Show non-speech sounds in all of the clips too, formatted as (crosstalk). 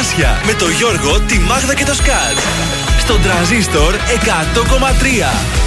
Καρτάσια με το Γιώργο, τη Μάγδα και το Σκάτ. Στον τραζίστορ 100,3.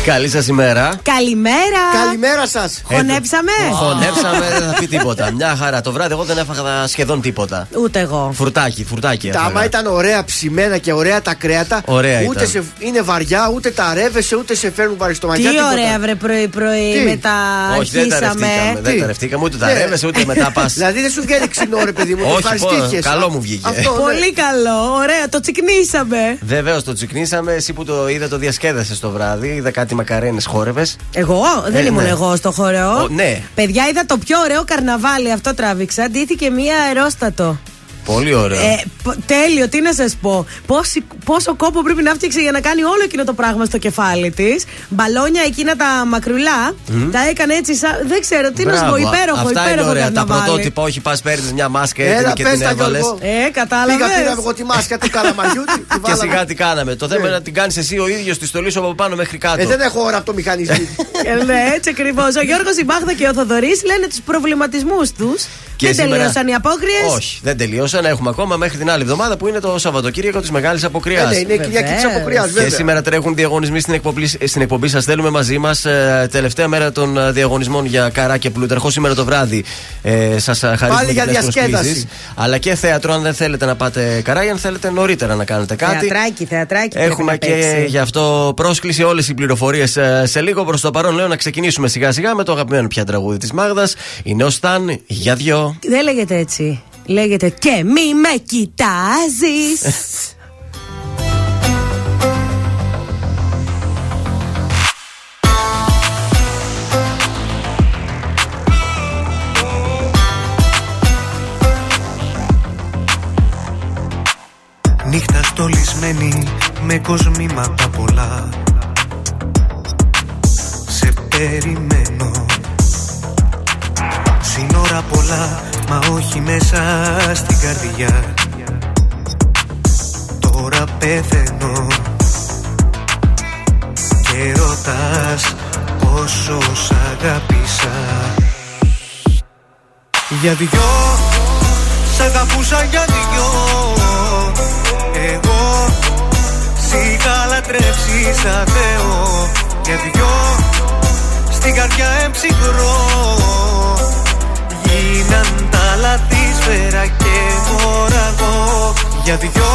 Καλή σας ημέρα. Καλημέρα. Καλημέρα σας. Χωνέψαμε. Χωνέψαμε, δεν θα πει τίποτα. Μια χαρά. Το βράδυ εγώ δεν έφαγα σχεδόν τίποτα. Ούτε εγώ. Φουρτάκι, φουρτάκι. Τα άμα έφαγα. ήταν ωραία ψημένα και ωραία τα κρέατα, Ωραία ούτε ήταν. σε, είναι βαριά, ούτε τα ρεύεσαι, ούτε σε φέρνουν Τι παριστομακιά. τίποτα. ωραία βρε πρωί-πρωί Τι; με τα Όχι, δεν τα αρχίσαμε. ρευτήκαμε. Δεν Τι; τα ρευτήκαμε, ούτε τα Ναι. ρεύεσαι, ούτε μετά (laughs) πας. Δηλαδή δεν σου βγαίνει ξινό ρε παιδί μου, το Όχι, ευχαριστήθηκες. πω, καλό μου βγήκε. Αυτό, ναι. Πολύ καλό, ωραία, το τσικνίσαμε. Βεβαίως το τσικνίσαμε. Εσύ που το είδα, το διασκέδασες το βράδυ. Είδα κάτι μακαρένες χόρευες. Εγώ, δεν Ε, ήμουν ναι. εγώ στο χορό. Ο, ναι. Παιδιά, είδα το πιο ωραίο καρναβάλι, αυτό τράβηξα. Ντύθηκε μία αερόστατο. Πολύ ωραίο. Ε, π- τέλειο, τι να σας πω. Πόση- πόσο κόπο πρέπει να φτιάξει για να κάνει όλο εκείνο το πράγμα στο κεφάλι της. Μπαλόνια εκείνα τα μακρουλά. Τα έκανε έτσι. Σαν, δεν ξέρω, τι να σου πω. Μπράβο. Υπέροχο, Αυτά είναι υπέροχο ωραία. Τα καρναβάλι. πρωτότυπα, όχι πας παίρνεις μια μάσκα Έλα, έτοιμη και πες την τα, έβαλες. Γιώργο. Ε, κατάλαβες. Πήγα, πήραμε εγώ τη μάσκα του καλαμαριού. τη- τη (laughs) Και βάλαμε. σιγά τι κάναμε. Το θέμα Ναι. είναι να την κάνεις εσύ ο ίδιος τη στολή σου από πάνω μέχρι κάτω. Ε, δεν έχω ώρα από το μηχανισμό. Ε, ναι, έτσι ακριβώς. Ο Γιώργος, η Μάγδα και ο Θοδωρής λένε τους προβληματισμούς τους. Και Δεν σήμερα- τελείωσαν οι απόκριες. Όχι, δεν τελείωσαν. Έχουμε ακόμα μέχρι την άλλη εβδομάδα που είναι το Σαββατοκύριακο της Μεγάλης Αποκριάς. Ε, ναι, είναι η Κυριακή της Βεβαίως. αποκριάς, Και βέβαια. σήμερα τρέχουν διαγωνισμοί στην εκπομπή, στην εκπομπή σας. Θέλουμε μαζί μας τελευταία μέρα των ε, διαγωνισμών για καρά και πλούταρχο. Σήμερα το βράδυ ε, σας χαρίζουμε Πάλι για διπλές διασκέδαση. προσκλήσεις. Αλλά και θέατρο, αν δεν θέλετε να πάτε καρά ή αν θέλετε νωρίτερα να κάνετε κάτι. Θεατράκι, θεατράκι. πρέπει Έχουμε να και παίξει. γι' αυτό πρόσκληση όλες οι πληροφορίες σε λίγο. Προς το παρόν, λέω να ξεκινήσουμε σιγά σιγά με το αγαπημένο πια τραγούδι της Μάγδας. Είναι ο Σταν για δυο. Δεν λέγεται έτσι. Λέγεται και μη με κοιτάζεις. Νύχτα στολισμένη με κοσμήματα πολλά Σε περιμένω Σύνορα πολλά μα όχι μέσα στην καρδιά. Τώρα πεθαίνω Και ρωτάς πόσο σ' αγάπησα Για δυο Σ' αγαπούσα για δυο. Εγώ Σ' είχα λατρέψει σαν Θεό. Για δυο Στην καρδιά εμψυχρό Γίναν τα λάθη σφαίρα και μωραγό Για δυο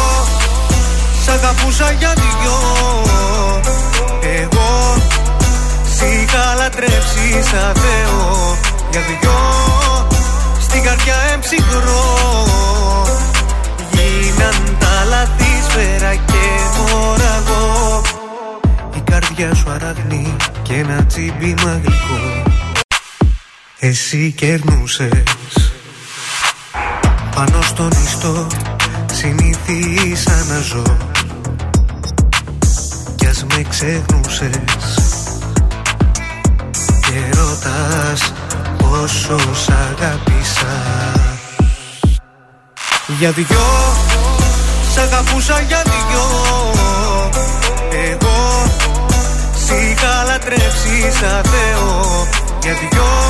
Σ' αγαπούσα για δυο. Εγώ Σ' είχα λατρέψεις σαν Θεό Για δυο Στην καρδιά εμψυχρό. Γίναν τα λάθη σφαίρα και μωραγό Η καρδιά σου αραγνή και ένα τσίμπημα γλυκό Εσύ κερνούσες. Πάνω στον ιστό συνήθισα να ζω. Κι ας με ξεχνούσες. Και ρωτάς πόσο σ' αγάπησα Για δυο Σ' αγαπούσα για δυο. Εγώ Σ' είχα λατρέψει σαν Θεό. Για δυο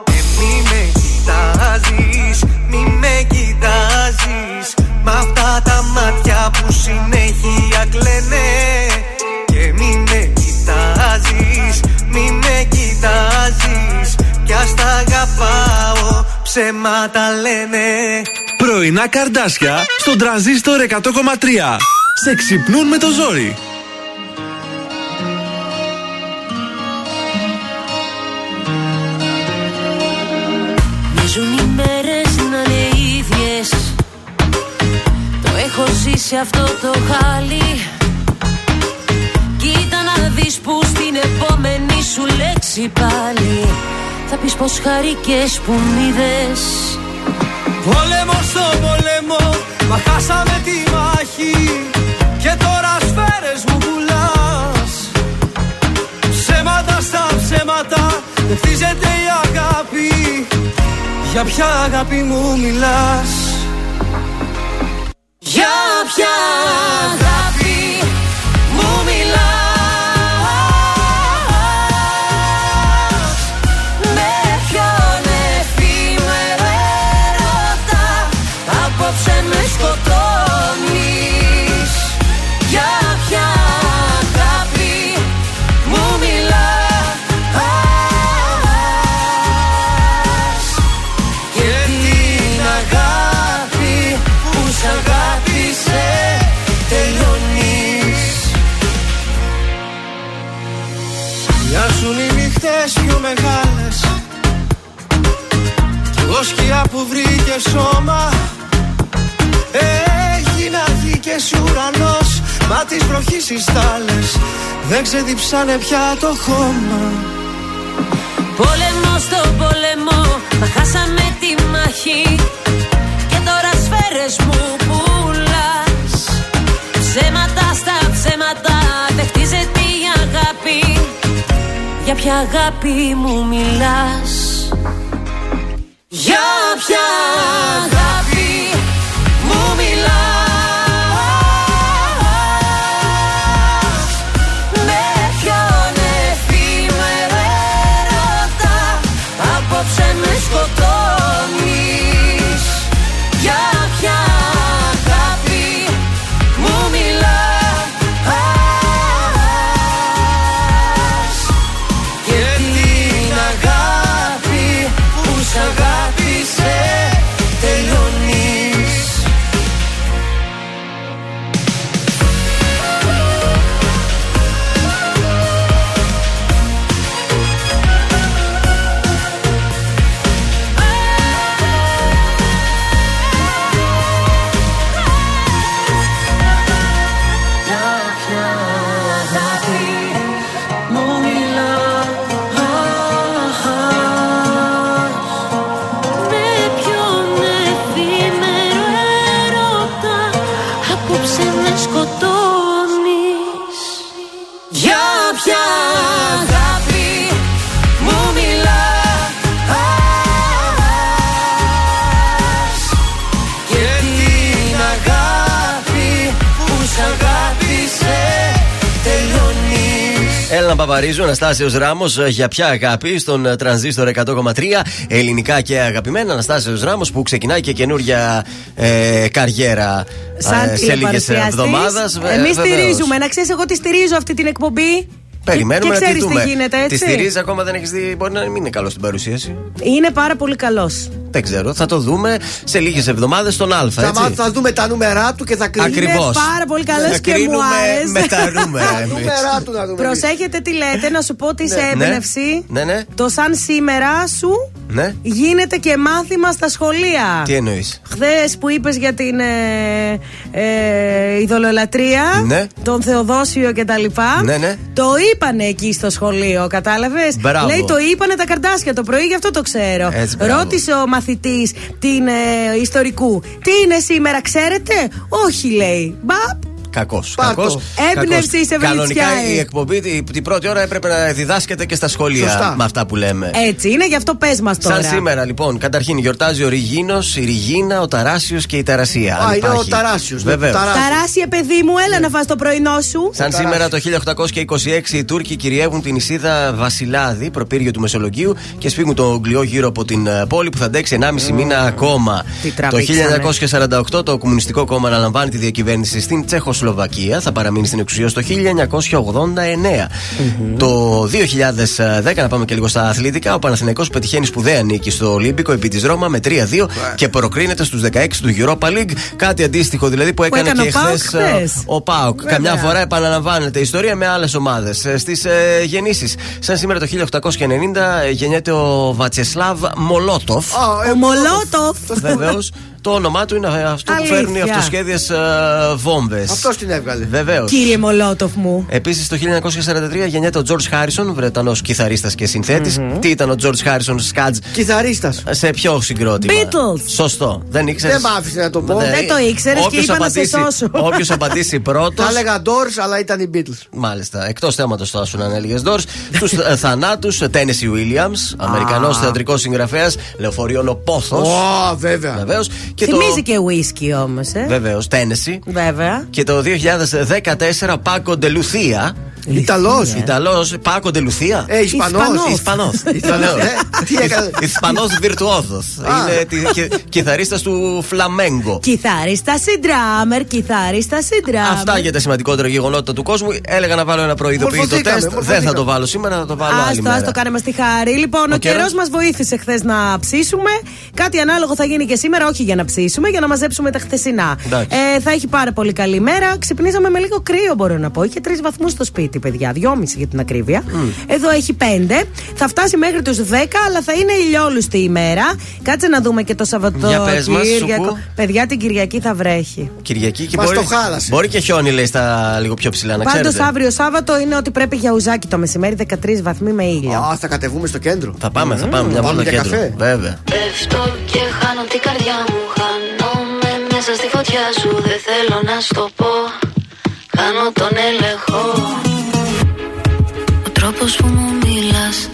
κοιτάζεις Μ' αυτά τα μάτια που συνέχεια κλαίνε Και μη με κοιτάζεις, μη με κοιτάζεις Κι ας τα αγαπάω, ψέματα λένε Πρωινά καρδάσια στον τραζίστορ 100,3. Σε ξυπνούν με το ζόρι. Ίδιες Το έχω ζήσει αυτό το χάλι. Κοίτα να δεις που στην επόμενη σου λέξη πάλι. Θα πεις πως χαρικές που μ' είδες Πόλεμο στο πόλεμο, μα χάσαμε τη μάχη. Και τώρα σφαίρα σφαίρες μου πουλάς. Ψέματα στα ψέματα δεν χτίζεται η αγάπη Για ποια αγάπη μου μιλάς; Που βρήκε σώμα Έγινα γη και εσύ ουρανός. Μα τις βροχής οι στάλες Δεν ξεδιψάνε πια το χώμα. Πόλεμο στο πόλεμο, μα χάσαμε τη μάχη. Και τώρα σφαίρες μου πουλάς. Ψέματα στα ψέματα, δεν χτίζεται η αγάπη. Για ποια αγάπη μου μιλάς; Για ποια αγάπη Έλληνα Παπαρίζου, Αναστάσιος Ράμος, για ποια αγάπη στον ε, τρανζίστορ 100,3 ελληνικά και αγαπημένα. Αναστάσιος Ράμος που ξεκινάει και καινούρια ε, καριέρα Σαν ε, σε λίγες εβδομάδες. Εμείς στηρίζουμε. Να ξέρεις, εγώ τη στηρίζω αυτή την εκπομπή. Περιμένουμε και, και να τη ξέρεις δούμε. τι γίνεται, έτσι. Τη στηρίζει ακόμα δεν έχεις δει. Μπορεί να μην είναι καλός στην παρουσίαση. Είναι πάρα πολύ καλός. Δεν ξέρω. Θα το δούμε σε λίγες εβδομάδες στον Α. Θα, Έτσι. μάθω- θα δούμε τα νούμερά του και θα κρίνουμε. Ακριβώς. Είναι πάρα πολύ καλό Θα και μου κρίνουμε άρεσες. με τα νούμερα Τα εμείς. νούμερά του να δούμε. Προσέχετε τι λέτε, να σου πω τη σε έμπνευση. Ναι, ναι. Το σαν σήμερα σου Ναι. γίνεται και μάθημα στα σχολεία. Τι εννοείς; Χθες που είπες για την ε, ε, ειδωλολατρία, Ναι. τον Θεοδόσιο κτλ. Ναι, ναι. Το είπανε εκεί στο σχολείο, κατάλαβες; Μπράβο. Λέει το είπανε τα καρτάσια το πρωί, γι' αυτό το ξέρω. Έτσι, μπράβο. Ρώτησε ο μαθητής την ε, ιστορικού. Τι είναι σήμερα, ξέρετε; Όχι, λέει. Μπαπ. Κακός. Πάρτο. Κακός. Έμπνευση Κακός. σε Κανονικά Βελιτσιάη. η εκπομπή την, την πρώτη ώρα έπρεπε να διδάσκεται και στα σχολεία Σωστά. με αυτά που λέμε. Έτσι είναι, γι' αυτό πες μας τώρα. Σαν σήμερα λοιπόν, καταρχήν γιορτάζει ο Ριγίνος, η Ριγίνα, ο Ταράσιος και η Ταρασία. Α, αν είναι ο υπάρχει. Ταράσιος, ναι, Βεβαίως. Ταράσιος. Ταράσια, παιδί μου, έλα να φας το πρωινό σου. Σαν σήμερα το 1826 οι Τούρκοι κυριεύουν την Ισίδα Βασιλάδη, προπύργιο του Μεσολογγίου, και σφίγγουν το γκλιό γύρω από την ε, πόλη που θα αντέξει 1,5 μήνα ακόμα. Τι Το τραβήξανε. 1948 το Κομμουνιστικό Κόμμα αναλαμβάνει τη διακυβέρνηση στην Τσεχοσλοβακία. Θα παραμείνει στην εξουσία στο 1989. Το 2010, να πάμε και λίγο στα αθλητικά, ο Παναθηναϊκός πετυχαίνει σπουδαία νίκη στο Ολύμπικο επί της Ρώμα με 3-2 και προκρίνεται στους 16 του Europa League. Κάτι αντίστοιχο δηλαδή που έκανε, έκανε και ο ΠΑΟΚ χθες χθες. ο Πάοκ. Βέβαια. Καμιά φορά επαναλαμβάνεται η ιστορία με άλλες ομάδες. Στις ε, γεννήσεις. Σαν σήμερα το 1890 ε, γεννιέται ο Βατσεσλάβ Μολότοφ. Α, ε, Ο Μολότοφ. Βεβαίως. Το όνομά του είναι αυτό Αλήθεια. που φέρνουν οι αυτοσχέδιες βόμβες. Αυτό την έβγαλε. Βεβαίως. Κύριε Μολότοφ μου. Επίσης το 1943 γεννιέται ο George Harrison, Βρετανός κιθαρίστας και συνθέτης. Τι ήταν ο George Harrison Σκάτζ Κιθαρίστας. σε ποιο συγκρότημα. Beatles. Σωστό. Δεν ήξερε. Δεν μ' άφησες να το πω. Δεν το ήξερες και είπα να σε σώσω. (laughs) Όποιος απαντήσει πρώτο. Θα έλεγα Doors, αλλά ήταν οι Beatles. Μάλιστα. Εκτός θέματος θα σου αν έλεγε Doors. Του θανάτους Τένεσι Williams, Αμερικανός θεατρικός συγγραφέας, λεωφορείων ο Πόθο. Ω, βέβαια. Βεβαίω. Θυμίζει και ουίσκι όμως, ε. Βεβαίως, Τένεσι. Βέβαια. Και το 2014 Πάκο Ντελουθία. Ιταλός. Ιταλός Πάκο Ντελουθία. Ε, Ισπανός. Ισπανός. (laughs) Ιταλός. Ε, τι έκανε; Ισπανός βιρτουόζος. Είναι κιθαρίστας του Φλαμέγκο. Κιθάριστα συντράμερ, κιθάριστα συντράμερ. Αυτά για τα σημαντικότερα γεγονότα του κόσμου. Έλεγα να βάλω ένα προειδοποιητό Μορφωθήκαμε, τεστ. Δεν μορφωθήκαμε. θα το βάλω σήμερα, θα το βάλω άλλη Άστο, μέρα. άστο, κάνε μας τη χάρη. Λοιπόν, ο, Ο καιρός; καιρός; μας βοήθησε χθες να ψήσουμε. Κάτι ανάλογο θα γίνει και σήμερα, όχι για να ψήσουμε, για να μαζέψουμε τα χθεσινά. Εντάξει. Ε, θα έχει πάρα πολύ καλή μέρα. Ξυπνήσαμε με λίγο κρύο, μπορώ να πω. Είχε τρεις βαθμούς στο σπίτι, παιδιά. Δυόμιση για την ακρίβεια. Εδώ έχει πέντε. Θα φτάσει μέχρι τους 10, αλλά θα είναι ηλιόλουστη η μέρα. Κάτσε να δούμε και το Για πες μας, Σαββατοκύριακο. Σουκού. Παιδιά, την Κυριακή θα βρέχει. Κυριακή και Μας μπορεί, το χάλασε. μπορεί και χιόνι, λέει, στα λίγο πιο ψηλά, να Πάντως ξέρετε. αύριο Σάββατο είναι ότι πρέπει για ουζάκι το μεσημέρι 13 βαθμοί με ήλιο. Α, θα κατεβούμε στο κέντρο. Θα πάμε, θα πάμε μια Πάμε βόλτα για κέντρο. καφέ. Βέβαια. Πέφτω και χάνω την καρδιά μου Χάνομαι μέσα στη φωτιά σου Δεν θέλω να στο πω Χάνω τον έλεγχο Ο τρόπος που μου μιλάς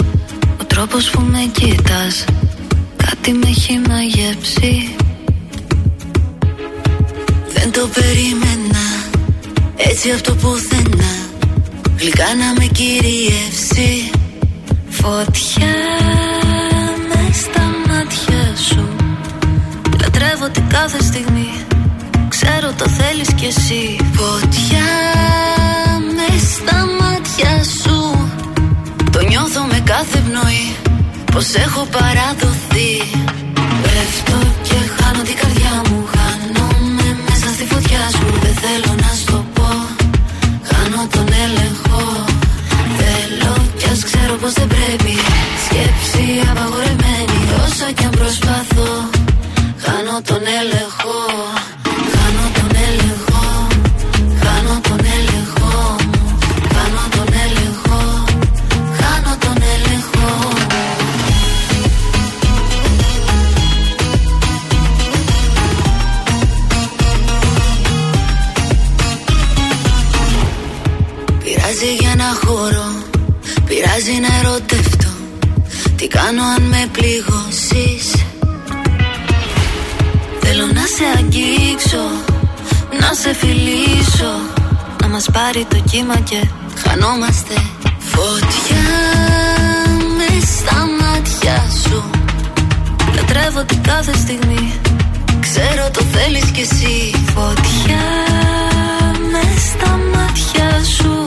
Ο τρόπος που με κοίτας Κάτι με έχει μαγεύσει Δεν το περίμενα Έτσι από το πουθενά Γλυκά να με κυριεύσει. Φωτιά με στα μάτια σου Λατρεύω την κάθε στιγμή Ξέρω το θέλεις κι εσύ. Φωτιά με στα μάτια κάθε πνοή Πως έχω παραδοθεί. Πέφτω και χάνω την καρδιά μου Χάνομαι μέσα στη φωτιά σου. Δεν θέλω να στο πω Χάνω τον έλεγχο. Θέλω κι ας ξέρω πως δεν πρέπει. Σκέψη απαγορεμένη Όσο κι αν προσπαθώ Χάνω τον έλεγχο Πειράζει να ερωτευτώ. Τι κάνω αν με πληγώσεις; Θέλω να σε αγγίξω Να σε φιλήσω Να μας πάρει το κύμα και χανόμαστε Φωτιά με στα μάτια σου. Λατρεύω την κάθε στιγμή Ξέρω το θέλεις κι εσύ. Φωτιά με στα μάτια σου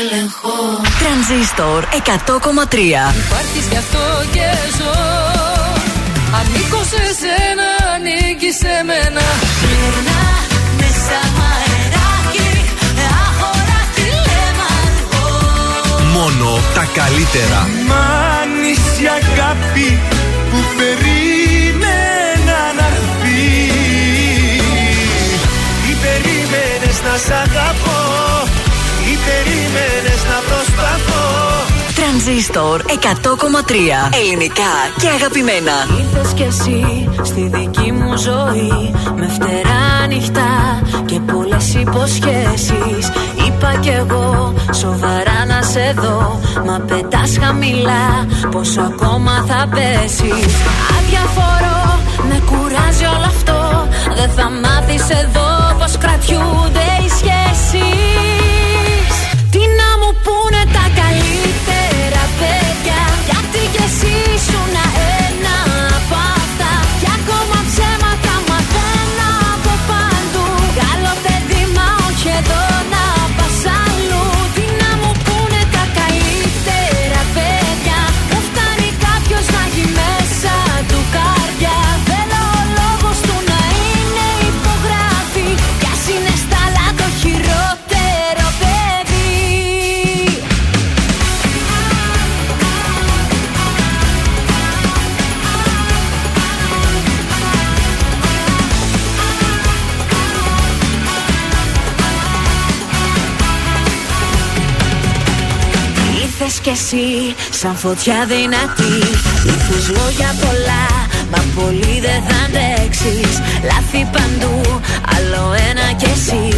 έλεγχο. Τρανζίστορ 100,3 Υπάρχεις γι' αυτό και ζω. Ανήκω σε σένα, ανήκει σε μένα. Γυρνά μέσα μ' αεράκι Άχωρα τηλέμαρχο Μόνο τα καλύτερα. Μ' άνοιξε η αγάπη που περίμενα να έρθει. Ή περίμενες να σ' αγαπώ Ή περίμενες να προσπαθώ. Τρανζίστορ 100,3 Ελληνικά και αγαπημένα. Ήρθες κι εσύ στη δική μου ζωή. Με φτερά νυχτά και πολλές υποσχέσεις. Είπα κι εγώ σοβαρά να σε δω. Μα πετάς χαμηλά πόσο ακόμα θα πέσεις. Αδιαφορώ με κουράζει όλο αυτό. Δεν θα μάθεις εδώ πως κρατιούνται οι σχέσεις Ήρθες κι εσύ σαν φωτιά δυνατή. Ήρθες λόγια πολλά Μα πολύ δεν θα αντέξεις. Λάθη παντού Άλλο ένα κι εσύ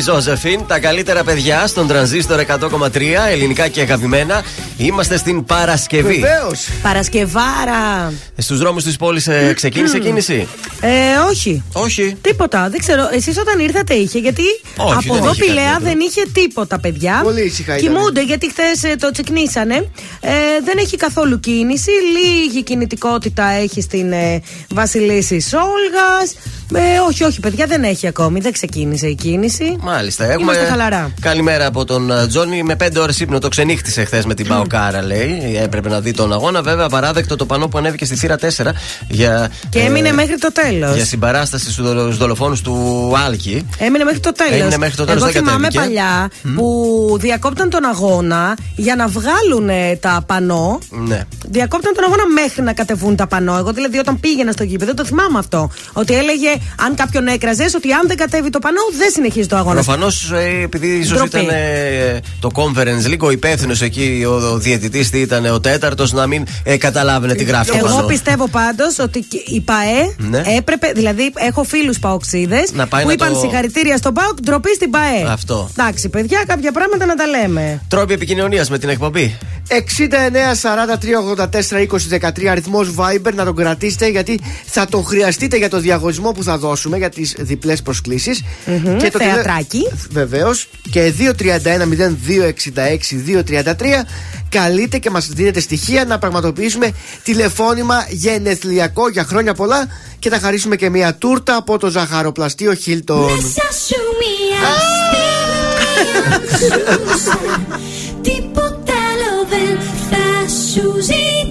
Ζώζεφιν, τα καλύτερα παιδιά στον τρανζίστορ 100,3 ελληνικά και αγαπημένα. Είμαστε στην Παρασκευή. Βεβαίως. Παρασκευάρα. Στους δρόμους της πόλης ξεκίνησε κίνηση; Ε, όχι. Όχι. Τίποτα. Δεν ξέρω. Εσείς όταν ήρθατε είχε, γιατί Όχι, από δεν εδώ είχε Πηλαία κάτι δεν είχε τίποτα, παιδιά. Πολύ ήσυχα ήταν. Κοιμούνται γιατί χθες το τσεκνήσανε. Ε, δεν έχει καθόλου κίνηση. Λίγη κινητικότητα έχει στην ε, Βασιλίση Σόλγας. Ε, όχι, όχι, παιδιά, δεν έχει ακόμη. Δεν ξεκίνησε η κίνηση. Μάλιστα. Έχουμε... Είμαστε χαλαρά. Καλημέρα από τον ε, Τζόνι. Με 5 ώρες ύπνο το ξενύχτησε χθες με την Παοκάρα, λέει. Έπρεπε να δει τον αγώνα. Βέβαια, παράδεκτο το πανό που ανέβηκε στη θύρα 4 για. Και ε, έμεινε μέχρι το τέλος. Για συμπαράσταση στους δολοφόνους του Άλκη. Έμεινε μέχρι το τέλος. Έμεινε μέχρι το τέλος, Εγώ δεν θυμάμαι κατέβηκε. παλιά που διακόπταν τον αγώνα για να βγάλουν τα πανό. Ναι. Διακόπταν τον αγώνα μέχρι να κατεβούν τα πανό. Εγώ δηλαδή όταν πήγαινα στο γήπεδο το θυμάμαι αυτό. Ότι έλεγε αν κάποιον έκραζες ότι αν δεν κατέβει το πανό δεν συνεχίζει το αγώνα. Προφανώς επειδή ίσω Ντροπή. ήταν ε, το conference λίγο υπεύθυνος εκεί, ο, ο διαιτητή ήταν ο τέταρτος, να μην ε, καταλάβαινε τι γράφει το Εγώ πανό. πιστεύω πάντως ότι και η ΠαΕ Ναι. έπρεπε, δηλαδή έχω φίλους Παοξίδες Να πάει που να είπαν το- συγχαρητήρια στον Πάοκ, ντροπή στην ΠαΕ. Αυτό. Εντάξει, παιδιά, κάποια πράγματα να τα λέμε. Τρόποι επικοινωνίας με την εκπομπή. 69 43 84 20 13 αριθμός Viber να τον κρατήσετε γιατί θα τον χρειαστείτε για το διαγωνισμό που θα δώσουμε για τις διπλές προσκλήσεις. Μμμ, θεατράκι. Βεβαίως. Και 231-0266-233 καλείτε και μας δίνετε στοιχεία να πραγματοποιήσουμε τηλεφώνημα γενεθλιακό για χρόνια πολλά και θα χαρίσουμε και μια τούρτα από το ζαχαροπλαστείο Χίλτον. Μέσα σου μία στιγμή (laughs) Τίποτα άλλο δεν θα σου ζητούσα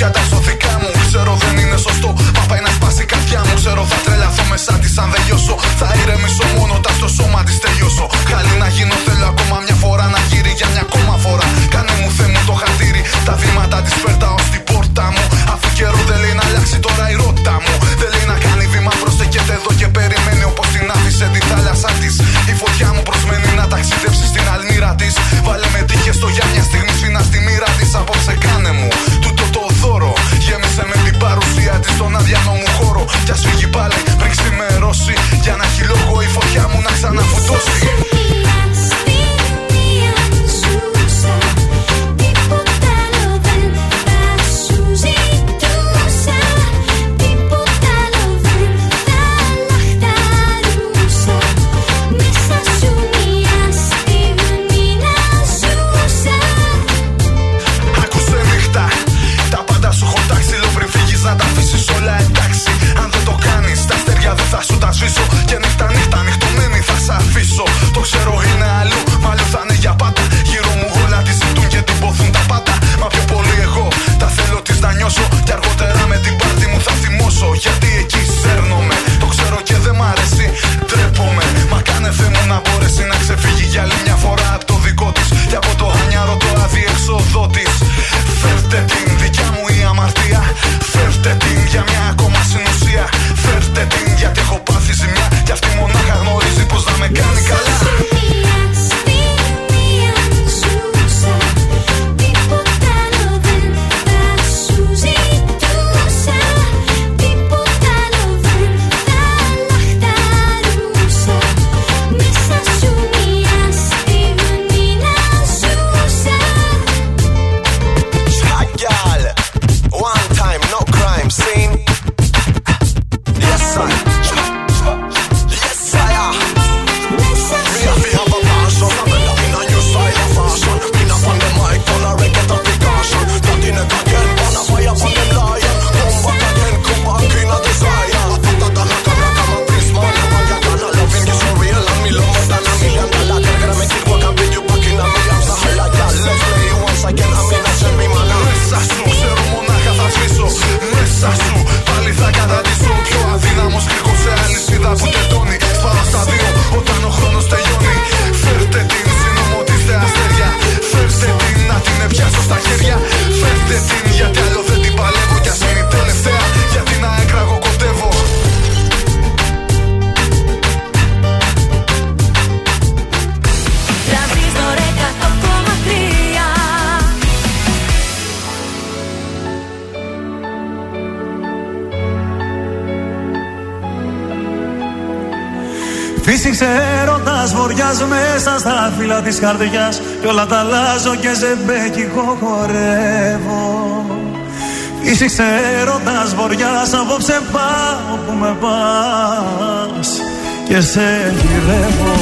Παίρνουν φωτιά τα σωθικά μου Ξέρω δεν είναι σωστό Μα πάει να σπάσει η καρδιά μου Ξέρω θα τρελαθώ μέσα της αν δεν λιώσω Θα ηρεμήσω γίνω θέλω ακόμα μια φορά να γύρει για μια ακόμα φορά. Κάνε μου θε μου το χατήρι. Τα βήματα της φέρτα ω την πόρτα μου. Αφού καιρό δεν λέει να αλλάξει τώρα η ρότα μου. Δεν λέει να κάνει βήμα προσέχεται εδώ και περιμένει όπως την άφησε τη θάλασσά της. Η φωτιά μου προσμένει να ταξιδέψει στην αλμύρα της. Βάλε με τύχες στο για μια στιγμή σφίνα στη μοίρα της. Απόψε κάνε μου στον αδιανό μου χώρο. Κι α φύγει πάλι πριν ξημερώσει. Για να έχει λόγο η φωτιά μου να ξαναφουτώσει. Αδιεξοδό της. Φέρτε την δικιά μου η αμαρτία. Φέρτε την για μια ακόμα συνουσία. Φέρτε την γιατί έχω στα φύλλα της καρδιάς Κι όλα τα αλλάζω και ζεμπέκικο χορεύω Φύσηξε έρωτας βοριάς απόψε πάω που με πας Και σε γυρεύω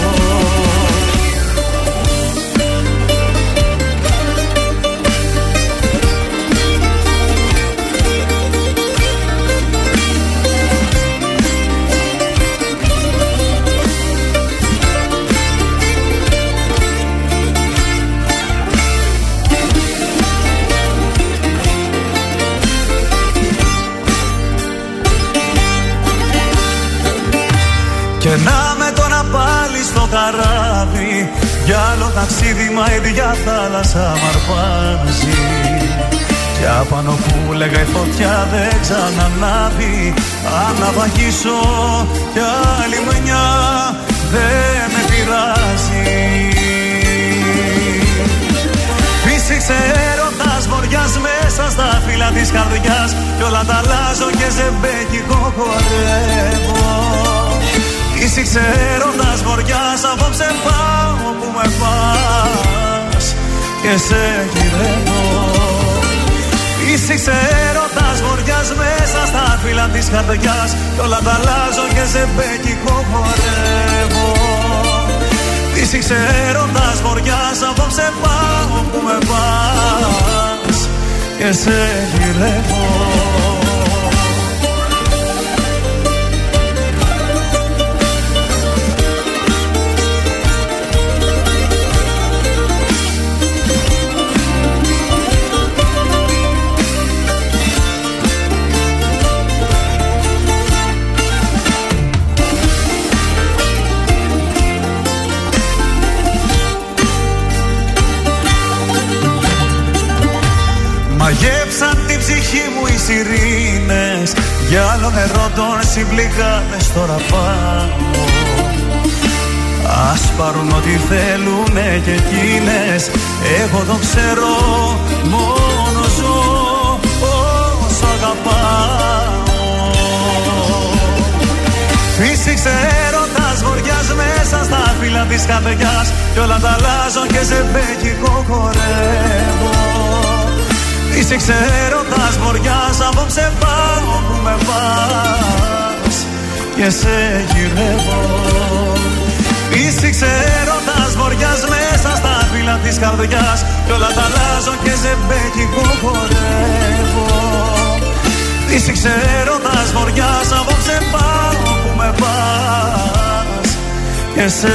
ταξίδι μα η ίδια θάλασσα μ' αρπάζει. Κι απάνω που λέγα η φωτιά δεν ξανανάβει Αν να βαγίσω κι άλλη μια δεν με πειράζει Φύσηξε έρωτας βοριάς μέσα στα φύλλα της καρδιάς Κι όλα τα αλλάζω και ζεμπέκικο χορεύω Φύσηξε έρωτας βοριάς απόψε πάω που με πας. Και σε γυρεύω. Φύσηξε έρωτας βοριάς μέσα στα φύλλα της καρδιάς. Κι όλα τα αλλάζω και ζεμπέκικο χορεύω. Φύσηξε έρωτας βοριάς απόψε πάω που με πας. Και σε γυρεύω ψυχή μου οι σιρήνες. Για άλλο νερό των συμπληγάδες τώρα πάω. Ας πάρουν ό,τι θέλουνε και εκείνες. Εγώ το ξέρω μόνο ζω όσο αγαπάω. Φύσηξε έρωτας βοριάς μέσα στα φύλλα της καρδιάς. Κι όλα τα αλλάζω και σε μπέκικο χορεύω Φύσηξε έρωτας βοριάς απόψε πάω που με πας Και σε γυρεύω. Φύσηξε έρωτας βοριάς μέσα στα φύλλα της καρδιάς. Κι όλα τα αλλάζω και σε μπέκικο χορεύω. Φύσηξε έρωτας βοριάς απόψε πάω που με πας και σε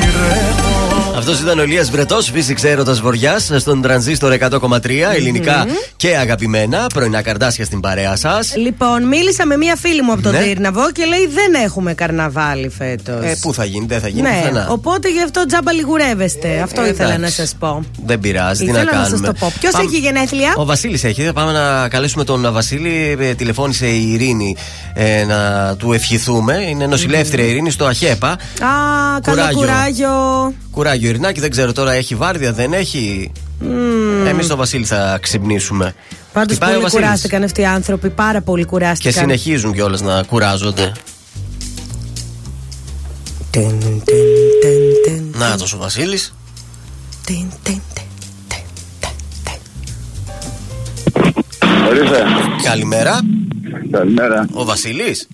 γυρεύω Αυτός ήταν ο Ηλίας Βρετός, φύσηξε έρωτα βοριάς στον τρανζίστορ 100,3 ελληνικά και αγαπημένα. Πρωινά καρδάσια στην παρέα σας. Λοιπόν, μίλησα με μία φίλη μου από τον Ναι. Τύρναβο και λέει δεν έχουμε καρναβάλι φέτος. Ε, πού θα γίνει, δεν θα γίνει ναι, πουθενά. οπότε γι' αυτό τζάμπα λιγουρεύεστε. Αυτό Ε, ήθελα εντάξει. να σας πω. Δεν πειράζει, τι Ήθελα να να κάνουμε. σας το πω. Ποιος έχει γενέθλια; Ο Βασίλης έχει. Θα πάμε να καλέσουμε τον Βασίλη. Ε, Τηλεφώνησε η Ειρήνη ε, να του ευχηθούμε. Είναι νοσηλεύτρια η Ειρήνη στο ΑΧΕΠΑ. Α, καλό Κουράγιο. κουράγιο. Κουράγιο Ειρηνάκη, δεν ξέρω τώρα έχει βάρδια, δεν έχει; Εμείς τον Βασίλη θα ξυπνήσουμε. Πάντως Χτυπάει ο πολύ Βασίλης. κουράστηκαν αυτοί οι άνθρωποι. Πάρα πολύ Και κουράστηκαν. συνεχίζουν κιόλας να κουράζονται. Τιν, τιν, τιν, τιν, Να ο Βασίλης. τιν, τιν, τιν. Ορίστε. Καλημέρα. Καλημέρα. Ο Βασίλης;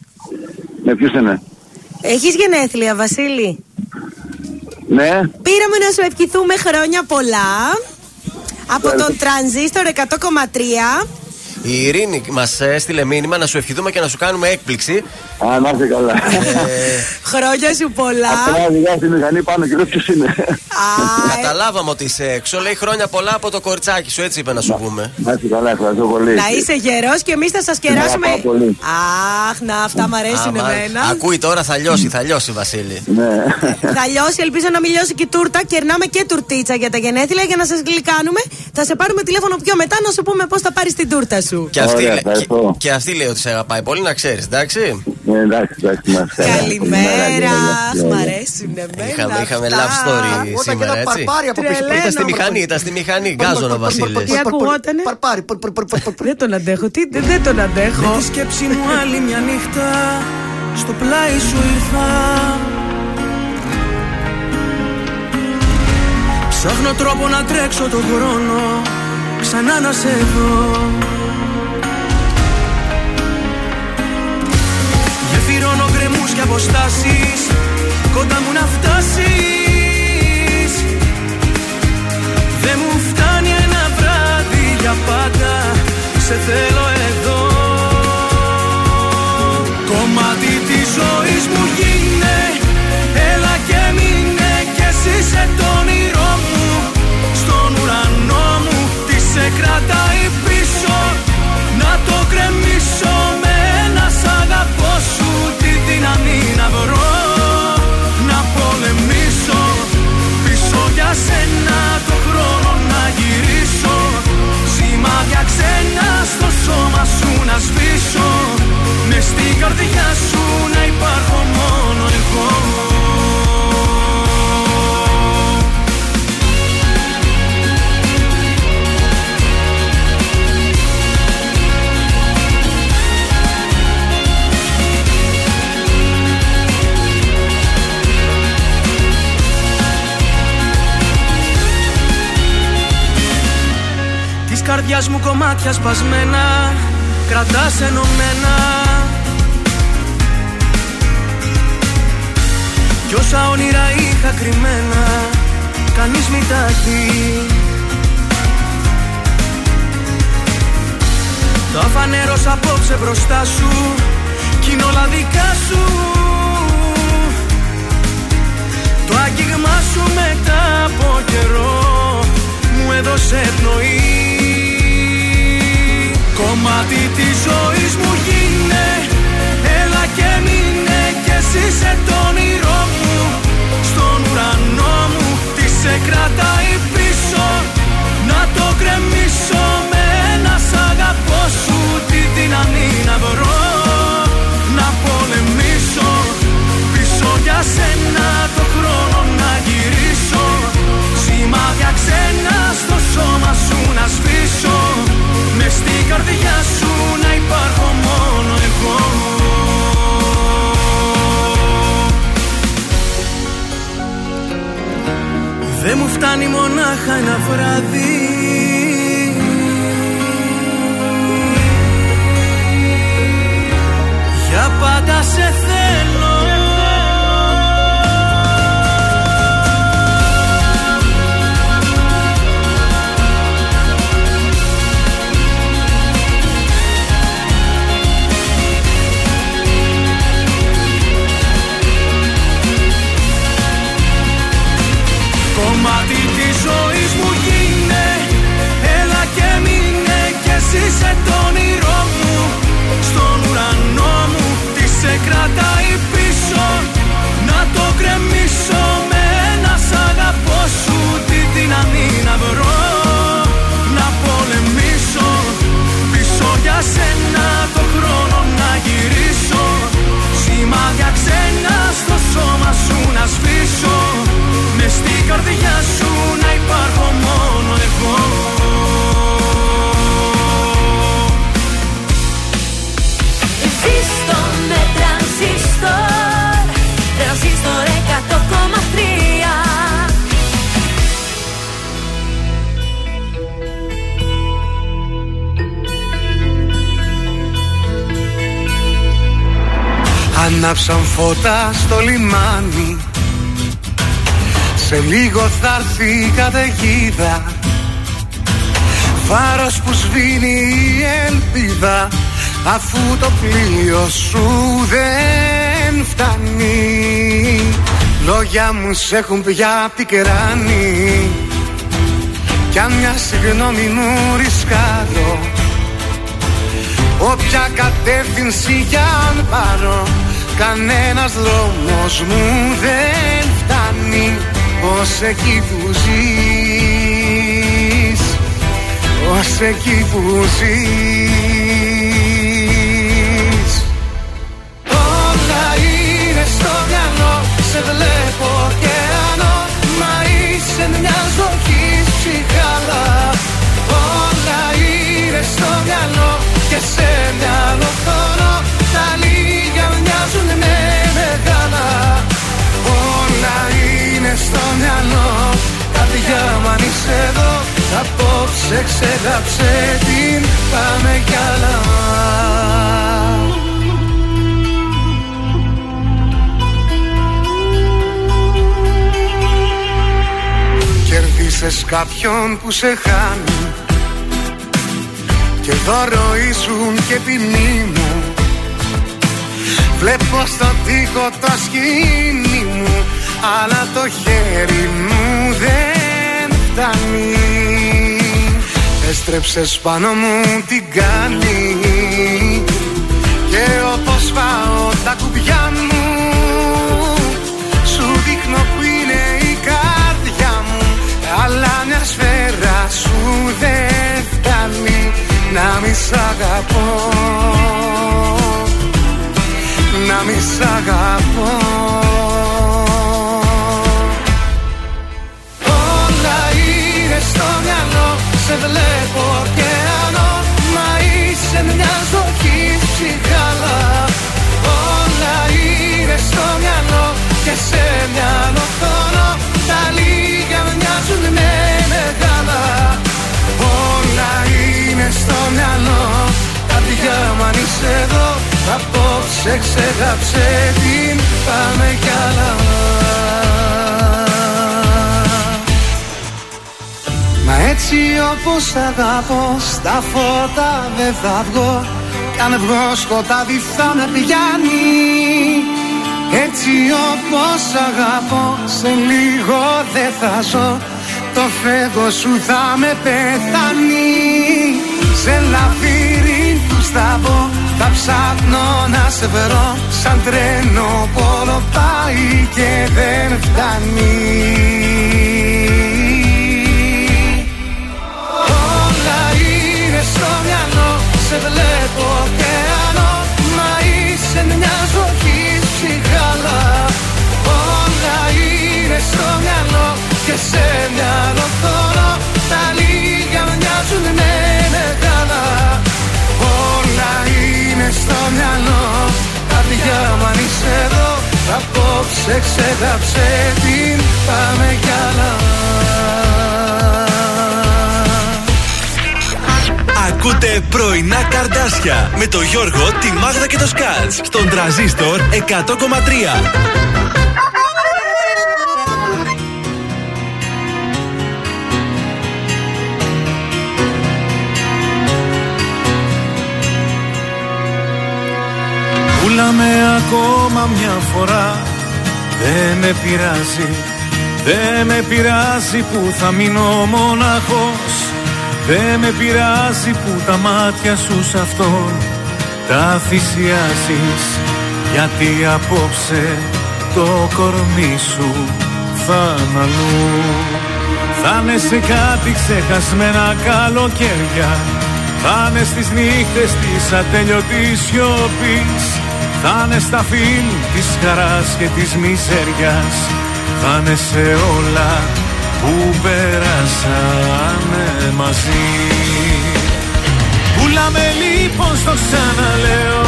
Ναι, ποιος είναι; Έχεις γενέθλια, Βασίλη; Ναι. Πήραμε να σου ευχηθούμε χρόνια πολλά. Από τον τρανζίστορ 100,3. Η Ειρήνη μας έστειλε μήνυμα να σου ευχηθούμε και να σου κάνουμε έκπληξη. Α, να είστε καλά. Χρόνια σου πολλά. Απλά οδηγά στη μηχανή πάνω και δεν ποιος είναι. Καταλάβαμε ότι είσαι έξω. Λέει χρόνια πολλά από το κοριτσάκι σου, έτσι είπε να σου πούμε. Να είστε καλά, ευχαριστώ πολύ. Να είσαι γερός και εμείς θα σας κεράσουμε. αγαπάω πολύ. Αχ, να αυτά μ' αρέσουν Άμα- εμένα. Ακούει τώρα, θα λιώσει, θα λιώσει, Βασίλη. Ναι. Θα λιώσει, ελπίζω να μην λιώσει και η τούρτα. Κερνάμε και τουρτίτσα για τα γενέθλια για να σας γλυκάνουμε. Θα σε πάρουμε τηλέφωνο πιο μετά να σου πούμε πώς θα πάρεις την τούρτα σου. Και αυτή, Ωραία, λέ- ευχαριστώ. και, και αυτή λέει ότι σε αγαπάει πολύ, να ξέρεις, εντάξει. Ναι, εντάξει, εντάξει, να είστε καλά. Καλημέρα. Αχ, Ναι, μ' ναι. αρέσουν εμένα. Είχαμε, είχαμε αυτά. love story Ακούγονταν και σήμερα, ένα έτσι. παρπάρι από πίσω. Τρελαίνομαι. Ήταν στη μηχανή, ήταν στη μηχανή. Γκάζον ο Βασίλη. Τι ακουγότανε; Παρπάρι. παρ- παρ- παρ- παρ- παρ- Δεν τον αντέχω. Τι, δεν, δεν τον αντέχω. Με τη σκέψη μου άλλη μια νύχτα Στο πλάι σου ήρθα Ψάχνω τρόπο να τρέξω το χρόνο Ξανά να σε δω και αποστάσεις Κοντά μου να φτάσεις. Δεν μου φτάνει ένα βράδυ για πάντα Σε θέλω εδώ. Κομμάτι της ζωής μου γίνε Έλα και μείνε Κι εσύ σε το όνειρό μου. Στον ουρανό μου Τι σε κρατάει πίσω Να το κρεμίσω να βρω Να πολεμήσω Πίσω για σένα το χρόνο να γυρίσω. Σημάδια ξένα στο σώμα σου να σβήσω. Μες στην καρδιά σου να υπάρχω μόνο εγώ καρδιάς μου κομμάτια σπασμένα Κρατάς ενωμένα. Κι όσα όνειρα είχα κρυμμένα Κανείς μη τα δει Τα φανέρωσα απόψε μπροστά σου Κι είναι όλα δικά σου. Το άγγιγμά σου μετά από καιρό Μου έδωσε πνοή Κομμάτι της ζωής μου γίνε Έλα και μείνε Κι εσύ σε το όνειρό μου. Στον ουρανό μου Τι σε κρατάει πίσω Να το κρεμίσω Με ένα σ' αγαπώ σου. Δύναμη να βρω Να πολεμήσω Πίσω για σένα το χρόνο να γυρίσω Σημάδια ξένα στο σώμα σου να σβήσω. Μες στην καρδιά σου να υπάρχω μόνο εγώ. Δεν μου φτάνει μονάχα ένα βράδυ. Για πάντα σε θέλω ζωής μου γίνε Έλα και μείνε και ζήσε το όνειρό μου. Στον ουρανό μου τι σε κρατάει πίσω Να το κρεμίσω με ένα σ' αγαπώ σου. Τη δύναμη να βρω Να πολεμήσω Πίσω για σένα το χρόνο να γυρίσω. Σημάδια ξένα στο σώμα σου να σβήσω Μες στην καρδιά σου Ανάψαν φώτα στο λιμάνι. Σε λίγο θα έρθει η καταιγίδα. Φάρος που σβήνει η ελπίδα Αφού το πλοίο σου δεν φτάνει. Λόγια μου σε έχουν πια πικράνει Κι αν μια συγγνώμη μου ρισκάρω Όποια κατεύθυνση κι αν πάρω Κανένας δρόμος μου δεν φτάνει Ως εκεί που ζεις. Ως εκεί που ζεις. Όλα είναι στο μυαλό Σε βλέπω ωκεανό Μα είσαι μια ζωή ψυχάλα Όλα είναι στο μυαλό Και σε μυαλό χώρο Τα λίγα μοιάζουν με μεγάλα. Όλα είναι στο μυαλό. Καρδιά μου αν είσαι εδώ. Απόψε ξεγάψε την Πάμε κι άλλα. Κερδίσες κάποιον που σε χάνει. Και δώρο ήσουν και ποινή μου Βλέπω στο τοίχο το σκηνή μου Αλλά το χέρι μου δεν φτάνει. Έστρεψες πάνω μου την κάνει Και όπως πάω τα κουμπιά μου Σου δείχνω που είναι η καρδιά μου Αλλά μια σφαίρα σου δεν φτάνει. Να μη σ' αγαπώ Να μη σ' αγαπώ. Όλα είναι στο μυαλό Σε βλέπω ωκεανό Μα είσαι μια ζωή ψυχάλα Όλα είναι στο μυαλό Και σε μυαλό χρόνο Τα λίγα μοιάζουν με μεγάλα. Όλα είναι στο μυαλό Καρδιά μου αν είσαι εδώ Απόψε ξεγάψε την Πάμε κι άλλα. Μα έτσι όπως αγαπώ Στα φώτα δεν θα βγω. Κι αν βγω σκοτάδι θα με πιάνει Έτσι όπως αγαπώ Σε λίγο δεν θα ζω. Το φεύγω σου θα με πεθάνει. Σε λαβύρινθους σταθώ Θα ψάχνω να σε βρω Σαν τρένο πόλο πάει και δεν φτάνει. Όλα είναι στο μυαλό Σε βλέπω ωκεανό Μα είσαι μια ζωή ψυχαλά. Όλα είναι στο μυαλό Και σε μυαλό θωρώ Τα στο μυαλό. Καρδιά μου αν είσαι εδώ. Απόψε την Πάμε κι άλλα. Ακούτε πρωινά καρδάσια με το Γιώργο, τη Μάγδα και το Σκάτς στον τραζίστορ 100,3. Πουλάμε ακόμα μια φορά. Δεν με πειράζει Δεν με πειράζει που θα μείνω μοναχός Δεν με πειράζει που τα μάτια σου σ' αυτόν Τα θυσιάζεις. Γιατί απόψε το κορμί σου θα είναι αλλού. Θα είναι σε κάτι ξεχασμένα καλοκαίρια. Θα είναι στις νύχτες της ατέλειωτης σιωπής Θα είναι στα φιλ της χαράς και της μιζέριας. Θα είναι σε όλα που περάσαμε μαζί. Πουλάμε λοιπόν στο ξαναλέω.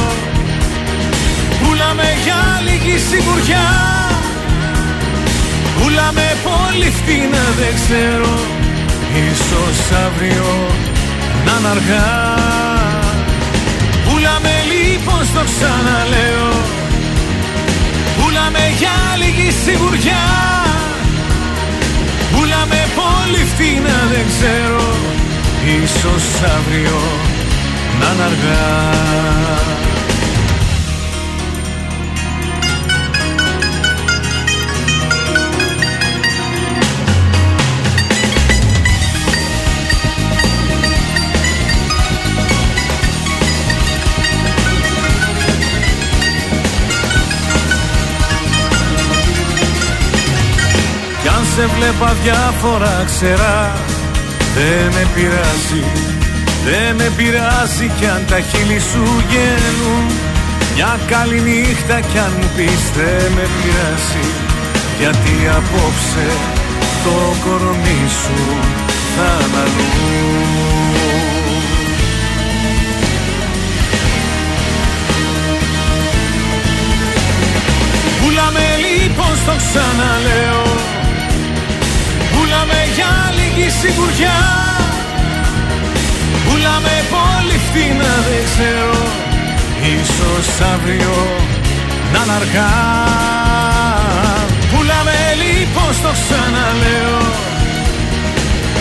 Πουλάμε για λίγη σιγουριά. Πουλάμε πολύ φτηνά δεν ξέρω. Ίσως αύριο να είναι αργά Πουλάμε λοιπόν στο ξαναλέω. Πουλάμε για λίγη σιγουριά. Πουλάμε πολύ φτηνά δεν ξέρω. Ίσως αύριο να είναι αργά σε βλέπα διάφορα ξερά Δεν με πειράζει Δεν με πειράζει κι αν τα χείλη σου γέλουν Μια καλή νύχτα κι αν μου πεις δεν με πειράζει Γιατί απόψε το κορμί σου θα είναι αλλού Πουλάμε λοιπόν στο ξαναλέω λίγη σιγουριά Πουλάμε πολύ φτηνά δεν ξέρω. Ίσως αύριο να είναι αργά. Πουλάμε λοιπόν στο ξαναλέω.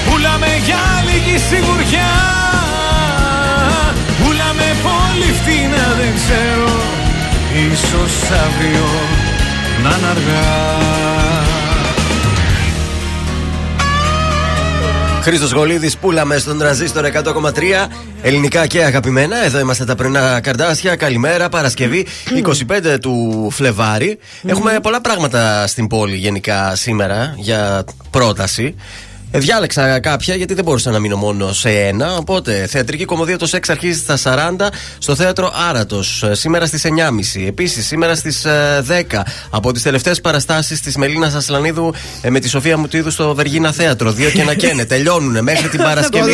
Πουλάμε για λίγη σιγουριά Πουλάμε πολύ φτηνά δεν ξέρω. Ίσως αύριο να είναι αργά Χρήστος Γολίδης, πούλαμε στον τραζίστορ 100,3 ελληνικά και αγαπημένα. Εδώ είμαστε τα πρωινά καρδάσια. Καλημέρα, Παρασκευή 25 του Φλεβάρι. Έχουμε πολλά πράγματα στην πόλη γενικά σήμερα για πρόταση. Ε, Διάλεξα κάποια γιατί δεν μπορούσα να μείνω μόνο σε ένα. Οπότε, θεατρική κομμωδία το σεξ αρχίζει στα 40 στο θέατρο Άρατος. Σήμερα στις 9.30. Επίσης, σήμερα στις 10 από τις τελευταίες παραστάσεις της Μελίνας Ασλανίδου ε, με τη Σοφία Μουτίδου στο Βεργίνα Θέατρο. Δύο και ένα (laughs) καίνε. Τελειώνουν μέχρι την Παρασκευή.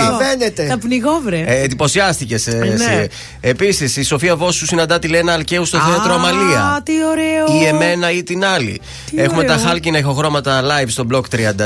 Θα πνιγώ, βρε. Ε, Εντυπωσιάστηκες. Ναι. Επίσης, η Σοφία Βόσου συναντά τη Λένα Αλκαίου στο θέατρο Α, Αμαλία. τι ωραίο. Ή εμένα ή την άλλη. Τι Έχουμε ωραίο. τα χάλκινα ηχοχρώματα live στο Block 33.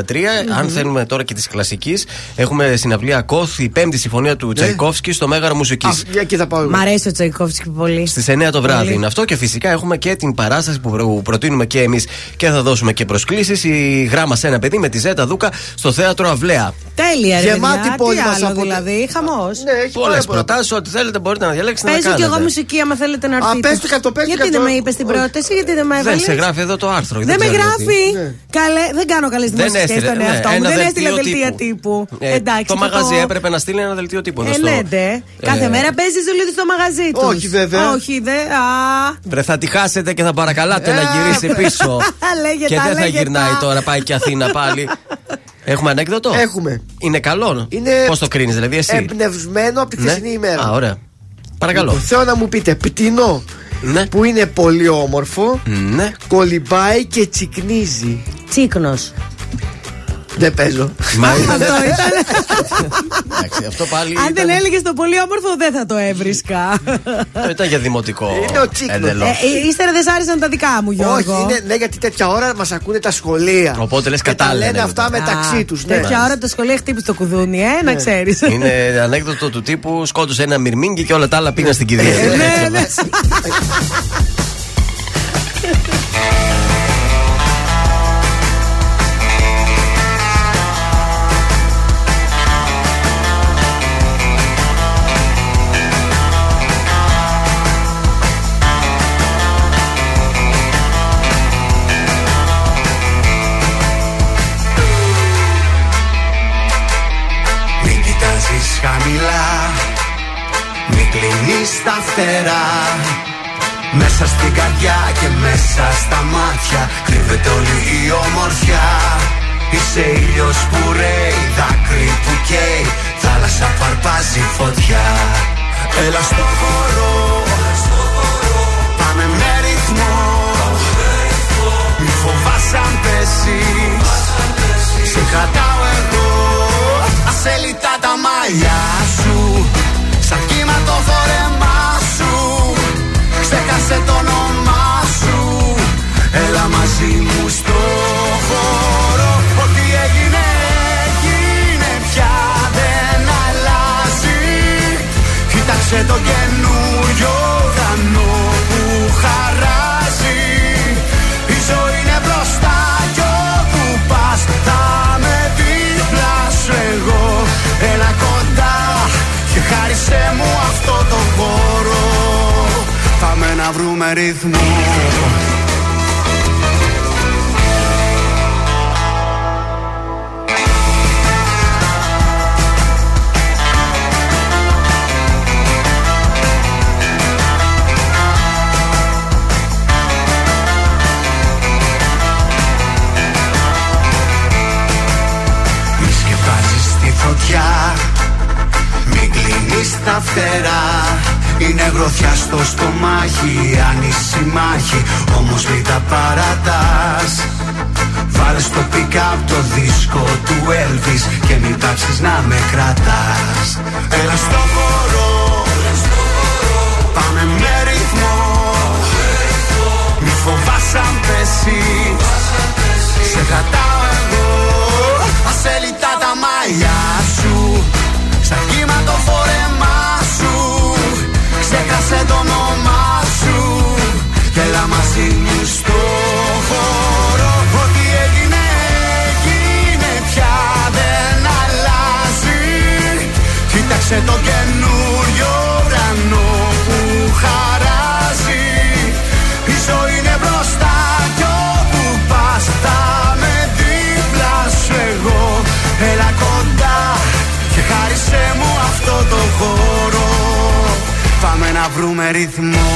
Αν θέλουμε τώρα και της κλασικής, έχουμε συναυλία Κόθ, η πέμπτη συμφωνία του Τσαϊκόφσκι στο Μέγαρο Μουσικής. Για εκεί θα πάω. εγώ. Μ' αρέσει ο Τσαϊκόφσκι πολύ. Στις 9 το βράδυ Πολύ. είναι αυτό και φυσικά έχουμε και την παράσταση που προ- προτείνουμε και εμείς και θα δώσουμε και προσκλήσεις. Η γράμμα σε ένα παιδί με τη Ζέτα Δούκα στο θέατρο Αυλαία. Τέλεια, ρε Γεμάτη παιδιά. πόλη Τι μας άλλο από- δηλαδή, χαμός. Ναι, έχει Πολλέ πάρα πολλά. προτάσεις, ό,τι θέλετε μπορείτε να διαλέξετε να Παίζω κι κάνετε. εγώ μουσική, άμα θέλετε να Α, έρθετε. πες το κατ' το, πες το Γιατί κατ' δεν το. με είπες στην Όχι. πρόταση, γιατί δεν με Δεν έβαλες; σε γράφει εδώ το άρθρο. Δεν δεν με ξέρω γράφει. γιατί. Καλέ, δεν κάνω καλές δημόσιε σχέσει έστειλε, στον ναι, εαυτό μου. ένα Δεν δελτίο έστειλε δελτία τύπου. τύπου. Ε, Εντάξει. το θα μαγαζί έπρεπε να στείλει ένα δελτίο τύπου. εδώ Ε, στο- ναι, ντε. Κάθε Ε, μέρα παίζεις ζουλίδι στο μαγαζί τους. Όχι, βέβαια. Όχι, δε. Α. Βρε, θα τη χάσετε και θα παρακαλάτε να Ε. γυρίσει (laughs) πίσω. Λέγε και τα, δεν θα λέγε γυρνάει τα. τώρα, πάει και Αθήνα πάλι. Έχουμε ανέκδοτο; Έχουμε. Είναι καλό; Είναι Πώς το κρίνεις, δηλαδή εσύ; Εμπνευσμένο από τη Ναι. χθεσινή ημέρα. Α, ωραία. Παρακαλώ. Λοιπόν, Θέλω να μου πείτε πτηνό Ναι. που είναι πολύ όμορφο, Ναι. κολυμπάει και τσικνίζει. Τσίκνος. Δεν παίζω. Μα ήταν. Αυτό (laughs) ήταν. Εντάξει, αυτό πάλι. Αν δεν ήταν- έλεγες το πολύ όμορφο, δεν θα το έβρισκα. Αυτό ήταν για δημοτικό. Είναι ο τσίκλος. εντελώς. Ε, ε, Ύστερα δεν σ' άρεσαν τα δικά μου, Γιώργο. Όχι, είναι, ναι, γιατί τέτοια ώρα μας ακούνε τα σχολεία. Οπότε λες Και τα κατάλληλα λένε είναι αυτά αυτό. μεταξύ τους. Ναι. Τέτοια ώρα το σχολείο χτύπησε το κουδούνι, ε, να ξέρεις. Είναι ανέκδοτο του τύπου σκότωσε ένα μυρμήγκι και όλα τα άλλα πήγαν στην κηδεία. Ναι, ναι. (laughs) κλείνεις τα φτερά. Μέσα στην καρδιά και μέσα στα μάτια Κρύβεται όλη η ομορφιά. Είσαι ήλιος που ρέει, δάκρυ που καίει Θάλασσα που αρπάζει φωτιά. Έλα στο χώρο Πάμε με ρυθμό. Μη φοβάσαι αν πέσεις. Σε κρατάω εγώ Ασέλιτα τα μαλλιά σου. Σαν κύμα το φόρεμά σου Ξέχασε το όνομά σου. Έλα μαζί μου στο χώρο. Ό,τι έγινε έγινε. Πια δεν αλλάζει. Κοίταξε το καινούριο ουρανό που χαράζει. Η ζωή είναι μπροστά κι όπου πας θα με δίπλα σου εγώ. Έλα κοντά και χάρισέ μου αυτό το χώρο Πάμε να βρούμε ρυθμό. Μη σκεπάζεις τη φωτιά Μην κλείνεις τα φτερά Είναι γροθιά στο στομάχι Άνηση μάχη Όμως μην τα παρατάς. Βάλες στο pick-up το δίσκο του Elvis Και μην πάψεις να με κρατάς. Έλα στο χώρο Πάμε με ρυθμό. Μη φοβάσαι αν πέσεις Σε κρατάω εγώ. Ασέλιτα τα μαλλιά σου Σαν κύμα το φόρεμά βρούμε ρυθμό.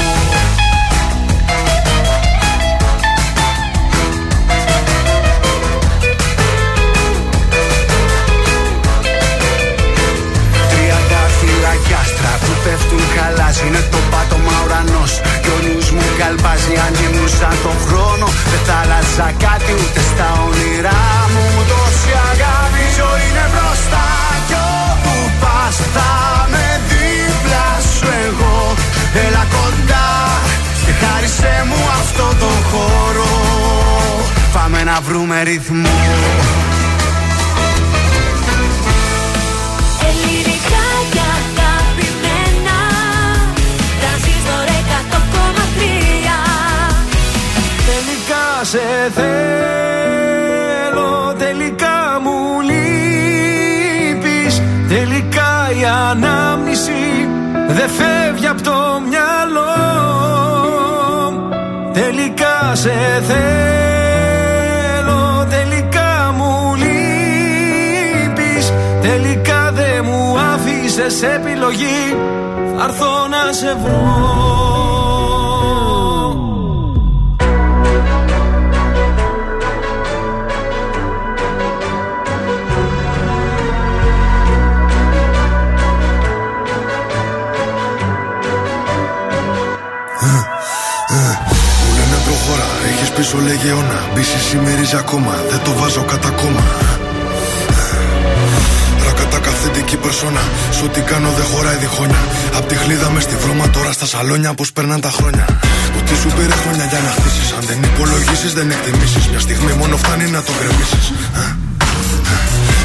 Τριάντα φυλακιά άστρα που πέφτουν καλά. Είναι το πάτωμα ουρανός. Και ο νους μου καλπάζει αν γυμνούσα τον χρόνο. Δεν θα άλλαζα κάτι ούτε στα όνειρά μου. Τόση αγάπη η ζωή είναι μπροστά Έλα κοντά και χάρισέ μου αυτό το χώρο. Πάμε να βρούμε ρυθμό. Ελληνικά και αγαπημένα Τρανζίστορ 100,3 Τελικά σε θέλω, τελικά μου λείπεις. Τελικά η ανάμνηση δεν φεύγει από το μυαλό Τελικά σε θέλω, τελικά μου λείπεις. Τελικά δεν μου άφησες επιλογή. Θα έρθω να σε βρω προχώρα, έχεις πίσω λέγε αιώνα Μπίση σημερίζει ακόμα, δεν το βάζω κατά κόμμα κακή περσόνα. Σου τι κάνω δεν χωράει διχόνια. Απ' τη χλίδα μες στη βρώμα τώρα στα σαλόνια πώ περνάνε τα χρόνια. Ότι σου πήρε χρόνια για να χτίσεις. Αν δεν υπολογίσεις, δεν εκτιμήσεις. Μια στιγμή μόνο φτάνει να το γκρεμίσεις.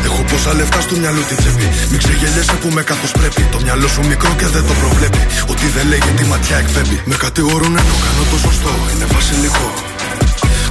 Έχω πόσα λεφτά στο μυαλό τη τσέπη. Μην ξεγελιέσαι που με καθώ πρέπει. Το μυαλό σου μικρό και δεν το προβλέπει. Ότι δεν λέγει τη ματιά εκπέμπει. Με κατηγορούν ενώ κάνω το σωστό. Είναι βασιλικό.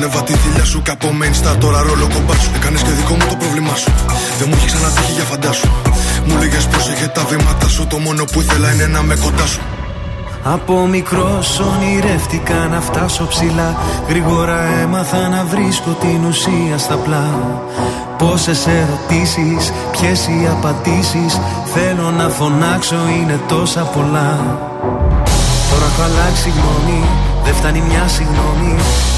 Με κάθε μου λάθο την εβατή θηλιά σου. Και από main star τώρα ρόλο κομπά σου. Έκανες και δικό μου το πρόβλημά σου. Δεν μου έχει ξανατύχει για φαντάσου. Μου λέγες πρόσεχε τα βήματα σου. Το μόνο που ήθελα είναι να με κοντά σου. Από μικρός ονειρεύτηκα να φτάσω ψηλά Γρήγορα έμαθα να βρίσκω την ουσία στα πλά Πόσες ερωτήσεις, ποιες οι απαντήσεις Θέλω να φωνάξω είναι τόσα πολλά Τώρα έχω αλλάξει γνώμη, δεν φτάνει μια συγγνώμη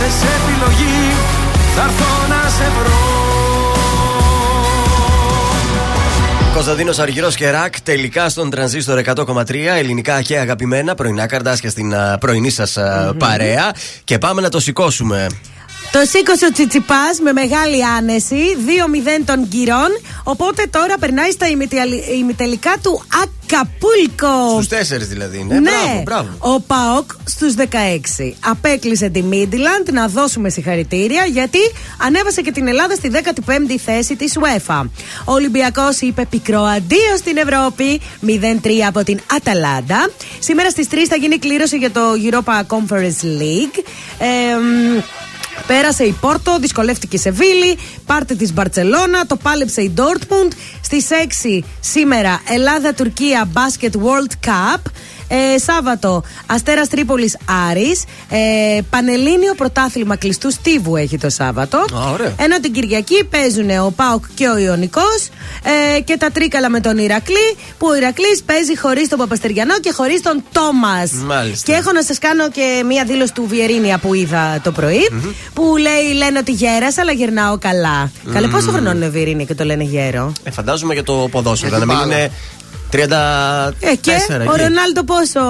άφησες επιλογή Θα έρθω να σε βρω Κωνσταντίνος Αργυρός και Ρακ τελικά στον τρανζίστορ 100,3 ελληνικά και αγαπημένα πρωινά καρδάσια στην α, πρωινή σας παρέα. Και πάμε να το σηκώσουμε. Το σήκωσε ο Τσιτσιπάς με μεγάλη άνεση, 2-0 των κυρών. Οπότε τώρα περνάει στα ημιτελ- ημιτελικά του Ακαπούλκο. Στους τέσσερις δηλαδή, ναι. Ναι, Μπράβο, μπράβο. ο Πάοκ στους 16. Απέκλεισε τη Μίντιλαντ να δώσουμε συγχαρητήρια γιατί ανέβασε και την Ελλάδα στη 15η θέση της UEFA. Ο Ολυμπιακός είπε πικρό αντίο στην Ευρώπη 0-3 από την Αταλάντα. Σήμερα στις 3 θα γίνει κλήρωση για το Europa Conference League. Ε, μ, Πέρασε η Πόρτο, δυσκολεύτηκε η Σεβίλη, πάρτε της Μπαρσελόνα, το πάλεψε η Ντόρτμουντ. Στις 6 σήμερα Ελλάδα-Τουρκία Basket World Cup. Ε, Σάββατο Αστέρας Τρίπολης Άρης. Ε, Πανελλήνιο πρωτάθλημα κλειστού στίβου έχει το Σάββατο. Α, ωραία. Ενώ την Κυριακή παίζουν ο Πάοκ και ο Ιωνικός ε, και τα τρίκαλα με τον Ηρακλή. Που ο Ηρακλής παίζει χωρίς τον Παπαστεριανό και χωρίς τον Τόμας. Μάλιστα. Και έχω να σας κάνω και μία δήλωση του Βιερίνια που είδα το πρωι Που λέει: Λένε ότι γέρασα, αλλά γερνάω καλά. Καλέ, πόσο χρονών είναι ο Βιερίνια και το λένε γέρο; Ε, φαντάζομαι για το ποδόσφαιρο. Για Να την μην μπάλα. είναι 34 Ε, και ο εκεί. Ρονάλντο πόσο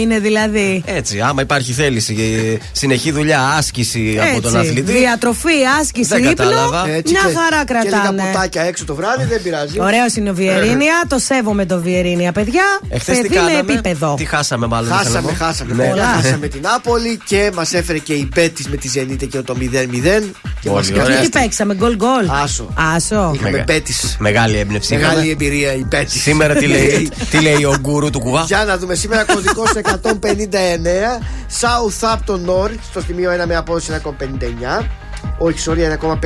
είναι δηλαδή; Έτσι, άμα υπάρχει θέληση, ε, συνεχή δουλειά, άσκηση από τον Έτσι, αθλητή. Διατροφή, άσκηση, Δεν ύπνο. κατάλαβα. Έτσι Μια και- χαρά Και λίγα κρατάνε. ποτάκια έξω το βράδυ δεν πειράζει. Ωραίος είναι ο Βιερίνια. Το σέβομαι το Βιερίνια, παιδιά. Εχθές τι Παιδί με κάναμε; επίπεδο. Τι χάσαμε, μάλλον. ήθελα να Χάσαμε, πω. χάσαμε. Ναι. Πολλά. Χάσαμε την Νάπολη και μας έφερε και η Μπέτη με τη Ζενίτε και το 0-0. Και Πολύ μας ωραία. Και έκανε- τι παίξαμε, γκολ γκολ. Άσο. Άσο. Είχαμε Μεγα- Μπέτη. Μεγάλη έμπνευση. Μεγάλη είχαμε. εμπειρία η Μπέτη. Σήμερα τι λέει, τι λέει ο γκουρού του κουβά; Για να δούμε σήμερα κωδικός 159. Southampton Norwich στο σημείο 1 με απόδοση 1,59. Όχι, sorry, 1,51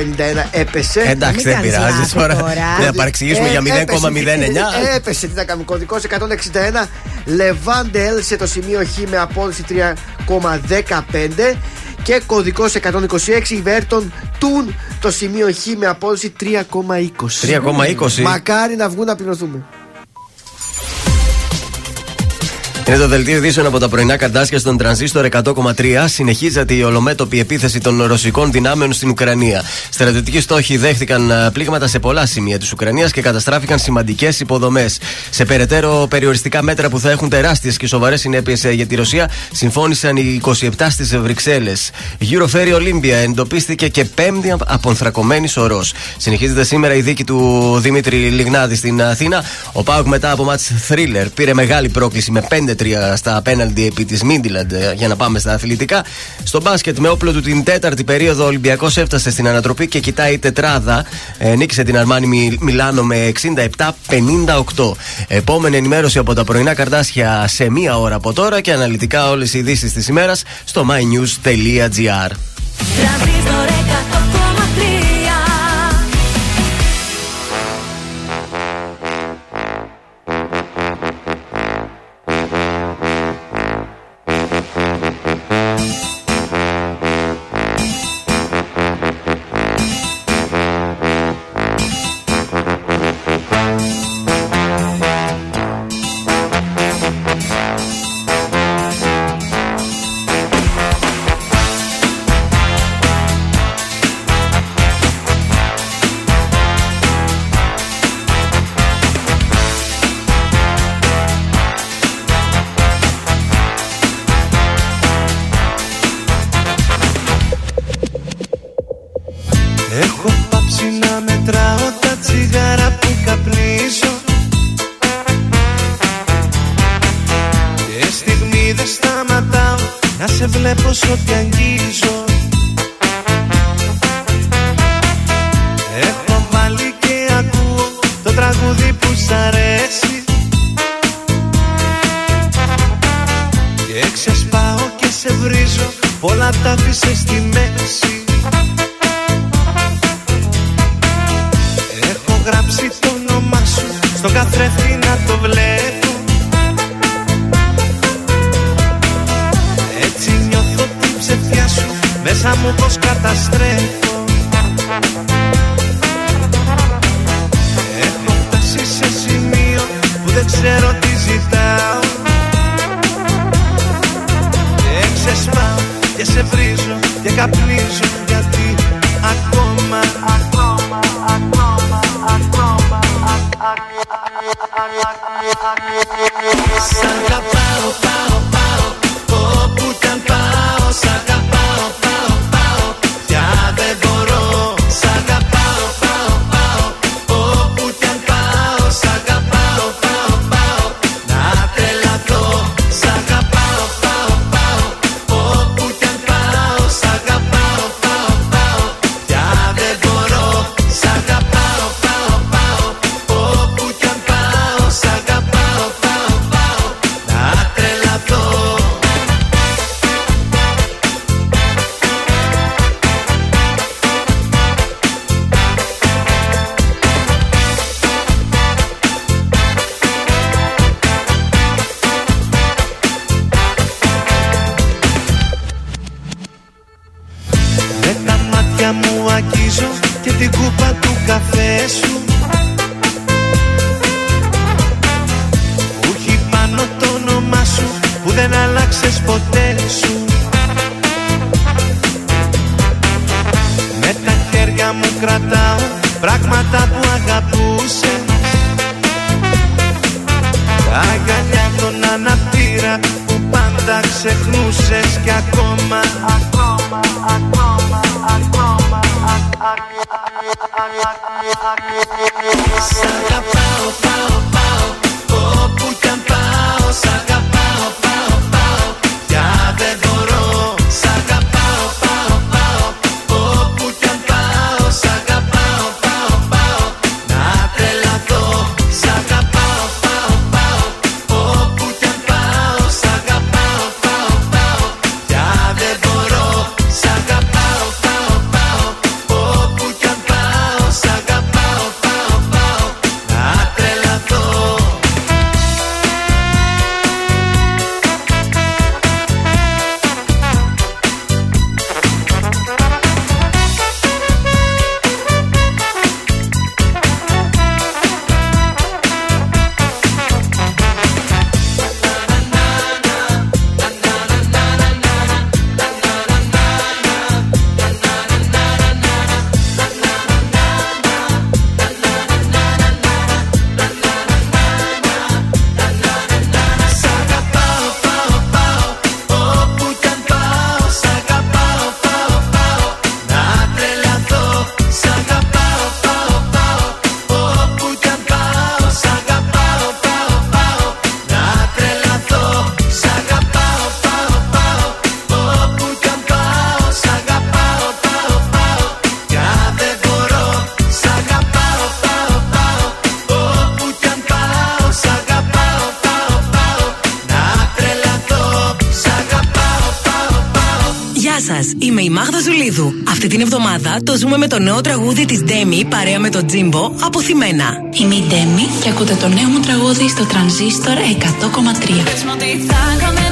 έπεσε. Εντάξει, Μην δεν κάνεις πειράζει λάθη τώρα. τώρα. Δεν θα παρεξηγήσουμε για Ε, έπεσε. 0,09. Έπεσε, τι να κάνουμε. Κωδικός 161. Λεβάντε έλυσε το σημείο Χ με απόδοση 3,15. Και κωδικός 126 Βέρτον Τουν το σημείο Χ με απόδοση 3,20. 3,20. Μακάρι να βγουν να πληρωθούμε. Είναι το δελτίο ειδήσεων από τα πρωινά καρτάσια στον τρανζίστορ 100,3. Συνεχίζεται η ολομέτωπη επίθεση των ρωσικών δυνάμεων στην Ουκρανία. Στρατιωτικοί στόχοι δέχτηκαν α, πλήγματα σε πολλά σημεία της Ουκρανίας και καταστράφηκαν σημαντικές υποδομές. Σε περαιτέρω περιοριστικά μέτρα που θα έχουν τεράστιες και σοβαρές συνέπειες για τη Ρωσία, συμφώνησαν οι 27 στις Βρυξέλλες. Eurofairy Olympia εντοπίστηκε και πέμπτη απονθρακωμένη σωρός. Συνεχίζεται σήμερα η δίκη του Δημήτρη Λιγνάδη στην Αθήνα. Ο Πάουκ μετά από μάτς thriller πήρε μεγάλη πρόκληση με 5-3 στα απέναντι επί της Μίντιλαντ για να πάμε στα αθλητικά. Στο μπάσκετ με όπλο του την τέταρτη περίοδο ο Ολυμπιακός έφτασε στην ανατροπή και κοιτάει η τετράδα. Ε, νίκησε την Αρμάνι Μι- Μιλάνο με 67-58. Επόμενη ενημέρωση από τα πρωινά καρτάσια σε μία ώρα από τώρα και αναλυτικά όλες οι ειδήσεις της ημέρας στο mynews.gr. κούπα του καφέ σου εβδομάδα το ζούμε με το νέο τραγούδι της Ντέμι παρέα με το Τζίμπο από Θημένα. Είμαι η Ντέμι και ακούτε το νέο μου τραγούδι στο τρανζίστορ 100,3.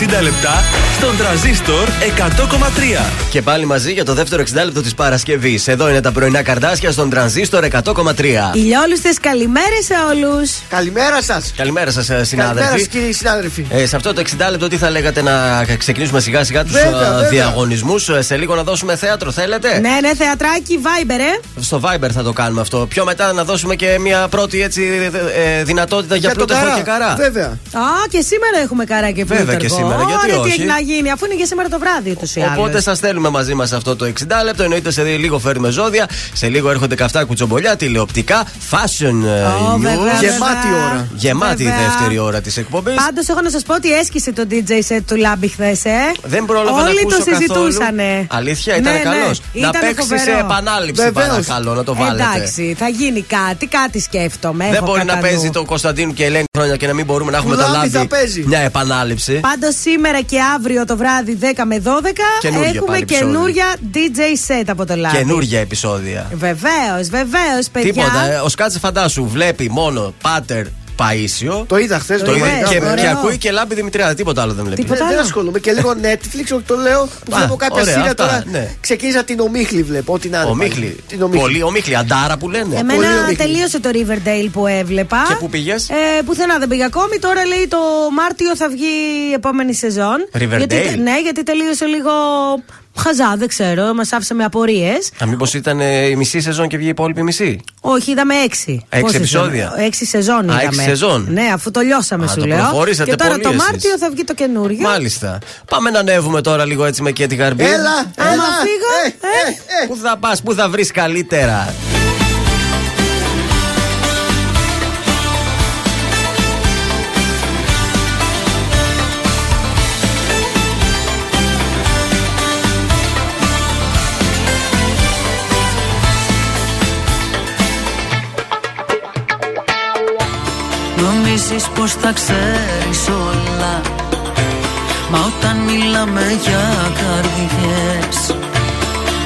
60 λεπτά στον τραζίστορ 100,3. Και πάλι μαζί για το δεύτερο 60 λεπτό της Παρασκευής. Εδώ είναι τα πρωινά καρδάσια στον τρανζίστορ 100,3. Ηλιόλουστες, καλημέρες σε όλους. Καλημέρα σας. Καλημέρα σας, Καλημέρα συνάδελφοι. σας, κύριοι συνάδελφοι. Ε, σε αυτό το 60 λεπτό, τι θα λέγατε να ξεκινήσουμε σιγά σιγά τους Βέβαια, βέβαια. διαγωνισμούς. Σε λίγο να δώσουμε θέατρο, θέλετε; Ναι, ναι, θεατράκι, Viber, ε. Στο Viber θα το κάνουμε αυτό. Πιο μετά να δώσουμε και μια πρώτη έτσι, ε, δυνατότητα για, Για τον πλούταρχο Καρά. και καρά. Βέβαια. Α, και σήμερα έχουμε καρά και Βέβαια πλούταρχο. και σήμερα, γιατί Ωραία, τι όχι. έχει να γίνει, αφού είναι και σήμερα το βράδυ ούτω ή άλλω. Οπότε σας στέλνουμε μαζί μας αυτό το 60 λεπτό. Εννοείται σε λίγο φέρνουμε ζώδια. Σε λίγο έρχονται καυτά κουτσομπολιά, τηλεοπτικά, fashion ε, Ω, news. βέβαια, Γεμάτη βέβαια. ώρα. Γεμάτη η Βέβαια. δεύτερη ώρα της εκπομπής. Πάντως, έχω να σας πω ότι έσκησε το DJ set του Λάμπη χθες, ε. Δεν πρόλαβα Όλοι να ακούσω το συζητούσανε. καθόλου. Αλήθεια, ήταν Ναι, ναι, καλός. Να ήταν παίξει σε φοβερό. επανάληψη, Βεβαίως. παρακαλώ, να το βάλετε. Εντάξει, θα γίνει κάτι, κάτι σκέφτομαι. Δεν έχω μπορεί κατά να νου. παίζει το Κωνσταντίνου και Ελένη χρόνια και να μην μπορούμε να έχουμε το Λάμπη λάδι. θα παίζει. Μια επανάληψη. Πάντως σήμερα και αύριο το βράδυ 10 με 12 Καινούργια έχουμε πάλι επεισόδια. καινούρια DJ set από το Λάμπη. Καινούργια επεισόδια. Βεβαίως, βεβαίως, παιδιά. Τίποτα. ε, Ο Σκάτσε φαντάσου βλέπει μόνο Πάτερ Παίσιο. Το είδα χθες. Το είδε είδες, και, ωραίο. και ακούει και λάμπη Δημητριάδη. Τίποτα άλλο δεν βλέπει. Τίποτα. Δεν, δεν άλλο. ασχολούμαι και λίγο Netflix, όχι το λέω που Α, βλέπω κάποια ωραία, σειρά αυτά, τώρα. ναι. Ξεκίνησα την Ομίχλη, βλέπω. Ό,τι να είναι. Ο πάλι. Μίχλη. Την Ομίχλη. Πολύ ο Μίχλη. Αντάρα που λένε. Εμένα Πολύ ομίχλη. τελείωσε το Riverdale που έβλεπα. Και πού πήγες; Ε, πουθενά δεν πήγα ακόμη. Τώρα λέει το Μάρτιο θα βγει η επόμενη σεζόν. Riverdale? Γιατί, ναι, γιατί τελείωσε λίγο χαζά, δεν ξέρω. Μας άφησε με απορίες. Α, μήπως ήταν ε, η μισή σεζόν και βγήκε η υπόλοιπη μισή; Όχι, είδαμε έξι. Έξι Πόσες επεισόδια; είδαμε; Έξι σεζόν Α, είδαμε. έξι σεζόν. Ναι, αφού το λιώσαμε, Α, σου το λέω. προχωρήσατε Και τώρα πολύ το εσείς. Μάρτιο θα βγει το καινούριο. Μάλιστα. Πάμε να ανέβουμε τώρα λίγο έτσι με και τη γαρμπή. Έλα, Άμα έλα. φύγω, Ε, ε, ε, ε. Πού θα πας, πού θα βρεις καλύτερα; Νομίζεις πως τα ξέρεις όλα. Μα όταν μιλάμε για καρδιές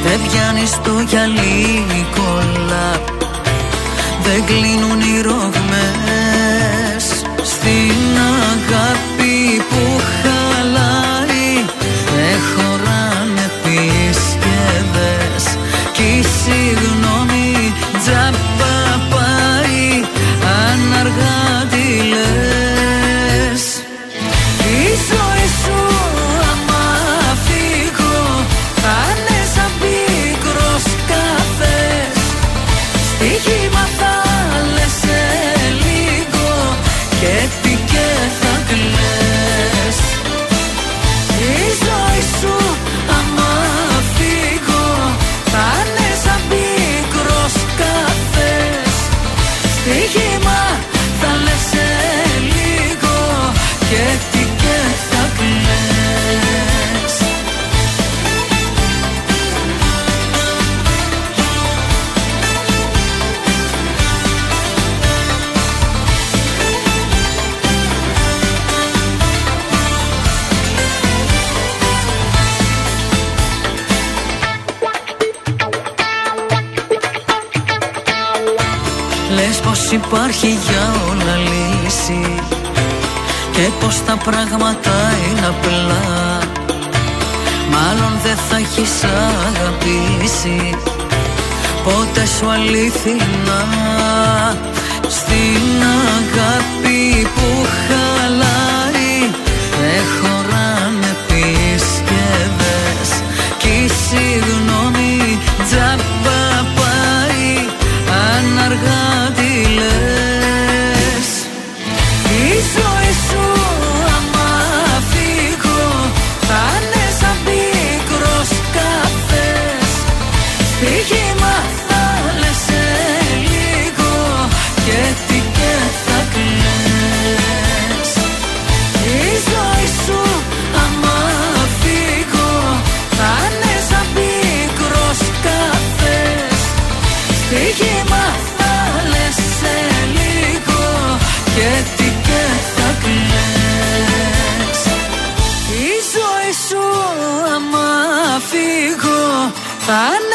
Δεν πιάνεις το γυαλί κόλλα Δεν κλείνουν οι ρογμές Στην αγάπη. υπάρχει για όλα λύση. Και πως τα πράγματα είναι απλά. Μάλλον δεν θα έχεις αγαπήσει. Πότε σου αλήθινα. Στην αγάπη που χαλάει έχω fun?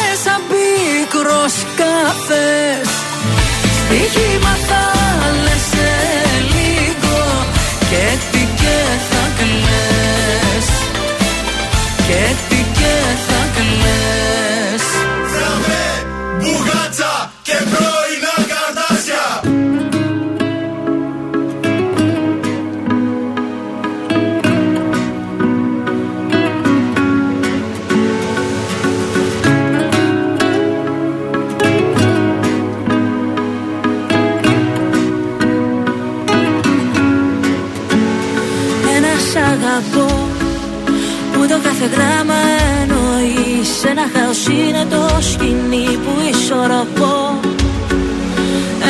είναι το σκηνή που ισορροπώ.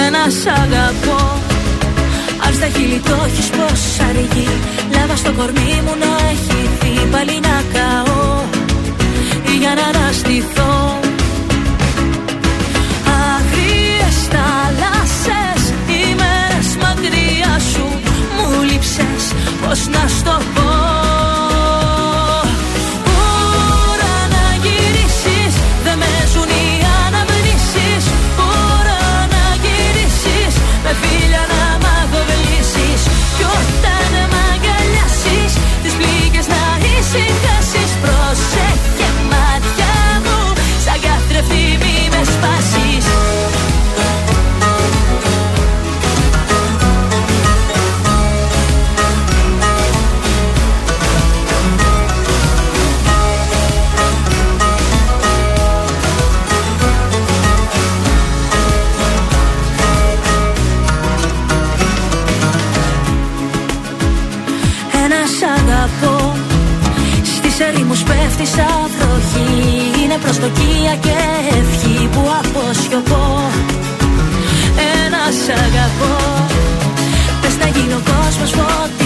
Ένας αγαπώ. Αν στα χείλη το έχεις πως αργεί. Λάβα στο κορμί μου να έχει δει. Πάλι να καώ. Ή για να αναστηθώ. Αγρίες θάλασσες Ημέρες μακριά σου. Μου λείψες πως να στο πω. Προσδοκία και ευχή που αποσιωπώ. Ένα αγαπώ. Πες να γίνω κόσμος φωτός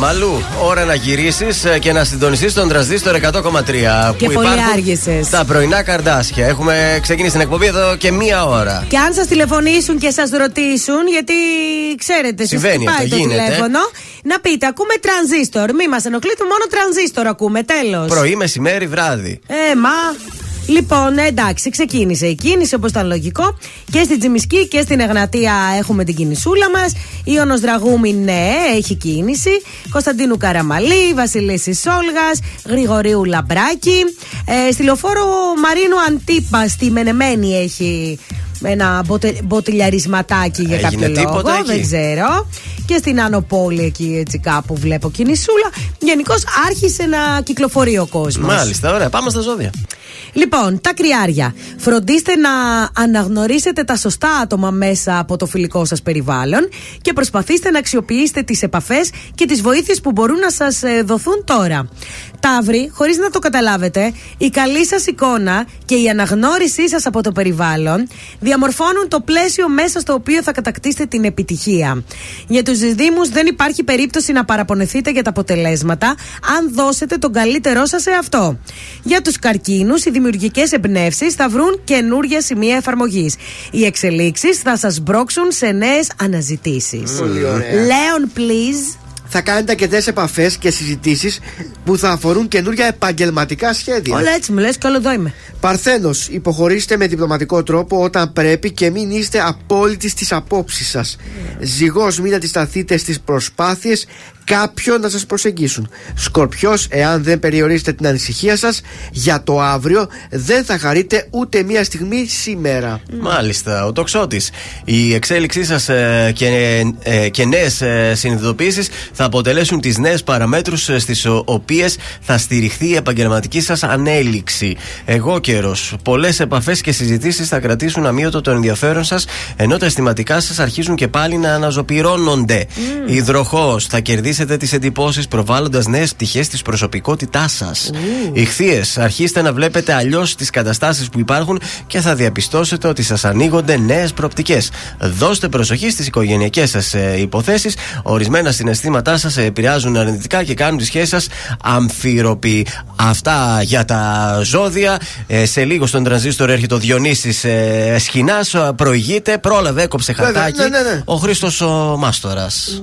Μαλού, ώρα να γυρίσεις και να συντονιστείς στον τραζίστορ 100,3. Και που πολύ υπάρχουν άργησες. Τα πρωινά καρδάσια. Έχουμε ξεκινήσει την εκπομπή εδώ και μία ώρα. Και αν σας τηλεφωνήσουν και σας ρωτήσουν, γιατί ξέρετε, σα Συμβαίνει χτυπάει αυτό, το γίνεται. τηλέφωνο, να πείτε, ακούμε τρανζίστορ. Μη μας ενοχλείτε, μόνο τρανζίστορ ακούμε. Τέλος. Πρωί, μεσημέρι, βράδυ. Ε, μα. Λοιπόν, εντάξει, ξεκίνησε η κίνηση όπως ήταν λογικό. Και στην Τζιμισκή και στην Εγνατία έχουμε την κινησούλα μας. Ιωνος Δραγούμη, ναι, έχει κίνηση. Κωνσταντίνου Καραμαλή, Βασιλίσης Σόλγα, Γρηγορίου Λαμπράκη. Ε, στη λεωφόρο Μαρίνου Αντίπα, στη Μενεμένη έχει ένα μποτε, μποτιλιαρισματάκι για Έγινε κάποιο λόγο. τίποτα εκεί; Δεν ξέρω. Και στην Άνω Πόλη εκεί έτσι κάπου βλέπω κινησούλα. Γενικώς άρχισε να κυκλοφορεί ο κόσμος. Μάλιστα, ωραία. Πάμε στα ζώδια. Λοιπόν, τα κρυάρια. Φροντίστε να αναγνωρίσετε τα σωστά άτομα μέσα από το φιλικό σας περιβάλλον και προσπαθήστε να αξιοποιήσετε τις επαφές και τις βοήθειες που μπορούν να σας δοθούν τώρα. Ταύροι, χωρίς να το καταλάβετε, η καλή σας εικόνα και η αναγνώρισή σας από το περιβάλλον διαμορφώνουν το πλαίσιο μέσα στο οποίο θα κατακτήσετε την επιτυχία. Για τους διδήμου δεν υπάρχει περίπτωση να παραπονεθείτε για τα αποτελέσματα αν δώσετε τον καλύτερό σας σε αυτό. Για τους καρκίνους, οι δημιουργικές εμπνεύσεις θα βρουν καινούργια σημεία εφαρμογής. Οι εξελίξεις θα σας μπρώξουν σε νέες αναζητήσεις. Πολύ ωραία. Λέων, please. Θα κάνετε αρκετέ επαφές και συζητήσεις που θα αφορούν καινούργια επαγγελματικά σχέδια. Όλα έτσι μου λες και όλο εδώ είμαι. Παρθένος, υποχωρήστε με διπλωματικό τρόπο όταν πρέπει και μην είστε απόλυτοι στις απόψεις σας. Ζυγός, μην αντισταθείτε στις προσπάθειες κάποιον να σας προσεγγίσουν. Σκορπιός, εάν δεν περιορίσετε την ανησυχία σας για το αύριο, δεν θα χαρείτε ούτε μία στιγμή σήμερα. Μάλιστα, ο τοξότης. Η εξέλιξή σας ε, και, ε, και νέες ε, συνειδητοποιήσει θα αποτελέσουν τις νέες παραμέτρους στις οποίες θα στηριχθεί η επαγγελματική σας ανέλυξη. Εγώ καιρός. Πολλές επαφές και συζητήσεις θα κρατήσουν αμύωτο το ενδιαφέρον σας, ενώ τα αισθηματικά σας αρχίζουν και πάλι να αναζωπυρώνονται. Mm. Υδροχός. Θα κερδίσετε τις εντυπώσεις προβάλλοντας νέες πτυχές της προσωπικότητάς σας. Ηχθείες. Αρχίστε να βλέπετε αλλιώς τις καταστάσεις που υπάρχουν και θα διαπιστώσετε ότι σας ανοίγονται νέες προοπτικές. Δώστε προσοχή στις οικογενειακές σας υποθέσεις. Ορισμένα συναισθήματά σας επηρεάζουν αρνητικά και κάνουν τη σχέση σας αμφίροπη. Αυτά για τα ζώδια. Ε, σε λίγο στον τρανζίστορ έρχεται ο Διονύσης ε, Σχοινάς. Προηγείται, πρόλαβε, έκοψε Βέβαια, χαρτάκι. ναι, ναι, ναι. Ο Χρήστος ο Μάστορας.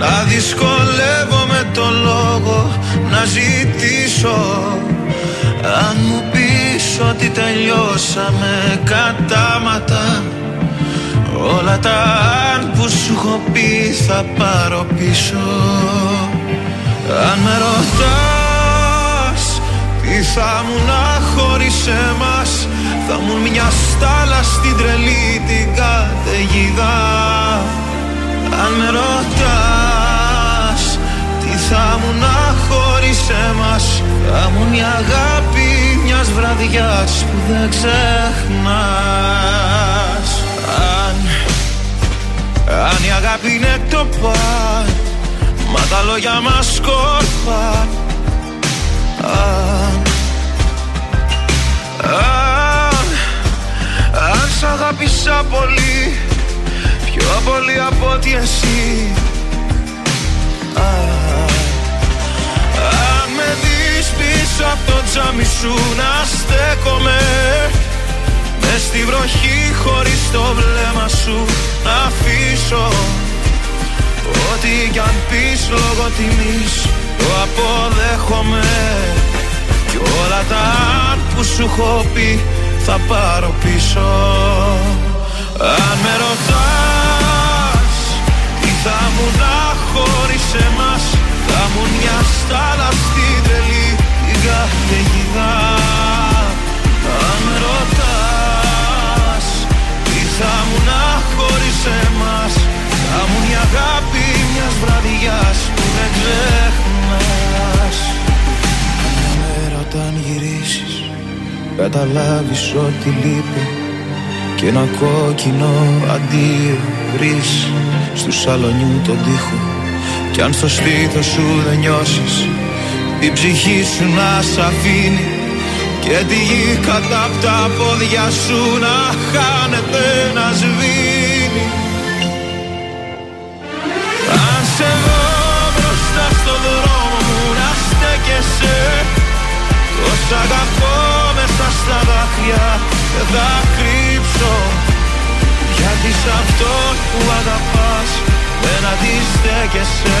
να δυσκολεύομαι το λόγο να ζητήσω. Αν μου πεις ότι τελειώσαμε κατάματα Όλα τα αν που σου έχω πει θα πάρω πίσω. Αν με ρωτάς τι θα μου να χωρίς εμάς Θα μου μια στάλα στην τρελή την καταιγίδα. Αν με ρωτάς Τι θα μου να χωρίς εμάς Θα μου η αγάπη μιας βραδιάς που δεν ξεχνάς. Αν, αν η αγάπη είναι το παν Μα τα λόγια μας σκόρπαν Αν, αν, αν σ' αγάπησα πολύ Πιο πολύ από ότι εσύ. Α, Αν με δεις πίσω από το τζάμι σου να στέκομαι. Μες στη βροχή χωρίς το βλέμμα σου να αφήσω. Ό,τι κι αν πεις λόγω τιμής το αποδέχομαι. Κι όλα τα αν που σου έχω πει θα πάρω πίσω. Αν με ρωτάς Τι θα μου να χωρίς εμάς Θα μου μια στάλα στην τρελή καθηγητά Αν ρωτάς Τι θα μου να χωρίς εμάς; Θα μου η αγάπη μιας βραδιάς Που δεν ξεχνάς. Μέρα όταν γυρίσεις Καταλάβεις ότι λείπει Και ένα κόκκινο αντίο βρεις. Στου σαλονιού τον τοίχο Κι αν στο σπίτι σου δεν νιώσεις η ψυχή σου να σ' αφήνει και τη γη κατά απ' τα πόδια σου να χάνεται να σβήνει. Αν σε δω μπροστά στο δρόμο μου να στέκεσαι. Τόσα αγαπώ μέσα στα δάκρυα δεν θα κρύψω. Γιατί σ' αυτό που αγαπάς δεν αντιστέκεσαι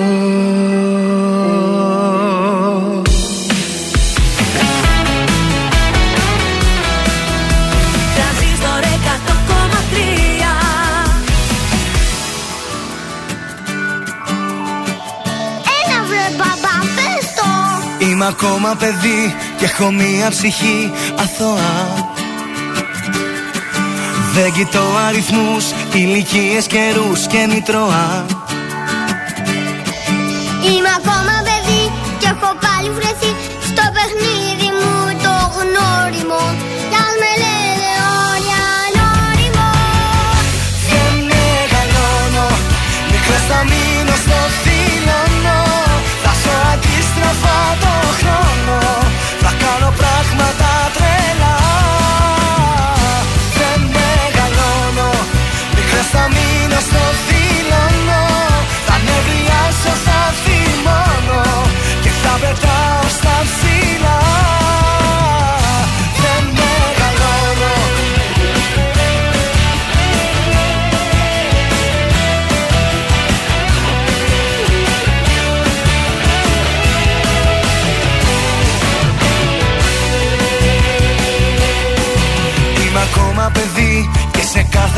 ακόμα παιδί και έχω μία ψυχή αθώα. Δεν κοιτώ αριθμούς, ηλικίες, καιρούς και μητρώα. Είμαι ακόμα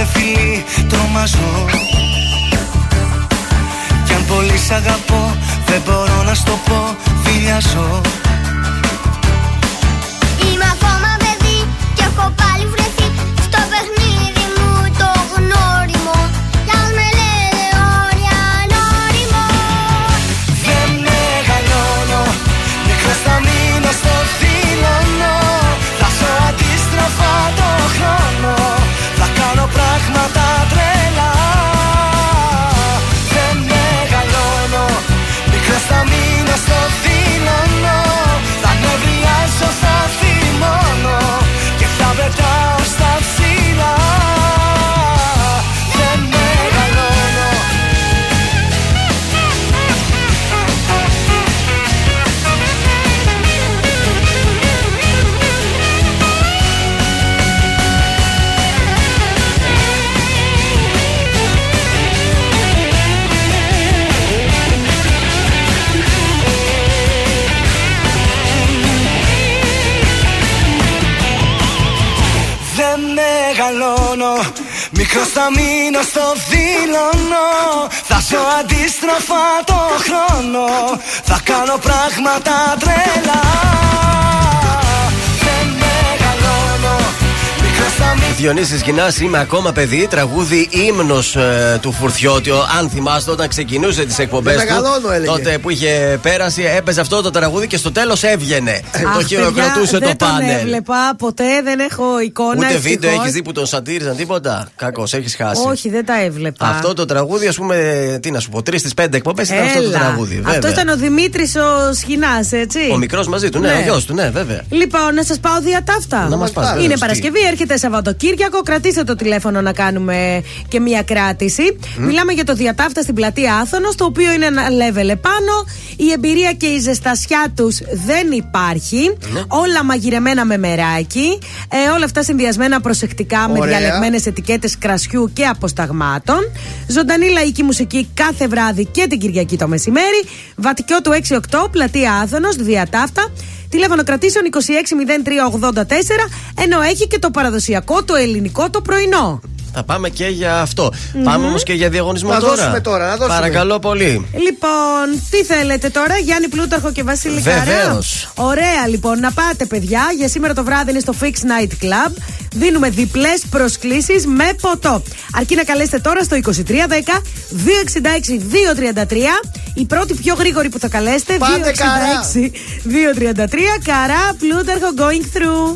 κάθε φιλή τρομάζω. Κι αν πολύ σ' αγαπώ δεν μπορώ να στο πω φιλιάζω Θα κάνω πράγματα τρελά Μικρός θα μείνω Διονύσης Γινάς, είμαι ακόμα παιδί. Τραγούδι ύμνος του Φουρτιώτη. Ο- Αν θυμάστε, όταν ξεκινούσε τις εκπομπές Δεν μεγαλώνω, έλεγε. τότε που είχε πέρασει, έπαιζε αυτό το τραγούδι και στο τέλος έβγαινε. το Αχ, χειροκροτούσε παιδιά, το δεν τον πάνελ. έβλεπα ποτέ, δεν έχω εικόνα. Ούτε ευτυχώς. βίντεο έχεις δει που τον σατήριζαν τίποτα. Κακός, έχεις χάσει. Όχι, δεν τα έβλεπα. Αυτό το τραγούδι, ας πούμε, τι να σου πω, τρεις στις πέντε εκπομπές ήταν αυτό το Έλα. τραγούδι. Αυτό βέβαια. ήταν ο Δημήτρης ο Σχοινάς, έτσι. Ο μικρός μαζί του, ναι, Ναι. ο γιος του, ναι, βέβαια. Λοιπόν, να σας πάω διατάφτα. Να μας πας, Είναι βεβαίως, Παρασκευή, έρχεται Σαββατοκύριακο. Κρατήστε το τηλέφωνο να κάνουμε και μία κράτηση. Μιλάμε για το διατάφτα στην πλατεία Άθωνος, το οποίο είναι ένα level επάνω. Η εμπειρία και η ζεστασιά τους δεν υπάρχει. Όλα μαγειρεμένα με μεράκι. Ε, όλα αυτά συνδυασμένα προσεκτικά με Ωραία. διαλεγμένες ετικέτες κρασιού και αποσταγμάτων. Ζωντανή λαϊκή μουσική κάθε βράδυ και την Κυριακή το μεσημέρι. Βατικιό του 6-8, πλατεία Άθωνος, διατάφτα. Τηλέφωνο κρατήσεων 260384, ενώ έχει και το παραδοσιακό, το ελληνικό, το πρωινό. Θα πάμε και για αυτό. Πάμε όμως και για διαγωνισμό Να τώρα. δώσουμε τώρα, να δώσουμε. Παρακαλώ πολύ. Λοιπόν, τι θέλετε τώρα, Γιάννη Πλούταρχο και Βασίλη Καρά. Βεβαίως. Ωραία, λοιπόν, να πάτε, παιδιά. Για σήμερα το βράδυ είναι στο Fix Night Club. Δίνουμε διπλές προσκλήσεις με ποτό. Αρκεί να καλέσετε τώρα στο 2310 266 233. Η πρώτη πιο γρήγορη που θα καλέσετε, Πάτε, 266 233. Καρά Πλούταρχο going through.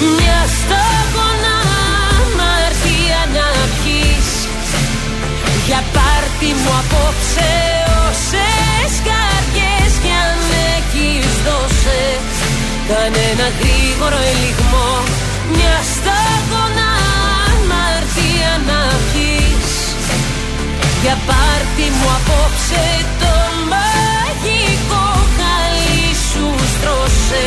Μια σταγόνα αμαρτία να πιείς Για πάρτι μου απόψε όσες καρδιές κι αν έχεις δώσε Κανένα γρήγορο ελιγμό. Μια σταγόνα αμαρτία να πιείς για πάρτι μου απόψε το μαγικό χαλί σου στρώσε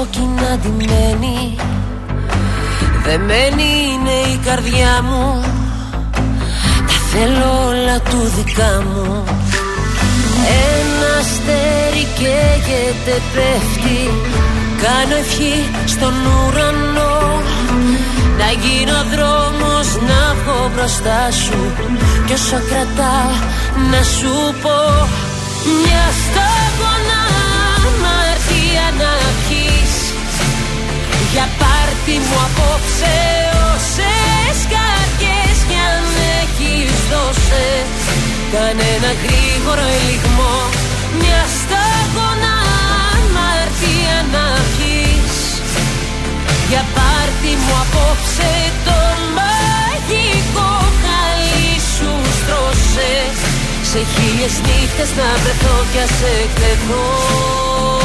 κόκκινα ντυμένη. Δεμένη είναι η καρδιά μου. Τα θέλω όλα του δικά μου. Ένα αστέρι καίγεται πέφτει. Κάνω ευχή στον ουρανό. Να γίνω δρόμος να βγω μπροστά σου. Κι όσο κρατάω να σου πω. Μια σταγόνα Για πάρτι μου απόψε όσες καρδιές κι αν έχεις δώσε. Κανένα γρήγορο ελιγμό Μια σταγόνα αμαρτία να πιείς Για πάρτι μου απόψε το μαγικό χαλί σου στρώσε. Σε χίλιες νύχτες να βρεθώ κι ας εκτεθώ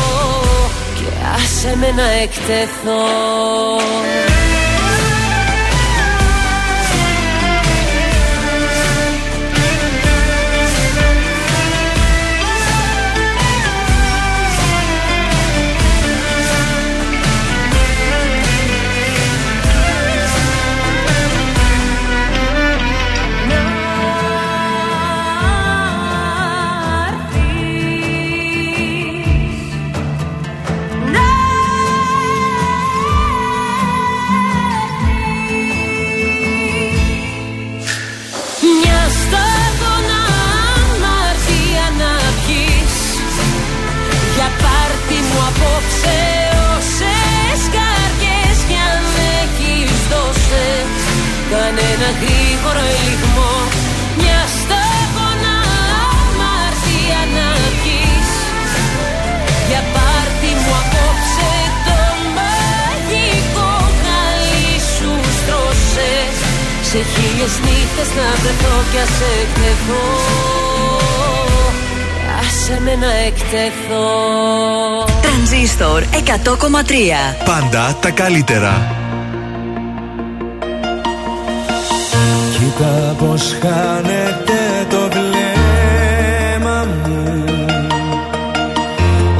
Και άσε με να εκτεθώ Πάντα τα καλύτερα. Κοίτα πως χάνεται το βλέμμα μου.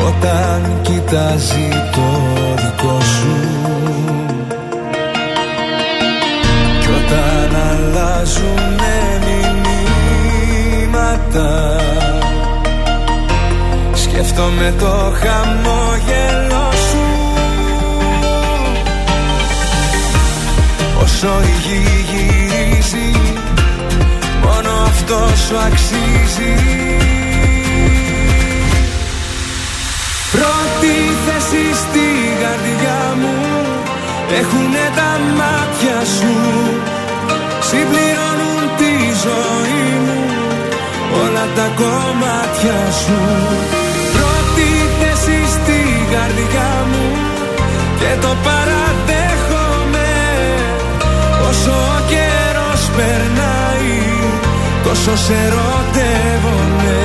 Όταν κοιτάζει το δικό σου. Κι όταν αλλάζουνε μηνύματα Σκέφτομαι το χαμόγελο Όσο η γη γυρίζει. Μόνο αυτό σου αξίζει. Πρώτη θέση στη καρδιά μου Έχουνε τα μάτια σου. Συμπληρώνουν τη ζωή μου Όλα τα κομμάτια σου. Πρώτη θέση στη καρδιά μου Και το παραδέχομαι Όσο ο καιρός περνάει Τόσο σε ερωτεύομαι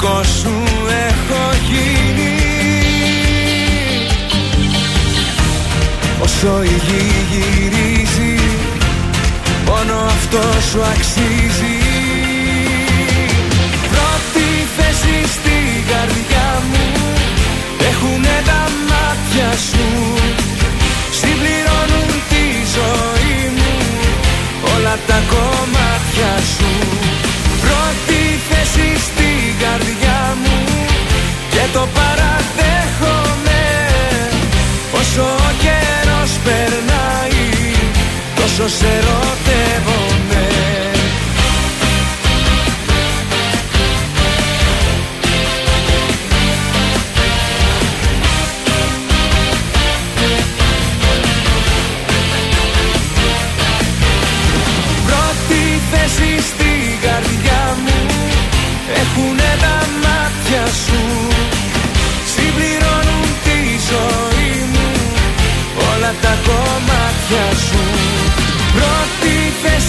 δικό σου έχω γίνει. Όσο η γη γυρίζει Μόνο αυτό σου αξίζει. Πρώτη θέση στη καρδιά μου Έχουνε τα μάτια σου. Συμπληρώνουν τη ζωή μου Όλα τα κομμάτια σου. Πρώτη θέση στη καρδιά μου Και το παραδέχομαι Όσο ο καιρός περνάει Τόσο σε ερωτεύομαι. Πρώτη θέση στη καρδιά μου Έχουνε τα μάτια σου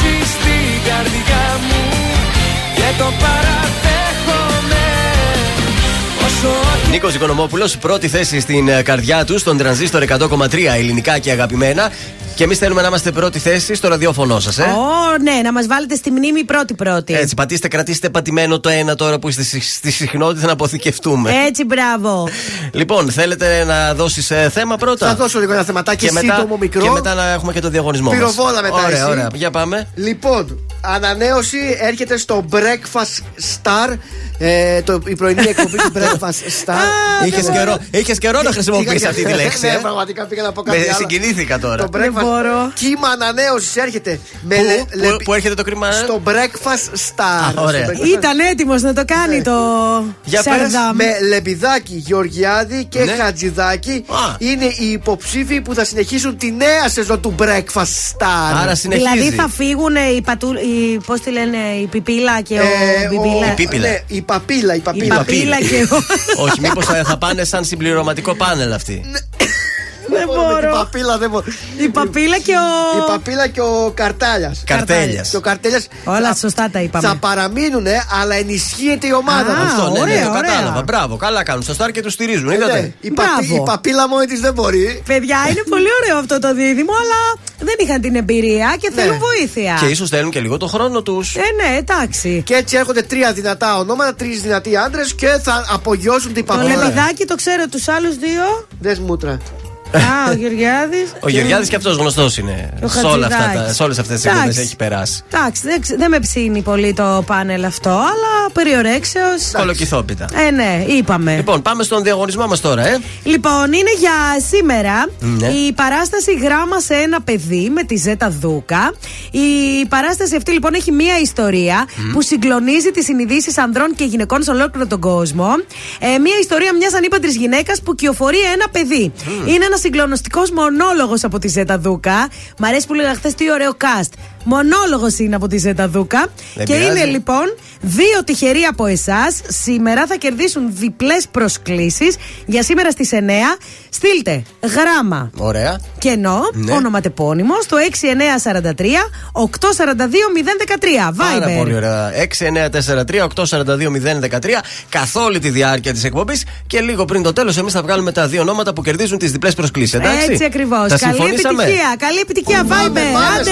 θέση στη καρδιά μου Και το παραδέχομαι Όσο Νίκος Οικονομόπουλος, πρώτη θέση στην ε, καρδιά του, στον τρανζίστορ 100,3 ελληνικά και αγαπημένα. Και εμείς θέλουμε να είμαστε πρώτη θέση στο ραδιόφωνο σας, ε. Ω, ναι, να μας βάλετε στη μνήμη πρώτη-πρώτη. Έτσι, πατήστε, κρατήστε πατημένο το ένα τώρα που είστε στη- στη συχνότητα να αποθηκευτούμε. Έτσι, μπράβο. (laughs) Λοιπόν, θέλετε να δώσεις θέμα πρώτα; Θα δώσω λίγο ένα θεματάκι και μετά, σύντομο μικρό. Και μετά να έχουμε και το διαγωνισμό μας. Πυροβόλα μετά Ωραία, εσύ. ωραία. Για πάμε. Λοιπόν, ανανέωση έρχεται στο Breakfast Star. Ε, το, η πρωινή εκπομπή του Breakfast Star. Είχες καιρό, είχες καιρό να χρησιμοποιήσει αυτή τη λέξη. Ναι, ε. πραγματικά πήγα να πω Με κάτι άλλο. συγκινήθηκα τώρα. Το breakfast. Κύμα ανανέωσης έρχεται. Με Πού, λε- πού- λεπι- πού έρχεται το κρίμα, ε; Στο Breakfast Star. Α, ωραία. Στο breakfast- Ήταν έτοιμος να το κάνει το Για πες, Σαρδάμ. με Λεπιδάκη, Γεωργιάδη και Ναι. Χατζηδάκη είναι οι υποψήφοι που θα συνεχίσουν τη νέα σεζόν του Breakfast Star. Άρα συνεχίζει. Δηλαδή θα φύγουν οι, πατου... οι πώς τη λένε, η Πιπίλα και ο Ε, Μπιμπίλα. Η Πίπιλα. Ναι, η παπίλα, η Η παπίλα. Παπίλα και ο... Όχι, μήπως θα, θα πάνε σαν συμπληρωματικό πάνελ αυτοί. Δεν Με την μπορώ. παπίλα δεν μπορώ. Η Παπίλα και ο... Η παπίλα και ο Καρτάλιας. Καρτέλιας. Και ο Καρτέλιας Όλα θα- σωστά τα είπαμε. Θα παραμείνουν, αλλά ενισχύεται η ομάδα. Α, Αυτό, ναι, ναι, ωραία, το ωραία. κατάλαβα. Μπράβο, καλά κάνουν. Στο Σταρ και τους στηρίζουν. Ε, Είδατε. ναι, η, παπί- Μπράβο. η παπίλα μόνη της δεν μπορεί. Παιδιά, είναι πολύ ωραίο αυτό το δίδυμο, αλλά δεν είχαν την εμπειρία και θέλουν βοήθεια. Και ίσως θέλουν και λίγο το χρόνο τους. Ε, ναι, εντάξει. Και έτσι έρχονται τρία δυνατά ονόματα, τρεις δυνατοί άντρες και θα απογειώσουν την Το παπίλα. λεπιδάκι το ξέρω, τους άλλους δύο. Δες μούτρα. Α, ο Γεωργιάδης. Ο Γεωργιάδης και αυτός γνωστός είναι. Ο Σε, όλα αυτά, Χατζηδάκης. τα- σε όλες αυτές τις Εντάξει. εκπομπές έχει περάσει. Εντάξει, δεν, ξε- δεν με ψήνει πολύ το πάνελ αυτό, αλλά περιορέξεω. Κολοκυθόπιτα. Ε, ναι, είπαμε. Λοιπόν, πάμε στον διαγωνισμό μας τώρα, ε. Λοιπόν, είναι για σήμερα Ναι. η παράσταση Γράμμα σε ένα παιδί με τη Ζέτα Δούκα. Η παράσταση αυτή λοιπόν έχει μία ιστορία που συγκλονίζει τις συνειδήσεις ανδρών και γυναικών σε ολόκληρο τον κόσμο. Ε, μία ιστορία μιας ανήπαντρη γυναίκας που κυοφορεί ένα παιδί. Είναι ένας συγκλονιστικός μονόλογος από τη Ζέτα Δούκα. Μ' αρέσει που λέγα χθες τι ωραίο cast. Μονόλογος είναι από τη Ζεταδούκα. Δεν και πειράζει. είναι λοιπόν δύο τυχεροί από εσάς. Σήμερα θα κερδίσουν διπλές προσκλήσεις για σήμερα στις 9. Στείλτε γράμμα Ωραία. κενό, Ναι. ονοματεπώνυμος στο 6943 842 013. Πάρα Viber. πολύ ωραία. 6943-842-013 καθ' όλη τη διάρκεια της εκπομπής και λίγο πριν το τέλος, εμείς θα βγάλουμε τα δύο ονόματα που κερδίζουν τις διπλές προσκλήσεις. Εντάξει; Έτσι ακριβώς. Τα Καλή συμφωνήσαμε; επιτυχία. Καλή επιτυχία. Viber. Άντε. Σε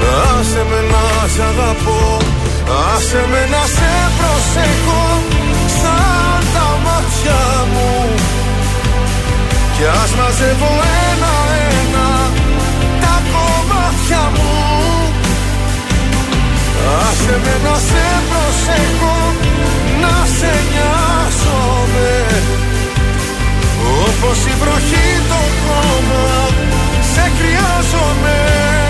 Άσε με να σ' αγαπώ Άσε με να σε προσέχω Σαν τα μάτια μου. Κι ας μαζεύω ένα-ένα Τα κομμάτια μου. Άσε με να σε προσέχω Να σε νοιάζομαι. Όπως η βροχή το χώμα Σε χρειάζομαι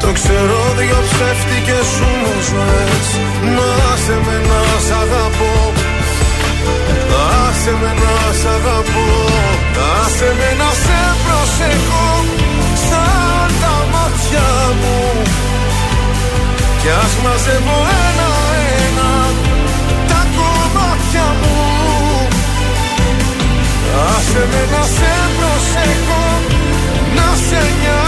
το ξέρω δυο ψεύτικες σου μου ζωές. Να σε με να σ' αγαπώ. Άσε με να σ' αγαπώ. Άσε με να σε προσέχω. Σαν τα μάτια μου. Κι ας μαζεύω ένα-ένα Τα κομμάτια μου. Άσε με να σε προσέχω. Να σε νοιάζομαι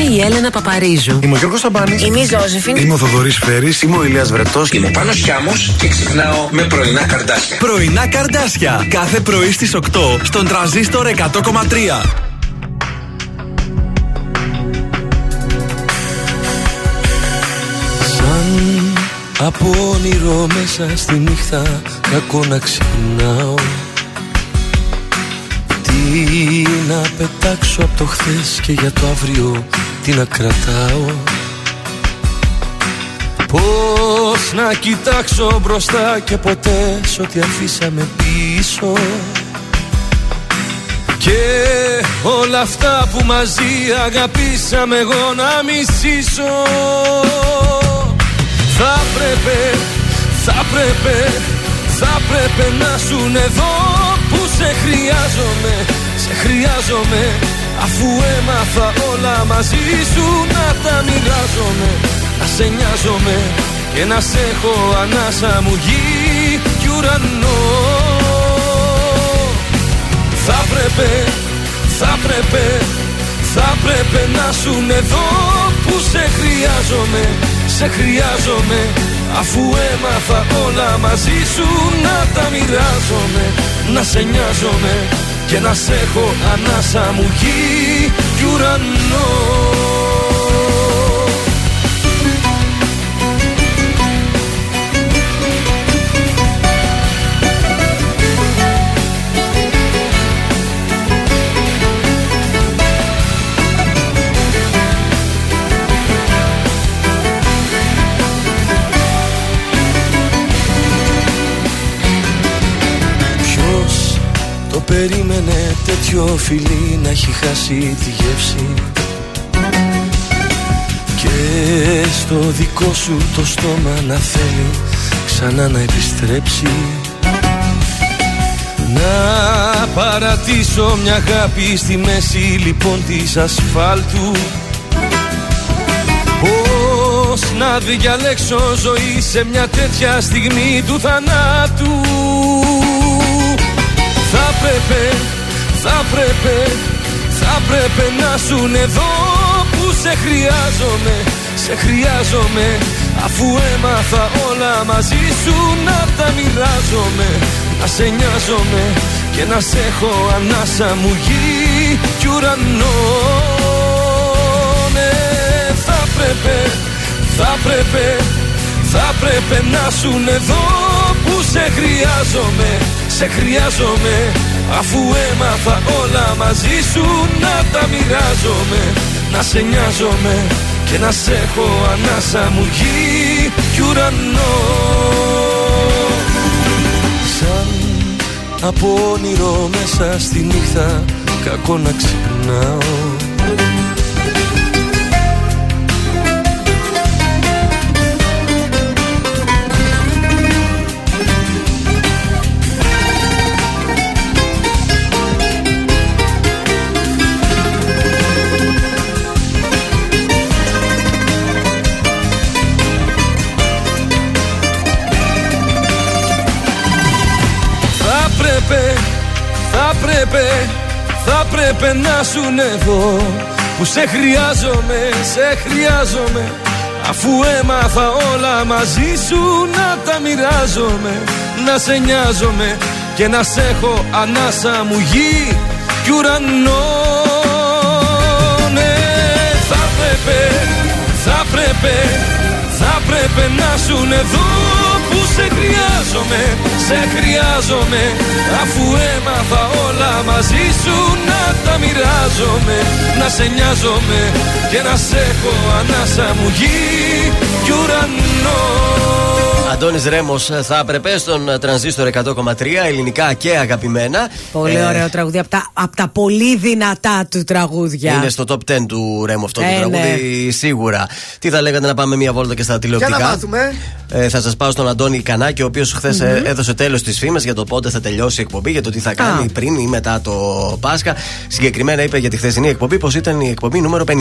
Είμαι η Έλενα Παπαρίζου. Είμαι ο Γιώργος Σαμπάνης Είμαι η Ζώζεφιν. Είμαι ο Θοδωρής Φέρης Είμαι ο Ηλίας Βρετός Είμαι ο Πάνος Χιάμος και ξυπνάω με πρωινά καρδάσια. Πρωινά καρδάσια. Κάθε πρωί στις 8 στον τραζίστορ 100,3. Σαν από όνειρο μέσα στη νύχτα κακό να ξυπνάω Τι να πετάξω από το χθες και για το αύριο τι να κρατάω. Πώς να κοιτάξω μπροστά και ποτέ σ' ό,τι αφήσαμε πίσω. Και όλα αυτά που μαζί αγαπήσαμε εγώ να μισήσω Θα πρέπει, θα πρέπει, θα πρέπει να σου εδώ που σε χρειάζομαι Σε χρειάζομαι Αφού έμαθα όλα μαζί σου να τα μοιράζομαι Να σε νοιάζομαι και να σε έχω ανάσα μου γη κι ουρανό. Θα πρέπει, θα πρέπει, θα πρέπει να σου εδώ που σε χρειάζομαι, σε χρειάζομαι. Αφού έμαθα όλα μαζί σου να τα μοιράζομαι Να σε νοιάζομαι και να σε έχω ανάσα μου γη κι ουρανός περίμενε τέτοιο φιλί να έχει χάσει τη γεύση. Και στο δικό σου το στόμα να θέλει ξανά να επιστρέψει. Να παρατήσω μια αγάπη στη μέση λοιπόν της ασφάλτου. Πώς να διαλέξω ζωή σε μια τέτοια στιγμή του θανάτου Θα πρέπει, θα πρέπει, θα πρέπει να σου εδώ που σε χρειάζομαι, σε χρειάζομαι. Αφού έμαθα όλα μαζί σου να τα μοιράζομαι Να σε νοιάζομαι και να σε έχω ανάσα μου γη κι ουρανό Ναι, θα πρέπει, θα πρέπει, θα πρέπει να σου εδώ που σε χρειάζομαι, σε χρειάζομαι Αφού έμαθα όλα μαζί σου να τα μοιράζομαι. Να σε νοιάζομαι και να σε έχω ανάσα μου γη κι ουρανό. Σαν από όνειρο μέσα στη νύχτα κακό να ξυπνάω θα πρέπει, θα πρέπει να σου εδώ. Που σε χρειάζομαι, σε χρειάζομαι. Αφού έμαθα όλα μαζί σου να τα μοιράζομαι. Να σε νοιάζομαι και να σε έχω ανάσα μου γη κι ουρανό Ναι, θα πρέπει, θα πρέπει, θα πρέπει να σου εδώ που σε χρειάζομαι, σε χρειάζομαι Αφού έμαθα όλα μαζί σου να τα μοιράζομαι Να σε νοιάζομαι και να σε έχω ανάσα μου γη κι ουρανό Αντώνης Ρέμος θα έπρεπε στον τρανζίστορ 100,3 ελληνικά και αγαπημένα. Πολύ Ε, ωραίο τραγούδι. Από τα, απ' τα πολύ δυνατά του τραγούδια. Είναι στο top 10 του Ρέμου αυτό Ε, το τραγούδι, σίγουρα. Τι θα λέγατε να πάμε μια βόλτα και στα Για τηλεοπτικά. να μάθουμε. Ε, θα σας πάω στον Αντώνη Κανάκη, ο οποίος χθες έδωσε τέλος στι φήμε για το πότε θα τελειώσει η εκπομπή, για το τι θα κάνει πριν ή μετά το Πάσχα. Συγκεκριμένα είπε για τη χθεσινή εκπομπή πως ήταν η εκπομπή νούμερο 50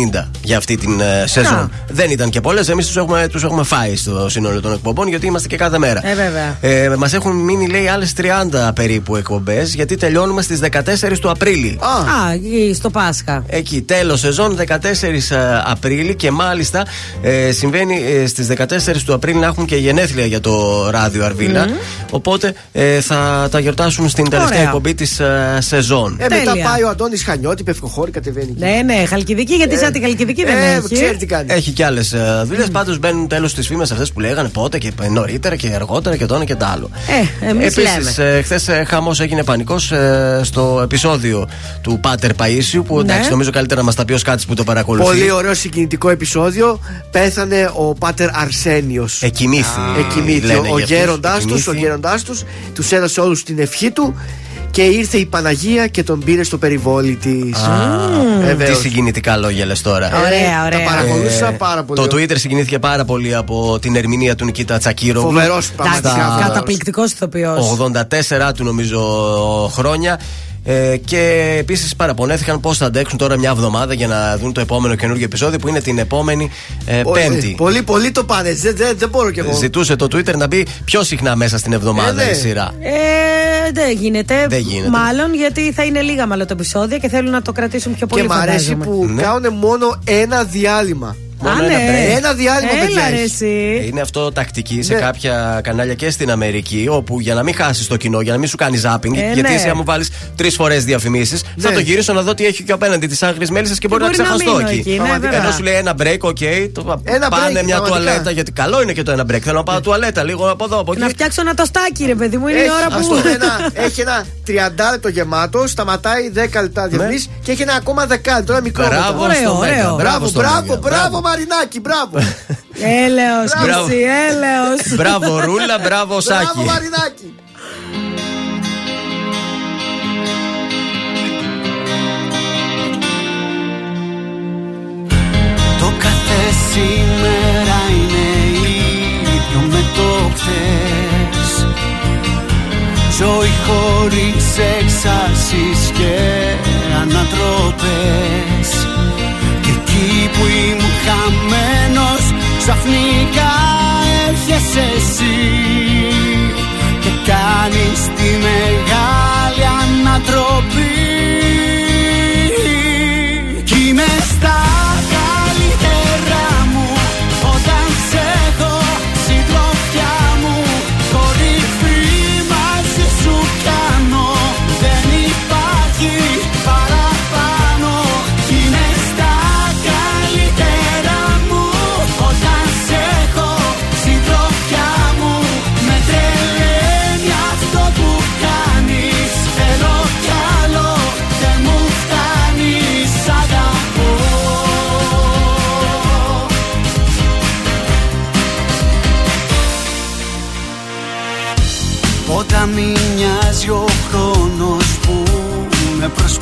για αυτή την ε, σεζόν. Α. Δεν ήταν και πολλές, εμείς τους έχουμε, τους έχουμε φάει στο σύνολο των εκπομπών, γιατί είμαστε και κάθε μέρα. Ε, βέβαια. Ε, Μας έχουν μείνει, λέει, άλλες 30 περίπου εκπομπές, γιατί τελειώνουμε στις 14 του Απρίλη. Α, εκεί στο Πάσχα. Εκεί, τέλος σεζόν 14 Απρίλη και μάλιστα ε, συμβαίνει ε, στις 14 του Απρίλη να έχουν και γενέθλια για το ράδιο Αρβίλα. Οπότε ε, θα τα γιορτάσουν στην τελευταία Ωραία. εκπομπή της σεζόν. Ε, μετά Τέλεια. πάει ο Αντώνης Χανιώτη, πευκοχώρη, κατεβαίνει. εκεί. Ναι, ναι, χαλκιδική, γιατί σαν τη χαλκιδική δεν ε, έχει. ξέρει τι κάνει. Έχει και άλλες δουλειές. Πάντως μπαίνουν τέλος στις φήμες αυτές που λέγανε πότε και νωρίτερα και αργότερα και το ένα και το άλλο. Ε, εμείς λέμε. Επίσης, χθες χαμός έγινε πανικός στο επεισόδιο του Πάτερ Παίσιου που Ναι. εντάξει, νομίζω καλύτερα να μας τα πει ο Σκάτης που το παρακολουθεί. Πολύ ωραίο συγκινητικό επεισόδιο. Πέθανε ο Πάτερ Αρσένιος. Εκοιμήθη. Εκοιμήθη. λένε Ο για αυτούς. γέροντάς τους, ο Εκοιμήθη. γέροντάς τους, τους έδωσε όλους την ευχή του και ήρθε η Παναγία και τον πήρε στο περιβόλι της. Α, Τι συγκινητικά λόγια λες τώρα. Ωραία, ωραία. Τα παρακολούθησα Ε, πάρα πολύ. Το Twitter συγκινήθηκε πάρα πολύ από την ερμηνεία του Νικήτα Τσακύρογλου. Φοβερός, πραγματικά Στα φοβερός. Καταπληκτικός ηθοποιός. 84 του νομίζω χρόνια. Ε, και επίσης παραπονέθηκαν πώς θα αντέξουν τώρα μια εβδομάδα για να δουν το επόμενο καινούργιο επεισόδιο που είναι την επόμενη ε, Πολύ- Πέμπτη. Πολύ, πολύ το πάνε. Δεν, δεν, δεν μπορώ κι εγώ. Ζητούσε το Twitter να μπει πιο συχνά μέσα στην εβδομάδα Ε, ναι. η σειρά. Ε, δεν γίνεται. Δεν γίνεται. Μάλλον γιατί θα είναι λίγα μάλλον τα επεισόδια και θέλουν να το κρατήσουν πιο πολύ Και μ' αρέσει φαντάζομαι. που Ναι. κάνουν μόνο ένα διάλειμμα. Μόνο Α, ένα ναι. break. Ένα διάλειμμα, Έλα παιδιά, ρε έχεις. εσύ. Είναι αυτό τακτική σε Ναι. κάποια κανάλια και στην Αμερική, όπου για να μην χάσεις το κοινό, για να μην σου κάνει zapping, Ε, γιατί ναι. εσύ, αν μου βάλεις τρεις φορές διαφημίσεις, θα Ναι. το γυρίσω να δω τι έχει και απέναντι της άγριας μέλισσας και μπορεί να μπορεί να ξεχαστώ μείνω εκεί. εκεί, ναι, Πραγματικά. βέβαια. Ενώ σου λέει ένα break, οκ, το Ένα πάνε break, μια πραγματικά. τουαλέτα, γιατί καλό είναι και το ένα break. Θέλω να πάω τουαλέτα λίγο από εδώ, από εκεί. Να φτιάξω ένα τοστάκι, ρε παιδί μου, είναι η Έχει, ώρα ας που. το, ένα, (laughs) έχει ένα 30 λεπτό γεμάτο, σταματάει 10 λεπτά διαφημίσεις και έχει ένα ακόμα δεκάλεπτο, ένα μικρό. Ναι. Μπράβο μετά. Ωραίο, στο ωραίο. Μέγκα, Μπράβο, στο μπράβο, Μέγκα, μπράβο, Μαρινάκι, μπράβο. (laughs) Έλεος, Μπράβο. Κυρσί, έλεος. (laughs) Μπράβο, Ρούλα, μπράβο, Μπράβο, Σάκη. Μαρινάκι. Το κάθε σήμερα είναι ίδιο με το χθες Ζωή χωρίς εξάσεις και ανατροπές Και εκεί που ήμουν χαμένος ξαφνικά έρχεσαι εσύ. Και κάνεις τη μεγάλη ανατροπή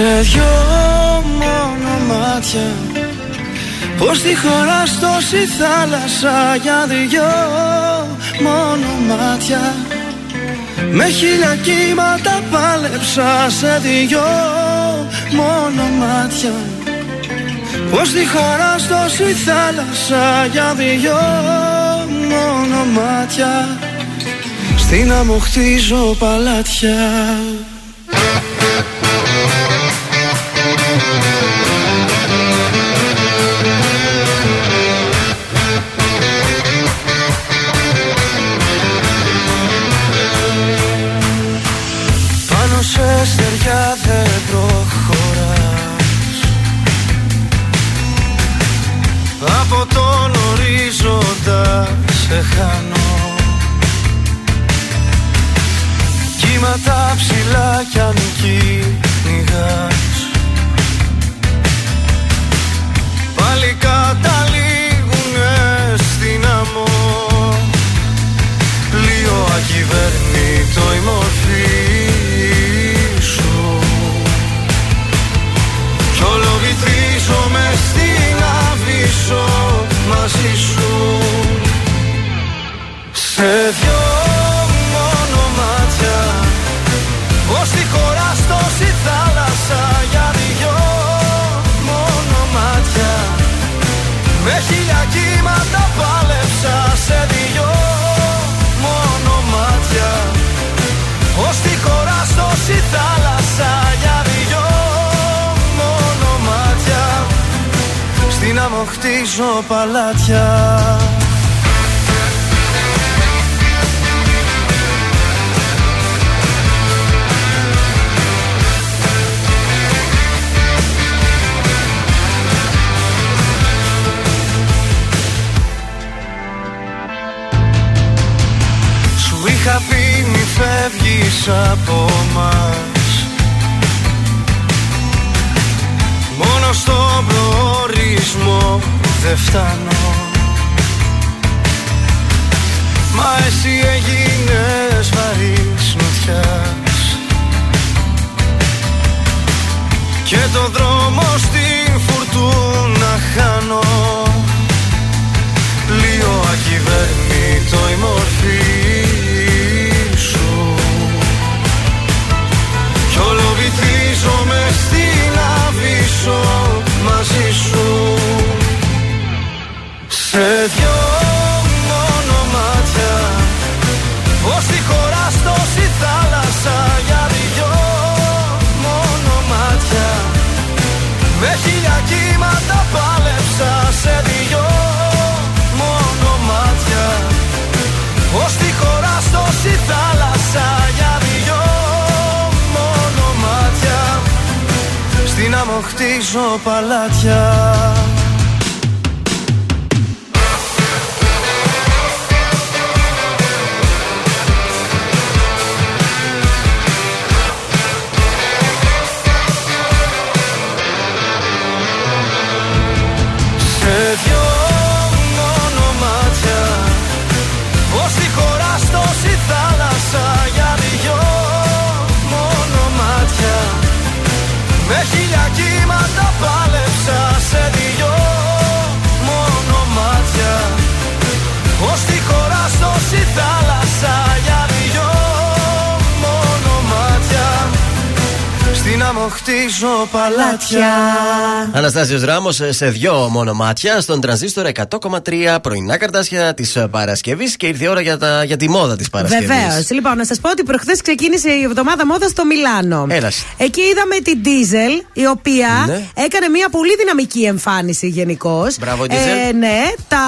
Σε δυο μόνο μάτια. Πως τη χωράς τόση θάλασσα Για δυο μόνο μάτια. Με χίλια κύματα πάλεψα Σε δυο μόνο μάτια. Πως τη χαρά τόση θάλασσα για δυο μόνο μάτια. Στην άμμο χτίζω παλάτια ψηλά κι αν κυνηγάς. Πάλι καταλήγουνε στην άμμο Λίγο ακυβέρνητο η μορφή σου. Κι όλο βυθίζομαι στην αβύσσο μαζί σου. Σε χτίζω παλάτια. Σου είχα πει μη φεύγεις από μας. Μόνο στον προορισμό δεν φτάνω. Μα εσύ έγινες βαρύς νοτιάς Και το δρόμο στην φουρτούνα χάνω. Λίγο ακυβέρνητο η μορφή σου. Κι όλο βυθίζομαι στην αβύσσο μαζί σου Σε δυο μόνο μάτια Ως τη χώρα τόση θάλασσα για δυο μόνο μάτια Με χίλια κύματα πάλεψα σε δυο μόνο μάτια Ως τη χώρα τόση θάλασσα για δυο μόνο μάτια Στην άμμο χτίζω παλάτια χτίζω παλάτια Αναστάσιος Ράμος σε δυο μόνο μάτια στον τρανζίστορ 100,3 πρωινά καρτάσια της Παρασκευής και ήρθε η ώρα για, τα, για τη μόδα της Παρασκευής. Βεβαίως. Λοιπόν, να σας πω ότι προχθές ξεκίνησε η εβδομάδα μόδα στο Μιλάνο. Έλασε. Εκεί είδαμε την Diesel, η οποία Ναι. έκανε μια πολύ δυναμική εμφάνιση γενικώς. Μπράβο, Diesel. ναι, τα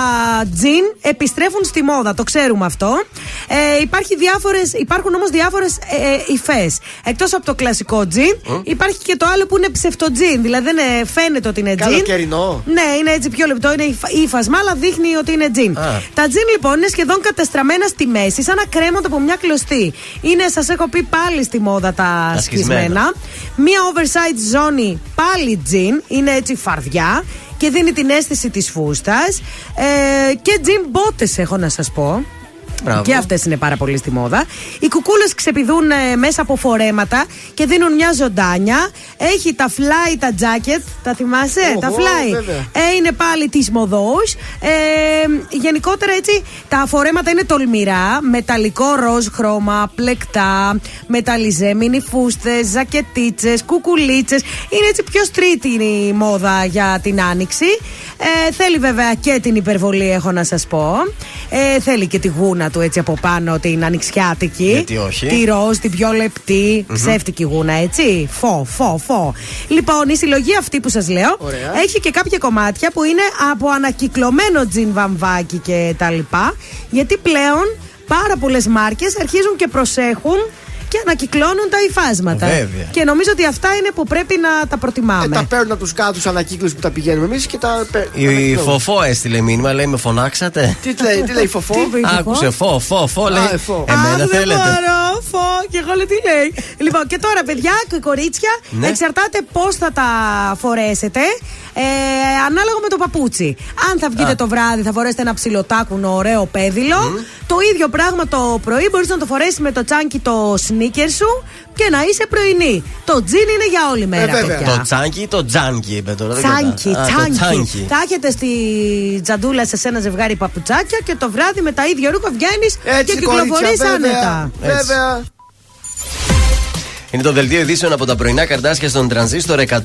τζιν επιστρέφουν στη μόδα, το ξέρουμε αυτό. Ε, υπάρχει διάφορες, υπάρχουν όμως διάφορες ε, υφές. Εκτός από το κλασικό τζιν, υπάρχει και το άλλο που είναι ψευτοτζιν. Δηλαδή δεν ε, φαίνεται ότι είναι τζιν. Καλοκαιρινό. Ναι, είναι έτσι πιο λεπτό, είναι υφ- ύφασμα, αλλά δείχνει ότι είναι τζιν. Α. Τα τζιν λοιπόν είναι σχεδόν κατεστραμμένα στη μέση, σαν να κρέμονται από μια κλωστή. Είναι, σας έχω πει πάλι στη μόδα τα, Τα σκισμένα. σκισμένα. Μία oversized ζώνη πάλι τζιν, είναι έτσι φαρδιά και δίνει την αίσθηση της φούστας. Ε, και τζιν μπότες έχω να σας πω. Μπράβο. Και αυτές είναι πάρα πολύ στη μόδα. Οι κουκούλες ξεπηδούν ε, μέσα από φορέματα και δίνουν μια ζωντάνια. Έχει τα fly τα jacket, τα θυμάσαι, Οχο, τα fly. βέβαια. Ε, είναι πάλι της μοδός. Ε, γενικότερα έτσι τα φορέματα είναι τολμηρά, μεταλλικό ροζ χρώμα, πλεκτά, μεταλλιζέ, μινι φούστε, ζακετίτσες, κουκουλίτσες. Είναι έτσι πιο στρίτη η μόδα για την άνοιξη. Ε, θέλει βέβαια και την υπερβολή, έχω να σας πω. Ε, θέλει και τη γούνα του έτσι από πάνω, την ανοιξιάτικη. Γιατί όχι. Τη ροζ, την πιο λεπτή, ψεύτικη γούνα, έτσι. Φω, φω, φω. Λοιπόν, η συλλογή αυτή που σας λέω Ωραία. έχει και κάποια κομμάτια που είναι από ανακυκλωμένο τζιν βαμβάκι και τα λοιπά. Γιατί πλέον πάρα πολλές μάρκες αρχίζουν και προσέχουν και ανακυκλώνουν τα υφάσματα. Βέβαια. Και νομίζω ότι αυτά είναι που πρέπει να τα προτιμάμε. Ε, τα παίρνουν από τους κάτω ανακύκλους που τα πηγαίνουμε εμείς και τα. πε- Η ανακυκλώνουμε. Φοφό έστειλε μήνυμα, λέει με φωνάξατε; Τι λέει, τι λέει η φοφό. Τι είπε η Φοφό; Άκουσε, φω, φω, φω, λέει. ε, φω. Εμένα Αχ, δεν θέλετε. μπορώ, φω, και εγώ λέω τι λέει; λοιπόν, και τώρα, παιδιά και κορίτσια, Ναι. εξαρτάται πώς θα τα φορέσετε. Ε, ανάλογα με το παπούτσι. Αν θα βγείτε Α. το βράδυ, θα φορέσετε ένα ψιλοτάκουνο ωραίο πέδιλο. Το ίδιο πράγμα το πρωί μπορείς να το φορέσεις με το τσάνκι το σνίκερ σου και να είσαι πρωινή. Το τζιν είναι για όλη μέρα, βέβαια. παιδιά. Το τσάνκι ή το τζάνκι, είπε τώρα. δεν Τσάνκι, κατάλαβα. Α, το τσάνκι. Θα έχετε στη τζαντούλα σε ένα ζευγάρι παπουτσάκια και το βράδυ με τα ίδια ρούχα βγαίνεις και κυκλοφορείς κορίτσια, βέβαια. άνετα. Βέβαια. Είναι το δελτίο ειδήσεων από τα πρωινά καρτάσια στον τρανζίστορ 100,3.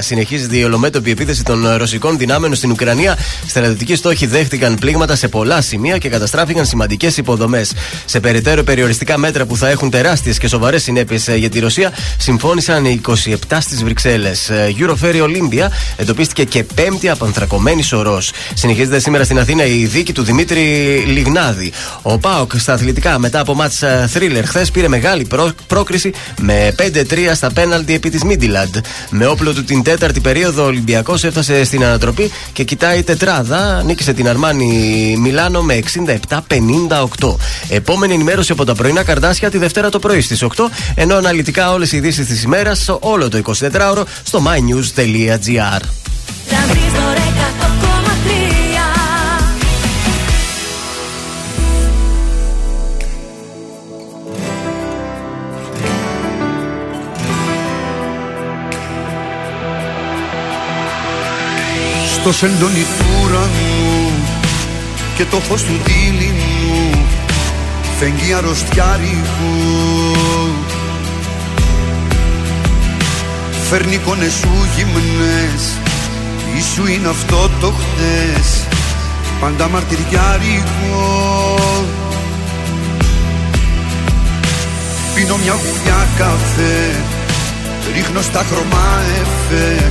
Συνεχίζεται η ολομέτωπη επίθεση των ρωσικών δυνάμεων στην Ουκρανία. Στρατιωτικοί στόχοι δέχτηκαν πλήγματα σε πολλά σημεία και καταστράφηκαν σημαντικές υποδομές. Σε περαιτέρω περιοριστικά μέτρα που θα έχουν τεράστιες και σοβαρές συνέπειες για τη Ρωσία, συμφώνησαν οι 27 στις Βρυξέλλες. Eurofairy Olympia εντοπίστηκε και πέμπτη απανθρακωμένη σωρός. Συνεχίζεται σήμερα στην Αθήνα η δίκη του Δημήτρη Λιγνάδη. Ο Πάοκ στα αθλητικά μετά από μάτς θρίλερ χθες πήρε μεγάλη πρό- πρόκριση με 5-3 στα πέναλτι επί της Μίντιλαντ. Με όπλο του την τέταρτη περίοδο ο Ολυμπιακός έφτασε στην ανατροπή και κοιτάει τετράδα. Νίκησε την Αρμάνι Μιλάνο με 67-58. Επόμενη ενημέρωση από τα πρωινά καρδάσια τη Δευτέρα το πρωί στις 8. Ενώ αναλυτικά όλες οι ειδήσεις της ημέρας όλο το 24ωρο στο mynews.gr. Στο σεντόνι του ουρανού και το φως του δίληνου φεγγεί αρρωστιά ρηγού Φέρνει εικόνες σου γυμνές ή σου είναι αυτό το χτες πάντα μαρτυριάρικο. Πίνω μια γουλιά καφέ ρίχνω στα χρώμα εφέ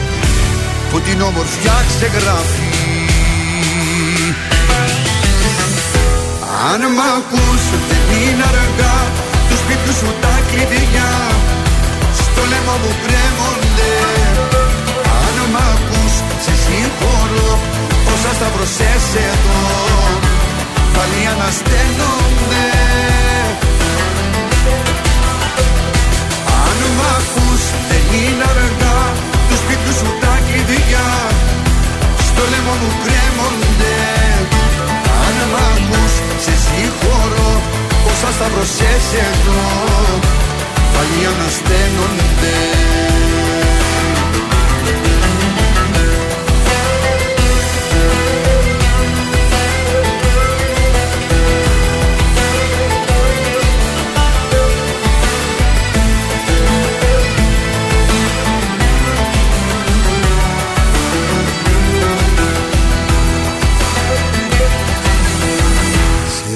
που την όμορφιά ξεγράφει. Αν μ' ακούς δεν είναι αργά τους σπίτιου σου τα κλειδιά. Στο λαιμό μου κρέμονται. Αν μ' ακούς σε συγχωρώ όσα σταυρωσές εδώ. Πάλι ανασταίνονται Αν μ' ακούς δεν είναι αργά τους σπίτιου σου τα κλειδιά στο λαιμό μου κρέμονται. Αν μ' ακούς σε συγχωρώ όσα σταυρωσές εδώ πάλι ανασταίνονται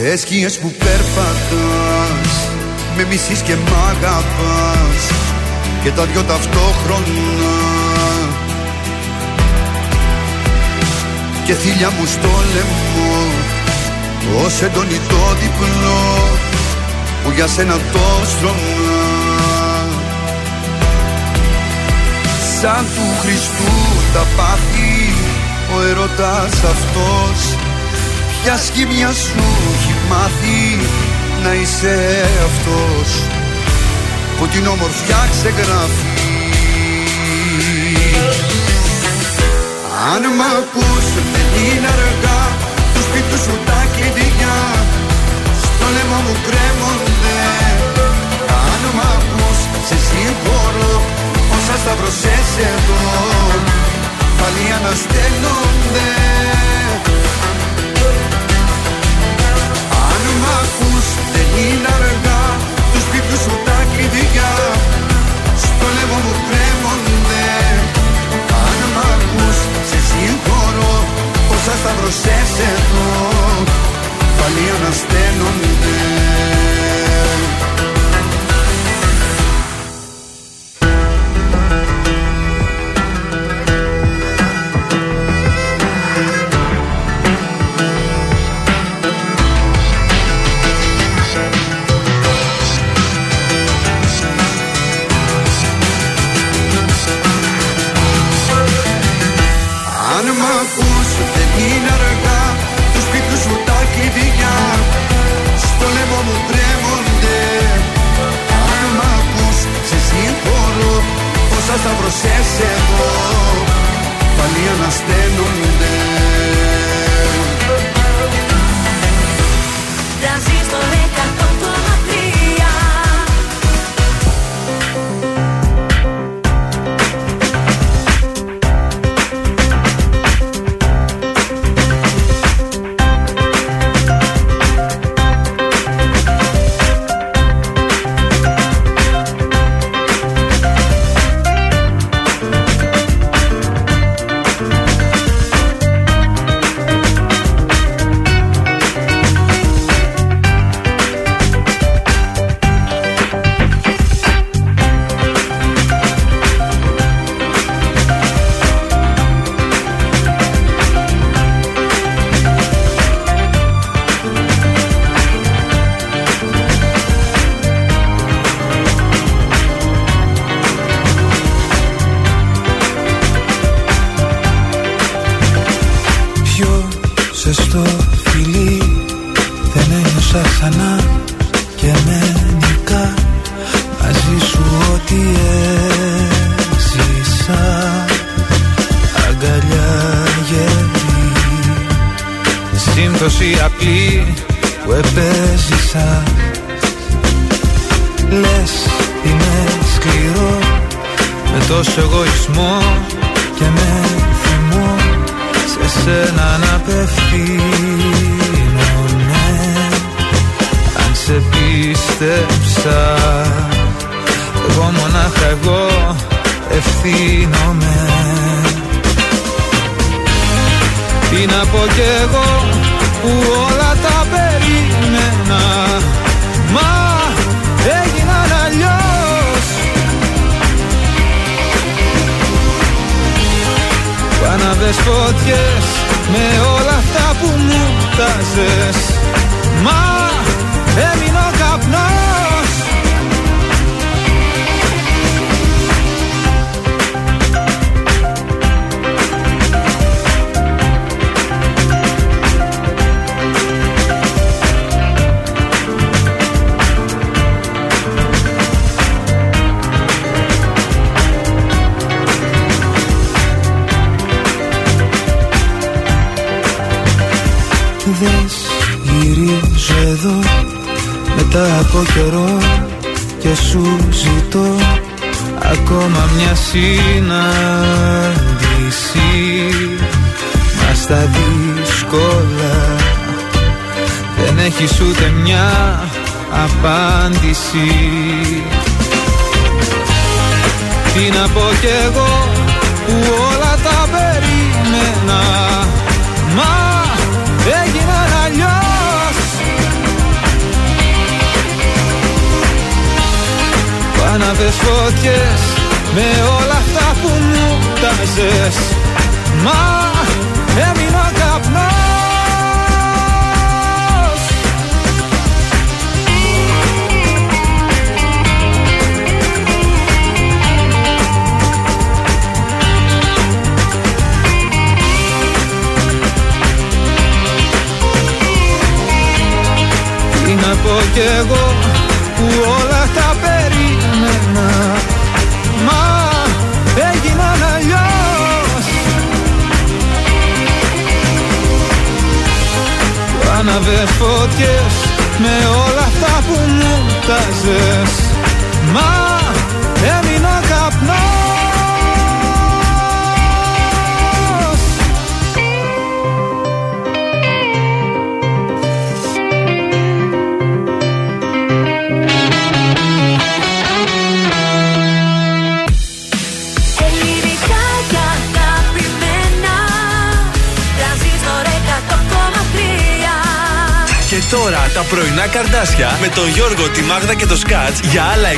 Σε που περπατάς Με μισείς και μ' Και τα δυο ταυτόχρονα. Και θύλια μου στο λαιμό Ως εντόνι το διπλό Που για σένα το στρωμά. Σαν του Χριστού τα πάθη Ο ερώτας αυτός Ποια σχήμια σου έχει μάθει να είσαι αυτός που την όμορφιά ξεγράφει. Αν μ' ακούς δεν είναι αργά του σπίτου σου τα κλειδιά. Στο λαιμό μου κρέμονται. Αν μ' ακούς σε συγχωρώ όσα σταυρωσές εδώ πάλι αναστέλλονται Δεν είναι αργά. Τους σπιτιού σου τα κλειδιά. Στο λαιμό μου κρέμονται. Αν μ' ακούς σε συγχωρώ. Όσα σταυρωσές εδώ Πάλι ανασταίνονται.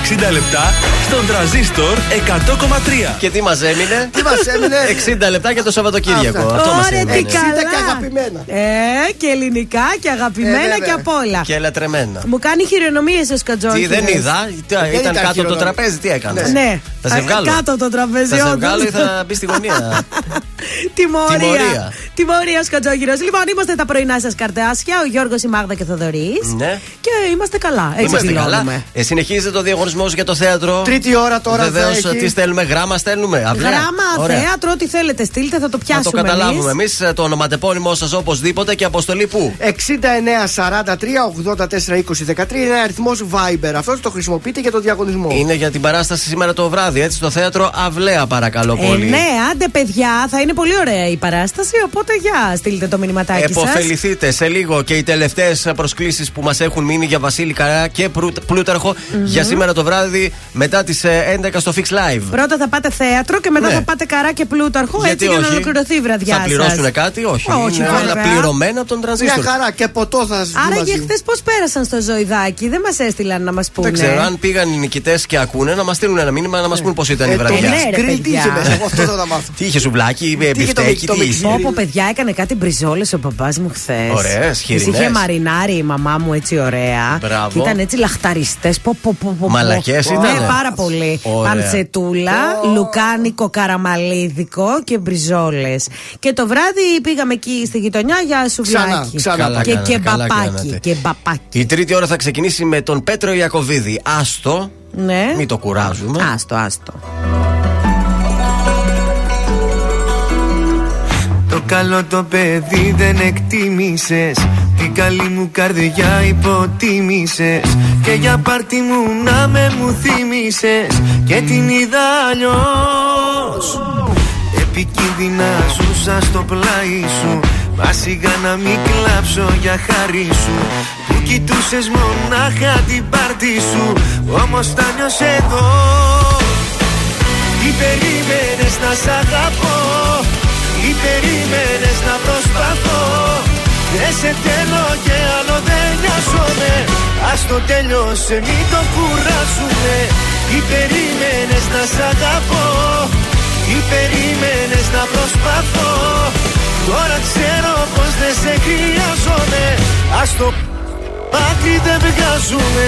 60 λεπτά στον τραζίστορ 100,3. Και τι μας έμεινε; Τι μας έμεινε; 60 λεπτά για το Σαββατοκύριακο. Αυτά. Αυτό μας Ωραία, τι έμεινε. καλά. και αγαπημένα. Ε, και ελληνικά και αγαπημένα Ε, βέβαια. και απ' όλα. Και λατρεμένα. Μου κάνει χειρονομίες ο Σκατζόκη. Τι δεν είδα, τι, ήταν ήταν κάτω το χειρονομία. τραπέζι, τι έκανες; Ναι. Θα σε Α, βγάλω. Κάτω το τραπέζι, Θα σε όντως. βγάλω ή θα μπει στη γωνία; (laughs) Τιμωρία. Τιμωρία. Τιμωρία Σκατζόγυρος. Λοιπόν, είμαστε τα πρωινά σας καρτάσια, ο Γιώργος, η Μάγδα και ο Θοδωρής. Ναι. Και είμαστε καλά. Έτσι Είμαστε καλά. δηλώνουμε. Ε, συνεχίζεται το διαγωνισμός για το θέατρο. Τρίτη ώρα τώρα θα Βεβαίω, έχει. τι στέλνουμε, γράμμα στέλνουμε. Αυλαία. Γράμμα, Ωραία. θέατρο, ό,τι θέλετε, στείλτε, θα το Θα πιάσουμε. το καταλάβουμε εμείς. εμείς. Το ονοματεπώνυμό σας οπωσδήποτε και αποστολή πού; 69 43 84 20 13 είναι αριθμός Viber. Αυτός το χρησιμοποιείτε για το διαγωνισμό. Είναι για την παράσταση σήμερα το βράδυ, έτσι, στο θέατρο Αυλαία, παρακαλώ Ε, πολύ. ναι, άντε παιδιά, θα είναι πολύ ωραία η παράσταση. Οπότε για στείλτε το μηνυματάκι σας. Εποφεληθείτε σε λίγο και οι τελευταίες προσκλήσεις που μας έχουν μείνει για Βασίλη Καρά και Πρου- Πλούταρχο για σήμερα το βράδυ μετά τις 11 στο Fix Live. Πρώτα θα πάτε θέατρο και μετά Ναι. θα πάτε καρά και πλούταρχο. Γιατί έτσι για να όχι; ολοκληρωθεί η βραδιά Θα πληρώσουν σας. κάτι, όχι. Όχι, είναι όλα βέβαια. πληρωμένα από τον Μια τρανζίστορ. χαρά και ποτό θα σα Άρα και χθες πώς πέρασαν στο ζωηδάκι, δεν μας έστειλαν να μας πούνε. Δεν ξέρω αν πήγαν οι νικητές και ακούνε να μας στείλουν ένα μήνυμα να μας πούν πώς ήταν η Ε, το βραδιά. ναι, ρε, γκριλ τι παιδιά. είχε μέσα, εγώ αυτό θα τα μάθω. Τι είχε σουβλάκι, ε, Τι είχε το μπιφτέκι, μικ- το τι είχε. Πω, πω, παιδιά, έκανε κάτι μπριζόλες ο παπάς μου χθες. Ωραίες, χοιρινές. είχε μαρινάρει η μαμά μου έτσι ωραία. Μπράβο. Και ήταν έτσι λαχταριστές. Πω, πω, πω, πω, πω. Μαλακές Ναι, ήτανε. πάρα πολύ. Ωραία. Παντσετούλα, λουκάνικο καραμαλίδικο και μπριζόλες. Και το βράδυ πήγαμε εκεί στη γειτονιά για σουβλάκι. ξανά. Καλά Και κάνατε, καλά κεμπαπάκι. κάνατε. κεμπαπάκι. Η τρίτη ώρα θα ξεκινήσει με τον Πέτρο Ιακοβίδη. Άστο, Ναι. μην το κουράζουμε. Άστο, άστο. Καλό το παιδί δεν εκτίμησες. Την καλή μου καρδιά υποτίμησες. Και για πάρτι μου να με μου θύμισες Και την είδα αλλιώς. Επικίνδυνα ζούσα στο πλάι σου. Μα σιγά να μην κλάψω για χάρη σου. Που κοιτούσες μονάχα την πάρτι σου. Όμως τα νιώσες εδώ. Τι περίμενες να σ' αγαπώ. Τι περίμενες να προσπαθώ. Δεν σε θέλω και άλλο δεν νοιάζομαι. Ας το τέλειωσε μην το κουράσουμε Τι περίμενες να σ' αγαπώ. Τι περίμενες να προσπαθώ. Τώρα ξέρω πως δεν σε χρειάζομαι. Ας το πάτρι δεν βγάζουμε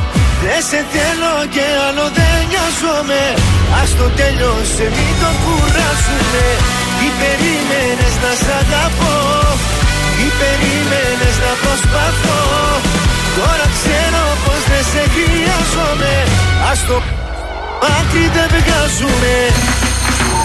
Δεν σε θέλω και άλλο δεν νοιάζομαι. Ας το τέλειωσε μην το κουράσουμε Τι περίμενες να σ' αγαπώ; Τι περίμενες να προσπαθώ; Τώρα ξέρω πως δεν σε χρειάζομαι. Ας το άκρη δεν βγάζουμε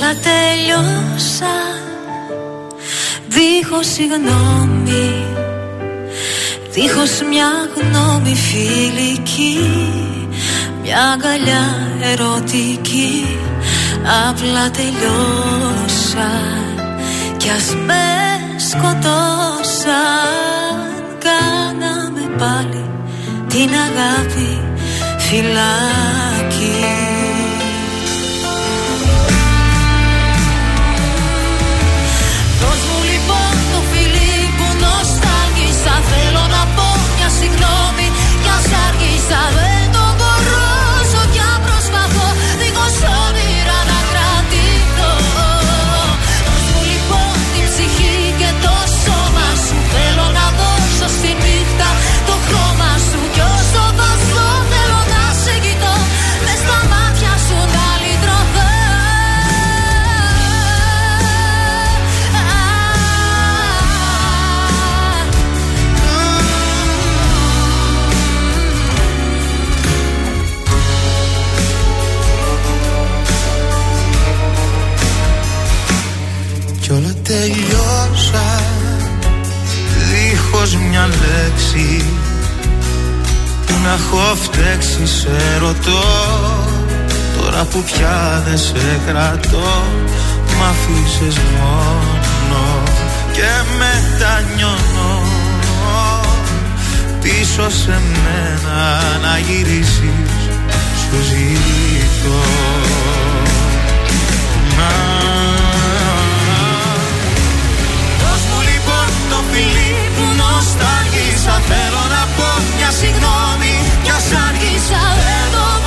Όλα τελειώσαν Δίχως συγγνώμη Δίχως μια γνώμη φιλική. Μια αγκαλιά ερωτική. Απλά τελειώσαν Κι ας με σκοτώσαν. Κάναμε πάλι την αγάπη φυλάκι που πια δεν σε κρατώ Μ' αφήσες μόνο Και μετανιώνω Πίσω σε μένα να γυρίσεις Σου ζητώ. Να. Δώσ' μου λοιπόν το φιλί που νοστάλγησα Θέλω να πω μια συγγνώμη Κι ας άργησα δεν το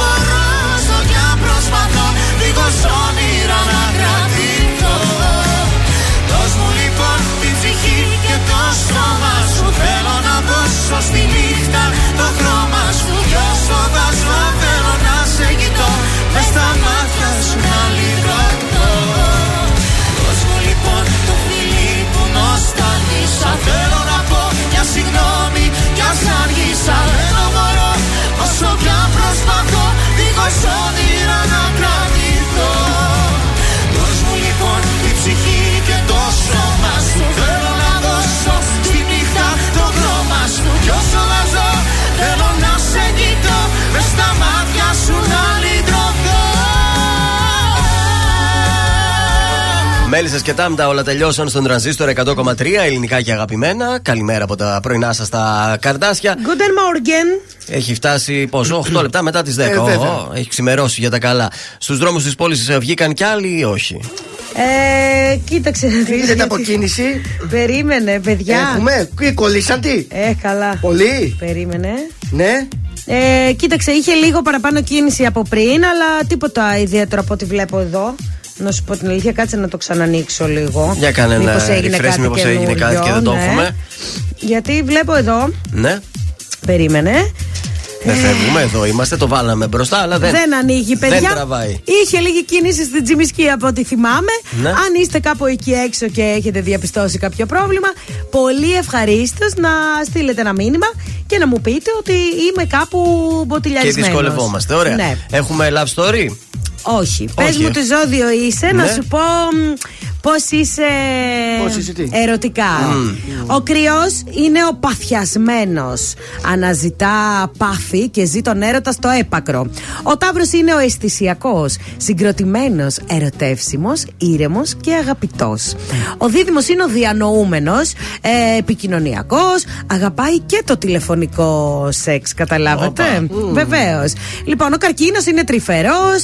δίχως όνειρα να κρατηθώ Δώσ' μου λοιπόν την ψυχή και το σώμα σου. Θέλω να δώσω στη νύχτα το χρώμα σου. Κι όσο δώσω θέλω να σε κοιτώ. Μες στα μάτια σου να λυτρωθώ Δώσ' μου λοιπόν το φιλί που νοσταλγήσα. Θέλω να πω μια συγγνώμη κι ας άργησα Δεν το μπορώ όσο πια προσπαθώ Δίχως όνειρα Μέλισσες και τάμτα όλα τελειώσαν στον τρανζίστορ 100,3 ελληνικά και αγαπημένα. Καλημέρα από τα πρωινά σας τα καρδάσια. Guten Morgen. Έχει φτάσει πόσο, 8 (clears throat) λεπτά μετά τις 10. Ε, Ω, βέβαια. ω, έχει ξημερώσει για τα καλά. Στους δρόμους της πόλης βγήκαν κι άλλοι ή όχι; Ε, κοίταξε να δεις, Είδατε γιατί- αποκίνηση. Περίμενε, παιδιά. Έχουμε. Τι, Κολλήσαν τι; Ε, καλά. Πολύ. Περίμενε. Ναι. Ε, κοίταξε, είχε λίγο παραπάνω κίνηση από πριν, αλλά τίποτα ιδιαίτερο από ό,τι βλέπω εδώ. Να σου πω την αλήθεια, κάτσε να το ξανανοίξω λίγο. Για κάνε ένα Μήπως έγινε refresh, κάτι μήπως έγινε καινούριο, κάτι και δεν το ναι. έχουμε. Γιατί βλέπω εδώ. Ναι. Περίμενε. Δεν φεύγουμε εδώ, είμαστε, το βάλαμε μπροστά, αλλά δεν. Δεν, ανοίγει, παιδιά. Δεν τραβάει. Είχε λίγη κίνηση στην Τζιμισκή από ό,τι θυμάμαι. Ναι. Αν είστε κάπου εκεί έξω και έχετε διαπιστώσει κάποιο πρόβλημα, πολύ ευχαρίστως να στείλετε ένα μήνυμα και να μου πείτε ότι είμαι κάπου Και μποτιλιαρισμένος. δυσκολευόμαστε. Ωραία. Ναι. Έχουμε love story; Όχι. Πες Όχι. μου τι ζώδιο είσαι, να Ναι. σου πω πώς είσαι. Πώς είσαι τι; Ερωτικά. Μμ. Ο κρυός είναι ο παθιασμένος. Αναζητά πάθη και ζει τον έρωτα στο έπακρο. Ο Ταύρος είναι ο αισθησιακός. Συγκροτημένος, ερωτεύσιμος, ήρεμος και αγαπητός. Ο Δίδυμος είναι ο διανοούμενος, ε, επικοινωνιακός. Αγαπάει και το τηλεφωνικό σεξ, καταλάβατε; Βεβαίως. Λοιπόν, ο καρκίνος είναι τρυφερός.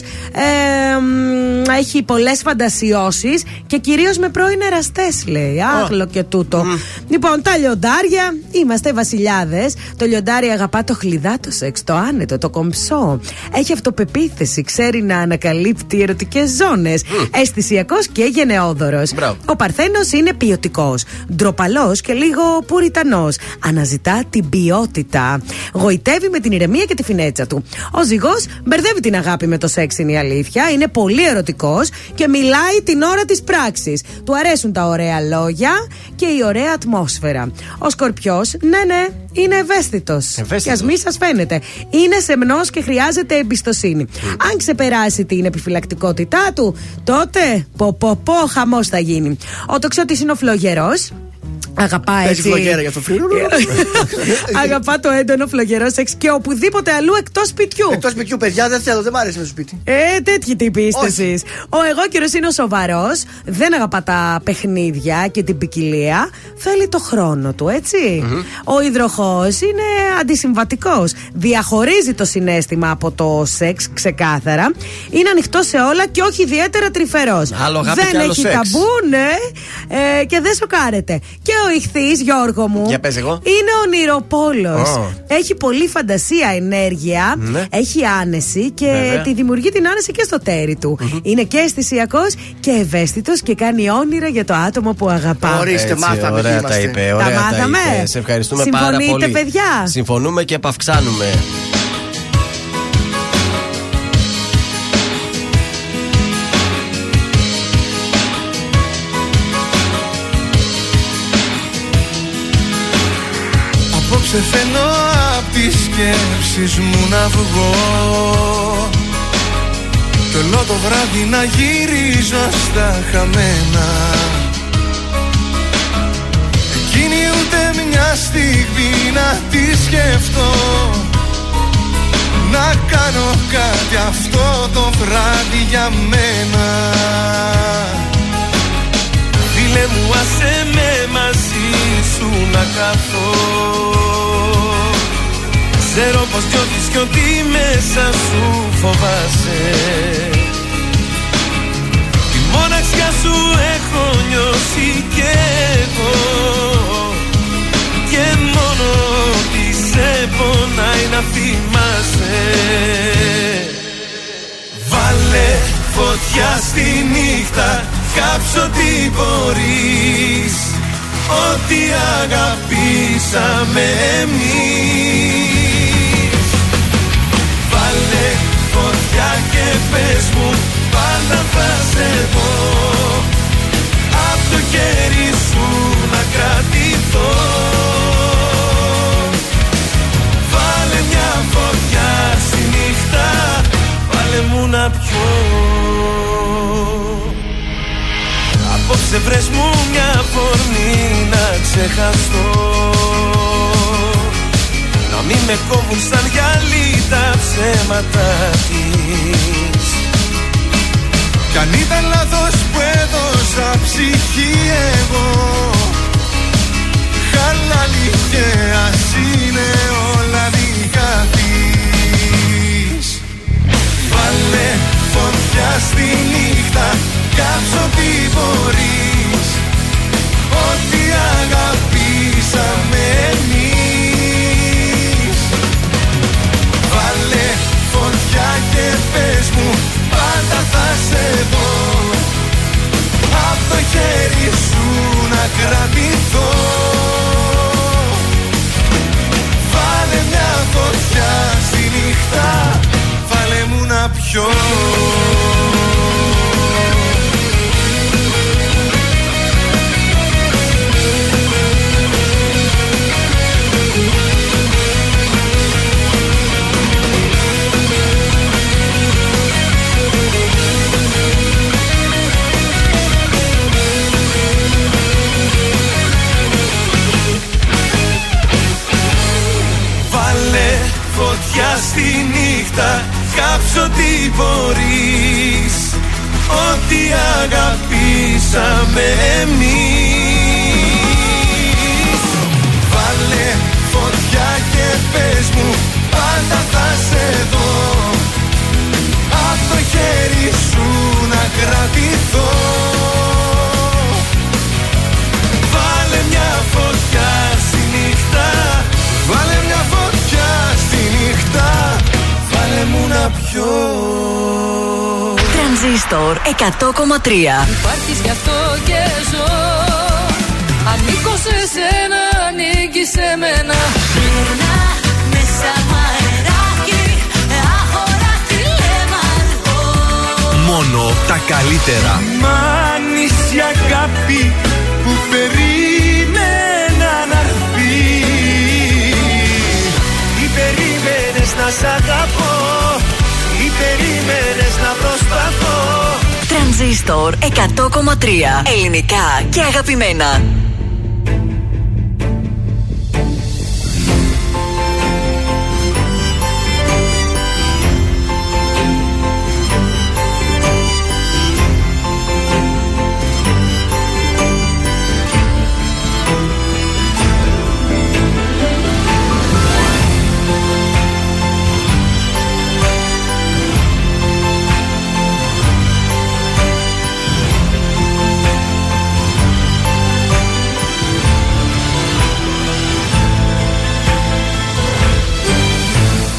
έχει πολλές φαντασιώσεις και Κυρίως με πρώην εραστές, λέει. Άχλο και τούτο. Λοιπόν, τα λιοντάρια, είμαστε βασιλιάδες. Το λιοντάρι αγαπά το χλιδάτο σεξ, το άνετο, το κομψό. Έχει αυτοπεποίθηση, ξέρει να ανακαλύπτει ερωτικές ζώνες. Αισθησιακός και γενναιόδωρος. Ο Παρθένος είναι ποιοτικός. Ντροπαλός και λίγο πουριτανός. Αναζητά την ποιότητα. Γοητεύει με την ηρεμία και τη φινέτσα του. Ο ζυγός μπερδεύει την αγάπη με το σεξ, είναι η αλήθεια. Είναι πολύ ερωτικός και μιλάει την ώρα της πράξης. Του αρέσουν τα ωραία λόγια και η ωραία ατμόσφαιρα. Ο Σκορπιός, ναι, ναι, είναι ευαίσθητος. Και ας μη σας φαίνεται. Είναι σεμνός και χρειάζεται εμπιστοσύνη. Αν ξεπεράσει την επιφυλακτικότητά του, τότε πω πω πω χαμός θα γίνει. Ο τοξότης είναι ο φλογερός. Αγαπά Παίζει έτσι. φλογέρα για αυτό. (laughs) Αγαπά το έντονο φλογερό σεξ και οπουδήποτε αλλού εκτός σπιτιού. Εκτός σπιτιού, παιδιά, δεν θέλω, δεν μ' αρέσει με στο σπίτι. Ε, τέτοιοι τύποι είστε εσείς. Ο εγώ καιρο είναι ο σοβαρός, δεν αγαπά τα παιχνίδια και την ποικιλία. Θέλει το χρόνο του, ετσι Ο υδροχός είναι αντισυμβατικός. Διαχωρίζει το συνέστημα από το σεξ ξεκάθαρα. Είναι ανοιχτό σε όλα και όχι ιδιαίτερα τρυφερός. Άλλο αγάπη Δεν και άλλο έχει σεξ. ταμπού, ναι, ε, και δεν σοκάρεται. Και ο ηχθή, Γιώργο μου, Για πες εγώ. είναι ονειροπόλο. Ω. Έχει πολύ φαντασία, ενέργεια, Ναι. έχει άνεση και Βέβαια. τη δημιουργεί την άνεση και στο τέρι του. Είναι και αισθησιακός και ευαίσθητος και κάνει όνειρα για το άτομο που αγαπά. Ορίστε, Έτσι, μάθαμε τι Ωραία τα είμαστε. είπε. Τα Ωραία μάθαμε. είπε. Σε ευχαριστούμε πάρα Συμφωνείτε, πολύ. παιδιά; Συμφωνούμε και επαυξάνουμε. Απόψε θέλω απ' τις σκέψεις μου να βγω. Κι όλο το βράδυ να γυρίζω στα χαμένα. Εκείνη ούτε μια στιγμή να τη σκεφτώ Να κάνω κάτι αυτό το βράδυ για μένα Φίλε μου άσε με μαζί σου να καθώ Ξέρω πως νιώθεις κι ότι μέσα σου φοβάσαι. Τη μοναξιά σου έχω νιώσει κι εγώ. Και μόνο τι σε πονάει να θυμάσαι. Βάλε φωτιά στη νύχτα Κάψω τι μπορείς. Ό,τι αγαπήσαμε εμείς. Βάλε φωτιά και πες μου Πάντα θα σε δω. Απ' το χέρι σου να κρατηθώ. Βάλε μια φωτιά στη νύχτα Βάλε μου να πιω Απόψε βρες μου μια φωνή να ξεχαστώ. Να μην με κόβουν σαν γυαλί τα ψέματα της. Κι αν ήταν λάθος που έδωσα ψυχή εγώ Χαλάλι και ας είναι όλα δικά της. Βάλε φωτιά στη νύχτα Κάψω τι μπορείς. Ό,τι αγαπήσαμε εμείς. Βάλε φωτιά και πες μου Πάντα θα σε δω. Απ' το χέρι σου να κρατηθώ. Βάλε μια φωτιά στη νύχτα Βάλε μου να πιω νύχτα Κάψω τι μπορείς. Ό,τι αγαπήσαμε εμείς. Βάλε φωτιά και πες μου Πάντα θα σε δω. Απ' το χέρι σου να κρατηθώ μου να πιω Τρανζίστορ 100,3 Υπάρχεις γι' αυτό και ζω. Ανήκω σε σένα, ανήκει σε μένα. Περνά μέσα μαεράκι Αχωρά λέμα Μόνο τα καλύτερα. Μάνης η αγάπη που περίμενα να έρθει. Τι περίμενες να σ' αγαπώ. Ή περίμενες να προσπαθώ Τρανζίστορ 100,3. Ελληνικά και αγαπημένα.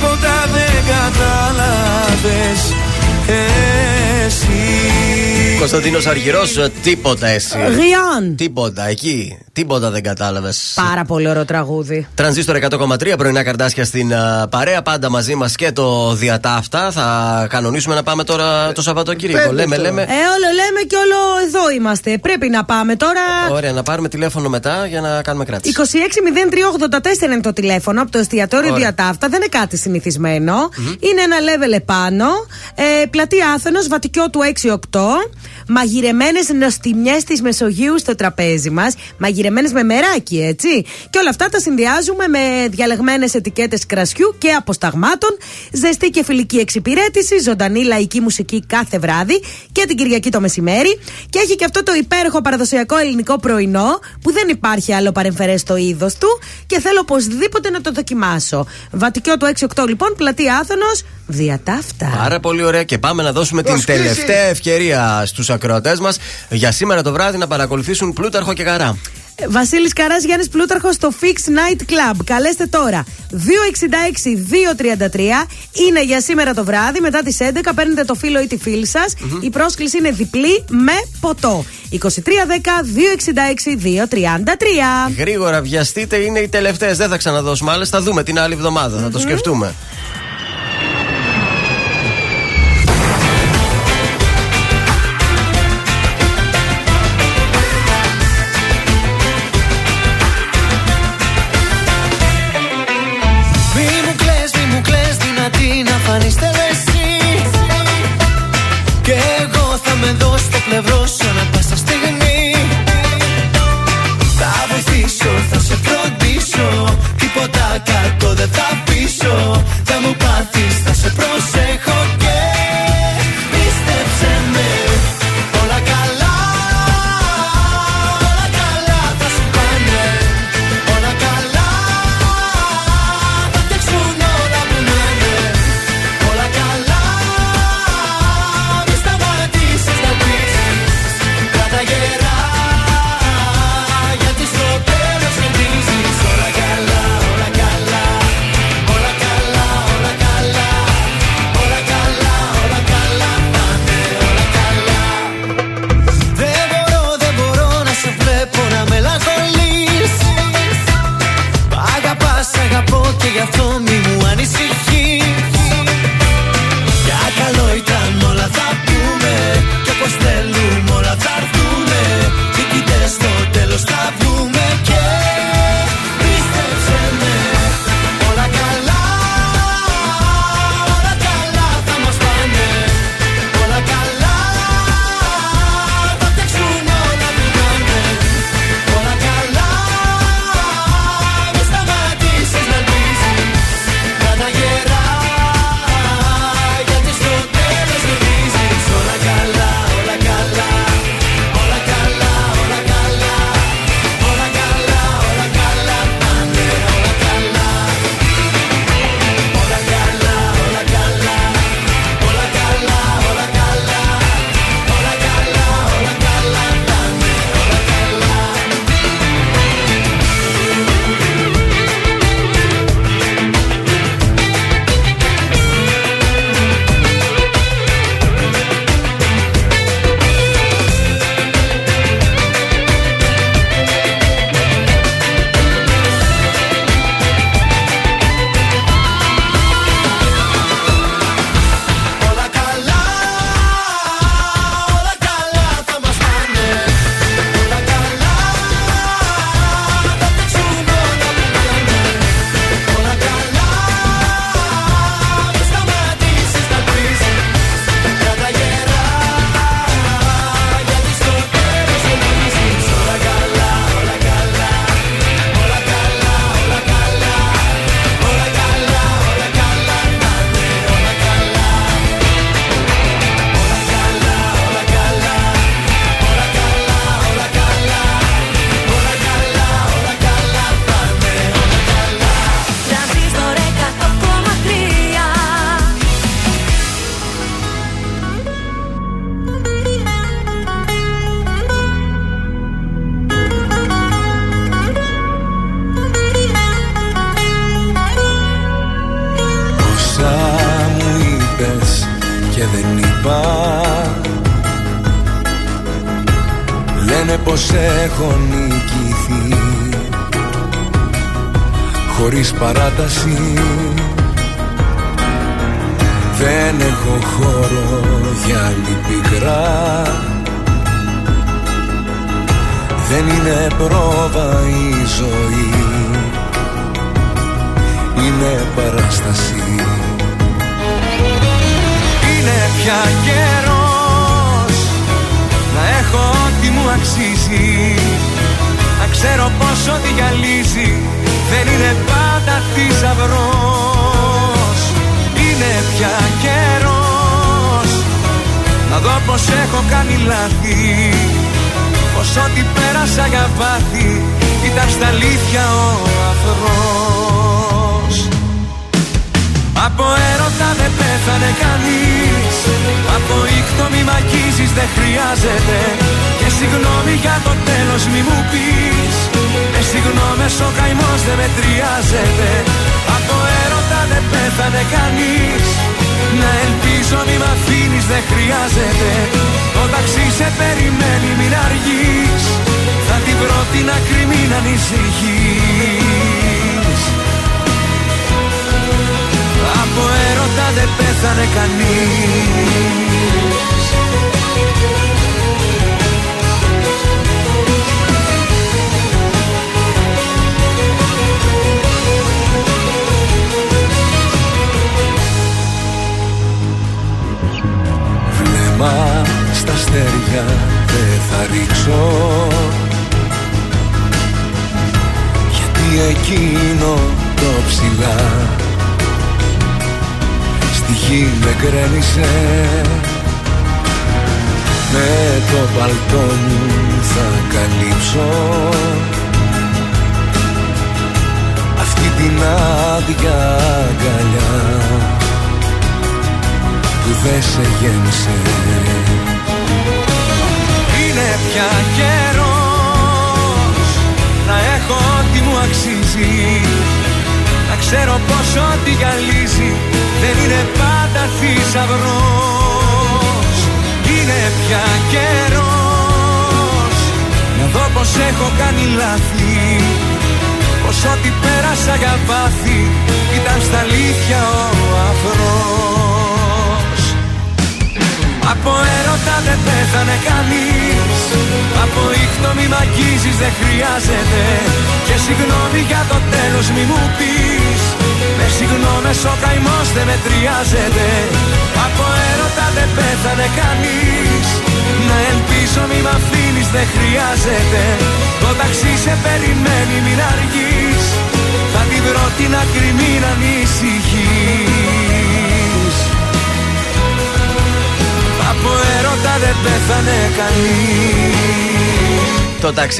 Τίποτα δεν κατάλαβες Εσύ Κωνσταντίνος Αργυρός, τίποτα εσύ. Γειάν. Τίποτα εκεί. Τίποτα δεν κατάλαβες. Πάρα πολύ ωραίο τραγούδι. Τρανζίστορ 100,3 πρωινά καρτάσια στην α, παρέα. Πάντα μαζί μας και το διατάφτα. Θα κανονίσουμε να πάμε τώρα το Σαββατοκύριακο. Πρέπει Λέμε, τώρα. λέμε. Ε, όλο λέμε και όλο εδώ είμαστε. Πρέπει να πάμε τώρα. Ωραία, να πάρουμε τηλέφωνο μετά για να κάνουμε κράτηση. 260384 είναι το τηλέφωνο από το εστιατόριο Ωραία. Διατάφτα. Δεν είναι κάτι συνηθισμένο. Είναι ένα level επάνω. Ε, πλατεία Άθενος, βατικιό του 6-8. Μαγειρεμένες νοστιμιές της Μεσογείου στο τραπέζι μας. Μαγειρεμένες με μεράκι, έτσι. Και όλα αυτά τα συνδυάζουμε με διαλεγμένες ετικέτες κρασιού και αποσταγμάτων. Ζεστή και φιλική εξυπηρέτηση. Ζωντανή λαϊκή μουσική κάθε βράδυ και την Κυριακή το μεσημέρι. Και έχει και αυτό το υπέροχο παραδοσιακό ελληνικό πρωινό που δεν υπάρχει άλλο παρεμφερές στο είδος του και θέλω οπωσδήποτε να το δοκιμάσω. Βατικιό του 6-8 λοιπόν, πλατεία Άθωνος, διατάφτα. Πάρα πολύ ωραία και πάμε να δώσουμε την τελευταία ευκαιρία στους ακροατές μας για σήμερα το βράδυ να παρακολουθήσουν Πλούταρχο και Καρά. Βασίλης Καράς Γιάννης Πλούταρχος στο Fix Night Club. Καλέστε τώρα. 266-233 είναι για σήμερα το βράδυ. Μετά τις 11 παίρνετε το φίλο ή τη φίλη σας. Mm-hmm. Η πρόσκληση είναι διπλή με ποτό. 2310-266-233. Γρήγορα βιαστείτε, είναι οι τελευταίες. Δεν θα ξαναδώσουμε άλλες. Θα δούμε την άλλη εβδομάδα. Mm-hmm. Θα το σκεφτούμε.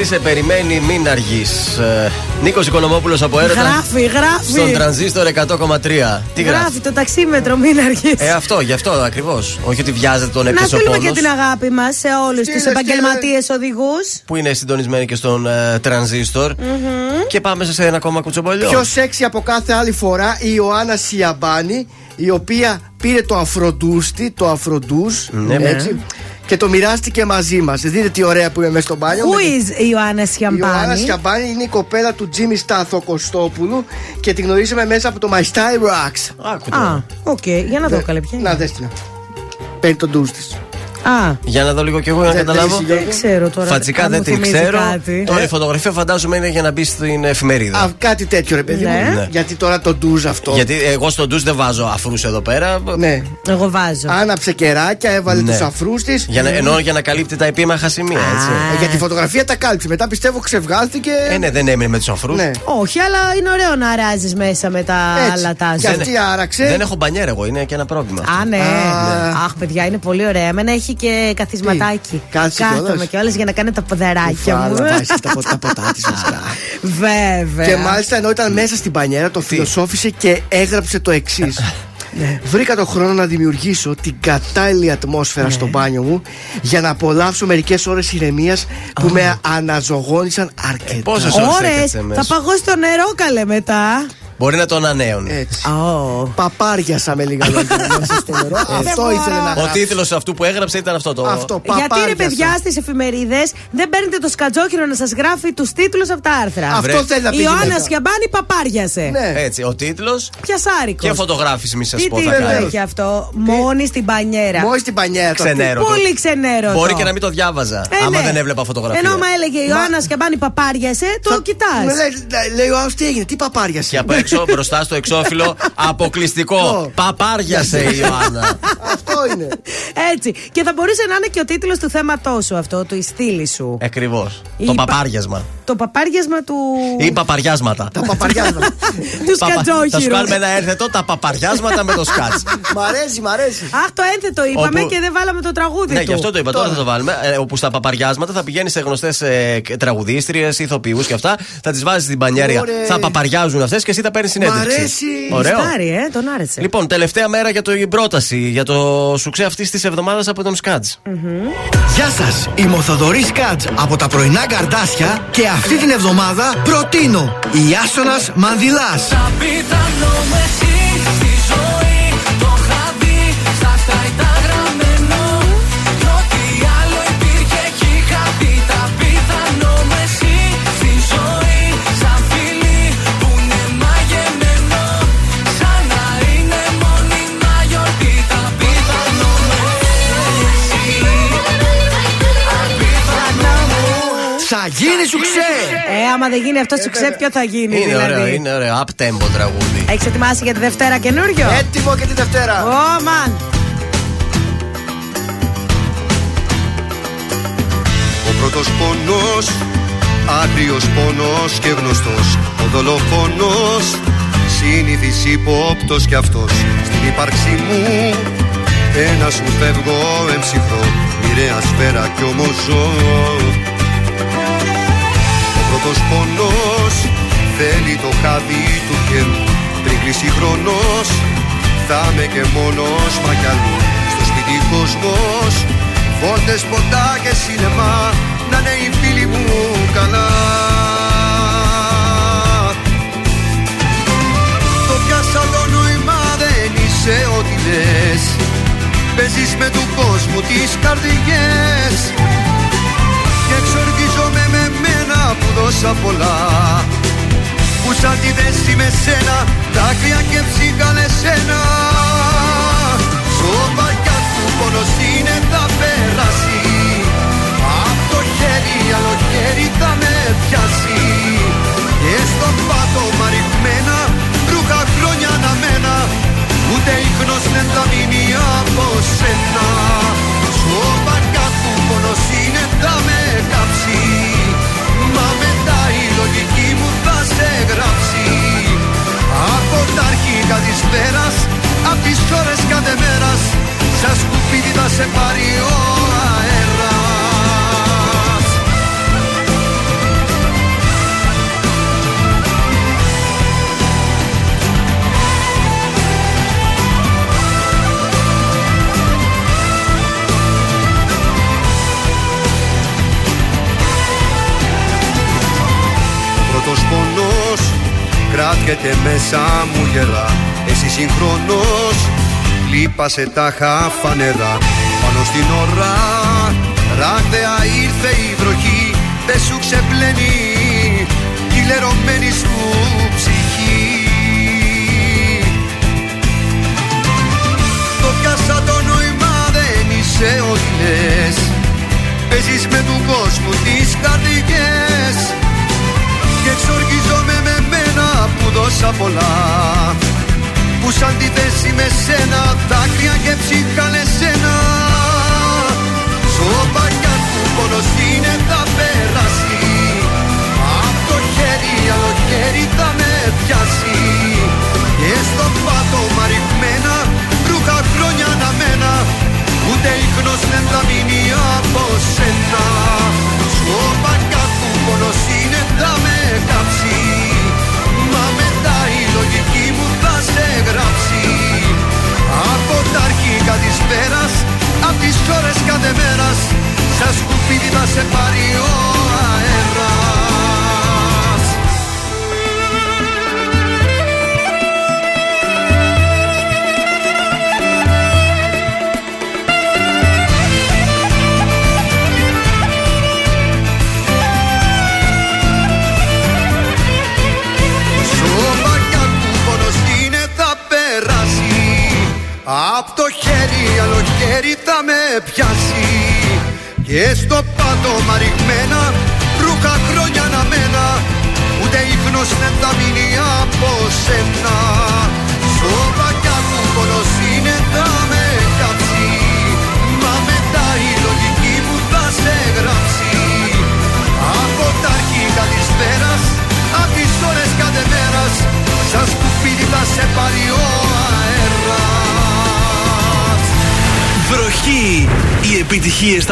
Το ταξί σε περιμένει, μην αργείς. Νίκος Οικονομόπουλος από έρωτα. Γράφει, γράφει. Στον τρανζίστορ 100,3. Τι γράφει. το ταξίμετρο, μην αργήσει. Ε, αυτό, γι' αυτό ακριβώς. Όχι ότι βιάζεται τον Να έπεσε ο στείλουμε πόνος, και την αγάπη μας σε όλους τους επαγγελματίες οδηγούς. Που είναι συντονισμένοι και στον ε, τρανζίστορ. Και πάμε σε ένα ακόμα κουτσομπολιό. Πιο σεξι από κάθε άλλη φορά η Ιωάννα Σιαμπάνη, η οποία πήρε το αφροντούστη, το αφροντούς, Ναι, ναι. Έτσι, και το μοιράστηκε μαζί μας. Δείτε τι ωραία που είναι μέσα στο μπάνιο. Who Με- is η Ιωάννα Η Ιωάννα Σιαμπάνη. Σιαμπάνη είναι η κοπέλα του Τζίμι Στάθο Κωστόπουλου και τη γνωρίσαμε μέσα από το My Style Rocks. Α, οκ, για να δω καλέ ποια είναι. Να δες την. Παίρνει το ντους της. Α, Για να δω λίγο κι εγώ να Δεν καταλάβω. θέλεις, Γιώργο; δεν ξέρω τώρα. Φατσικά αν δεν μου την θυμίζει ξέρω. κάτι. Τώρα Ε, η φωτογραφία φαντάζομαι είναι για να μπει στην εφημερίδα. Α, κάτι τέτοιο ρε παιδί Ναι. μου. Ναι. Γιατί τώρα το ντουζ αυτό. Γιατί εγώ στο ντους δεν βάζω αφρούς εδώ πέρα. Ναι. Εγώ βάζω. Άναψε κεράκια, έβαλε Ναι. τους αφρούς της Για να, ενώ για να καλύπτει τα επίμαχα σημεία, έτσι. Ε, Για τη φωτογραφία τα κάλυψε. Μετά πιστεύω ξεβγάλθηκε. Ε, ναι, δεν έμεινε με τους αφρούς. Ναι. Όχι, αλλά είναι ωραίο να αράζεις μέσα με τα Έτσι. λατάζ. Και αυτή άραξε. Δεν έχω μπανιέρα εγώ, είναι και ένα πρόβλημα. Α, ναι. Α. Αχ, παιδιά, είναι πολύ ωραία. Εμένα έχει και καθισματάκι. κάτσε Κάθομαι κιόλας. κιόλας για να κάνει τα ποδαράκια μου. Φάλα, βάζεις τα, πο- τα ποτά της βασικά. Βέβαια. Και μάλιστα ενώ ήταν μέσα στην πανιέρα, το φιλοσόφησε και έγραψε το εξής. (laughs) Ναι. Βρήκα τον χρόνο να δημιουργήσω την κατάλληλη ατμόσφαιρα Ναι. στο μπάνιο μου για να απολαύσω μερικές ώρες ηρεμίας που με αναζωγόνησαν αρκετά. Πόσες ώρες Ωρες, έκατσε θα μέσα. παγώσει το νερό καλέ μετά. Μπορεί να το ανανέωνε. Έτσι. Oh. Παπάριασα με λίγα λόγια μέσα στο νερό. Αυτό ήθελε να Ο γράψει. τίτλος αυτού που έγραψε ήταν αυτό το. Αυτό, Γιατί ρε παπάριασα. παιδιά στις εφημερίδες δεν παίρνετε το σκατζόκινο να σας γράφει τους τίτλους από τα άρθρα. Αυτό θέλει να πει Η Ιωάννας γυναίκα. Σιαμπάνη παπάριασε. Ναι. Έτσι, ο τίτλος Πιασάρικος. και φωτογράφηση, μη σας Τι πω. τίτλο θα κάνει. έχει αυτό, Μόνη στην πανιέρα. Μόλι την πανιέρα το Ξενέρωτο. Πολύ ξενέρωτο. Μπορεί και να μην το διάβαζα. Ε, άμα ναι. δεν έβλεπα φωτογραφία. Ενώ άμα έλεγε η Ιωάννας Σιαμπάνη παπάριασε, το κοιτάς. Μου λέει, λέει ο άλλο τι έγινε, τι παπάριασε; Και απ' έξω μπροστά στο εξώφυλλο αποκλειστικό. Παπάριασε η Ιωάννα. Αυτό είναι. Έτσι. Και θα μπορούσε να είναι και ο τίτλος του θέματός σου αυτό, του η στήλη σου. Ακριβώς. Η Το πα- παπάριασμα. Το το παπάριασμα του. Ή παπαριάσματα. Τα παπαριάσματα. (laughs) του Παπα- Θα σου σκατζόχυρου. κάνουμε ένα έρθετο τα παπαριάσματα με το σκάτς. μ' αρέσει, μ' αρέσει. Αχ, το ένθετο είπαμε Όπου- και δεν βάλαμε το τραγούδι Ναι, του. γι' αυτό το είπα. Τώρα θα το βάλουμε. Ε, όπου στα παπαριάσματα θα πηγαίνεις σε γνωστές ε, τραγουδίστριες, ηθοποιούς και αυτά. Θα τις βάζεις στην πανιέρια. Ωραία. Θα παπαριάζουν αυτές και εσύ θα παίρνει συνέντευξη. Ωραίο. Γουστάρει, ε, τον άρεσε. Λοιπόν, τελευταία μέρα για το, η πρόταση για το σουξέ αυτής της εβδομάδας από τον Σκάτζ. Γεια σας, είμαι ο Θοδωρής Κάτζ από τα πρωινά καρτάσια και αυτή την εβδομάδα προτείνω η Άσονας Μανδυλάς. Θα γίνει σου ξέ! Ε, άμα δεν γίνει αυτό σου ξέ, ποιο θα γίνει Είναι δηλαδή. ωραίο, είναι ωραίο. Up tempo τραγούδι. Έχεις ετοιμάσει για τη Δευτέρα καινούριο; Έτοιμο και τη Δευτέρα. Ω, μαν. Ο πρώτος πόνος, άγριος πόνος και γνωστός Ο δολοφόνος, συνήθις υπόπτος κι αυτός Στην ύπαρξή μου, ένας σου φεύγω εμψυχρό Μοιραία σφαίρα κι όμως ζω Ο πρώτος πόνος, θέλει το χάδι του χέρου Πριν κλείσει χρόνος, θα είμαι και μόνος μα κι αλλού Στο σπίτι κόσμος, Βόλτες, ποτά και σινεμά Να είναι οι φίλοι μου καλά. Το πιάσα το νόημα δεν είσαι ό,τι λες. Παίζεις με του κόσμου τις καρδιές. Και εξοργίζομαι με μένα που δώσα πολλά. Που σαν τη δέση με σένα Δάκρυα και ψύχανε σένα. Σοβαριά του πόνος είναι θα περάσει. Απ' το χέρι άλλο χέρι θα με πιάσει. Και στο πάτωμα ρηγμένα Ρούχα χρόνια να μένα Ούτε ίχνος δεν θα μείνει από σένα λογική μου θα σε γράψει. Από τα αρχικά της πέρας Απ' τις ώρες κάθε μέρας Σαν σκουπίδι θα σε πάρει ο αέρας κράτιεται μέσα μου γερά Εσύ συγχρόνως λείπασε τα χαφανερά Πάνω στην ώρα ράγδαια ήρθε η βροχή. Δεν σου ξεπλένει η λερωμένη σου ψυχή. Το πιάσα το νόημα δεν είσαι ό,τι λες. Παίζεις με του κόσμου τις καρδιές Και εξοργίζομαι με μένα που δώσα πολλά. Που σαν τη θέση με σένα δάκρυα και ψύχανε σένα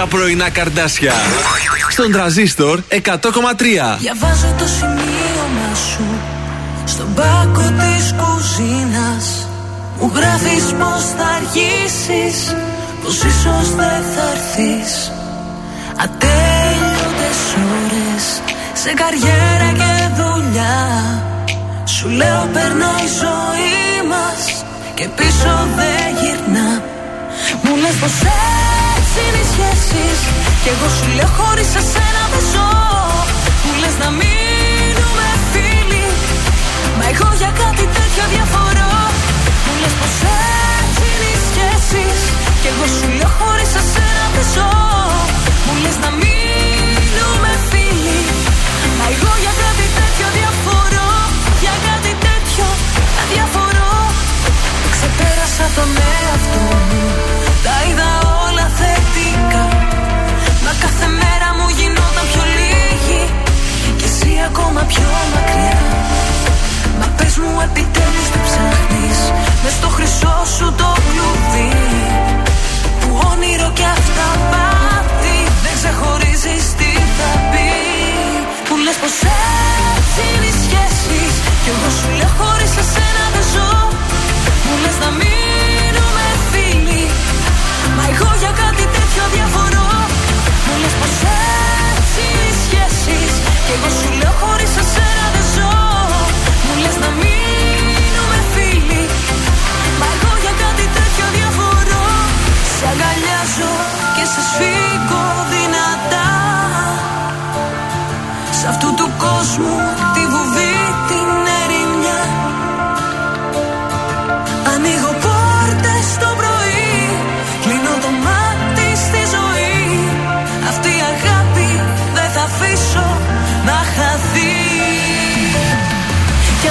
πρωινά καρδάσια. Στον τραζίστορ 100,3. Διαβάζω το σημείωμα σου Στον πάκο της κουζίνας Μου γράφεις πως θα αργήσεις Πως ίσως δεν θα έρθεις Ατέλειωτες ώρες Σε καριέρα και δουλειά Σου λέω περνά η ζωή μας Και πίσω δεν γυρνά Μου λες πως έτσι είναι οι σχέσεις. Κι εγώ σου λέω χωρίς εσένα δεν ζω. Μου λες να μείνουμε φίλοι. Μα εγώ για κάτι τέτοιο διαφορώ. Μου λες πως έτσι είναι οι σχέσεις. Κι εγώ σου λέω χωρίς εσένα δεν ζω. Μου λες να μείνουμε φίλοι. Μα εγώ για κάτι τέτοιο διαφορώ. Για κάτι τέτοιο διαφορώ Ξεπέρασα τον εαυτό μου. Τα είδα όλα θετικά. Μα κάθε μέρα μου γινόταν πιο λίγη. Και εσύ ακόμα πιο μακριά. Μα πες μου επιτέλους τι ψάχνεις. Μες στο χρυσό σου το κλουβί. Που όνειρο κι αυτά πάτη Δεν ξεχωρίζεις τι θα πει. Που λες πως έτσι είναι οι σχέσεις Κι εγώ σου λέω χωρίς εσένα σου λέω χωρίς εσένα δεν ζω. Μου λες να μείνουμε φίλοι. Μα εγώ για κάτι τέτοιο διαφορώ. Σε αγκαλιάζω και σε σφίγγω δυνατά. Σ' αυτού του κόσμου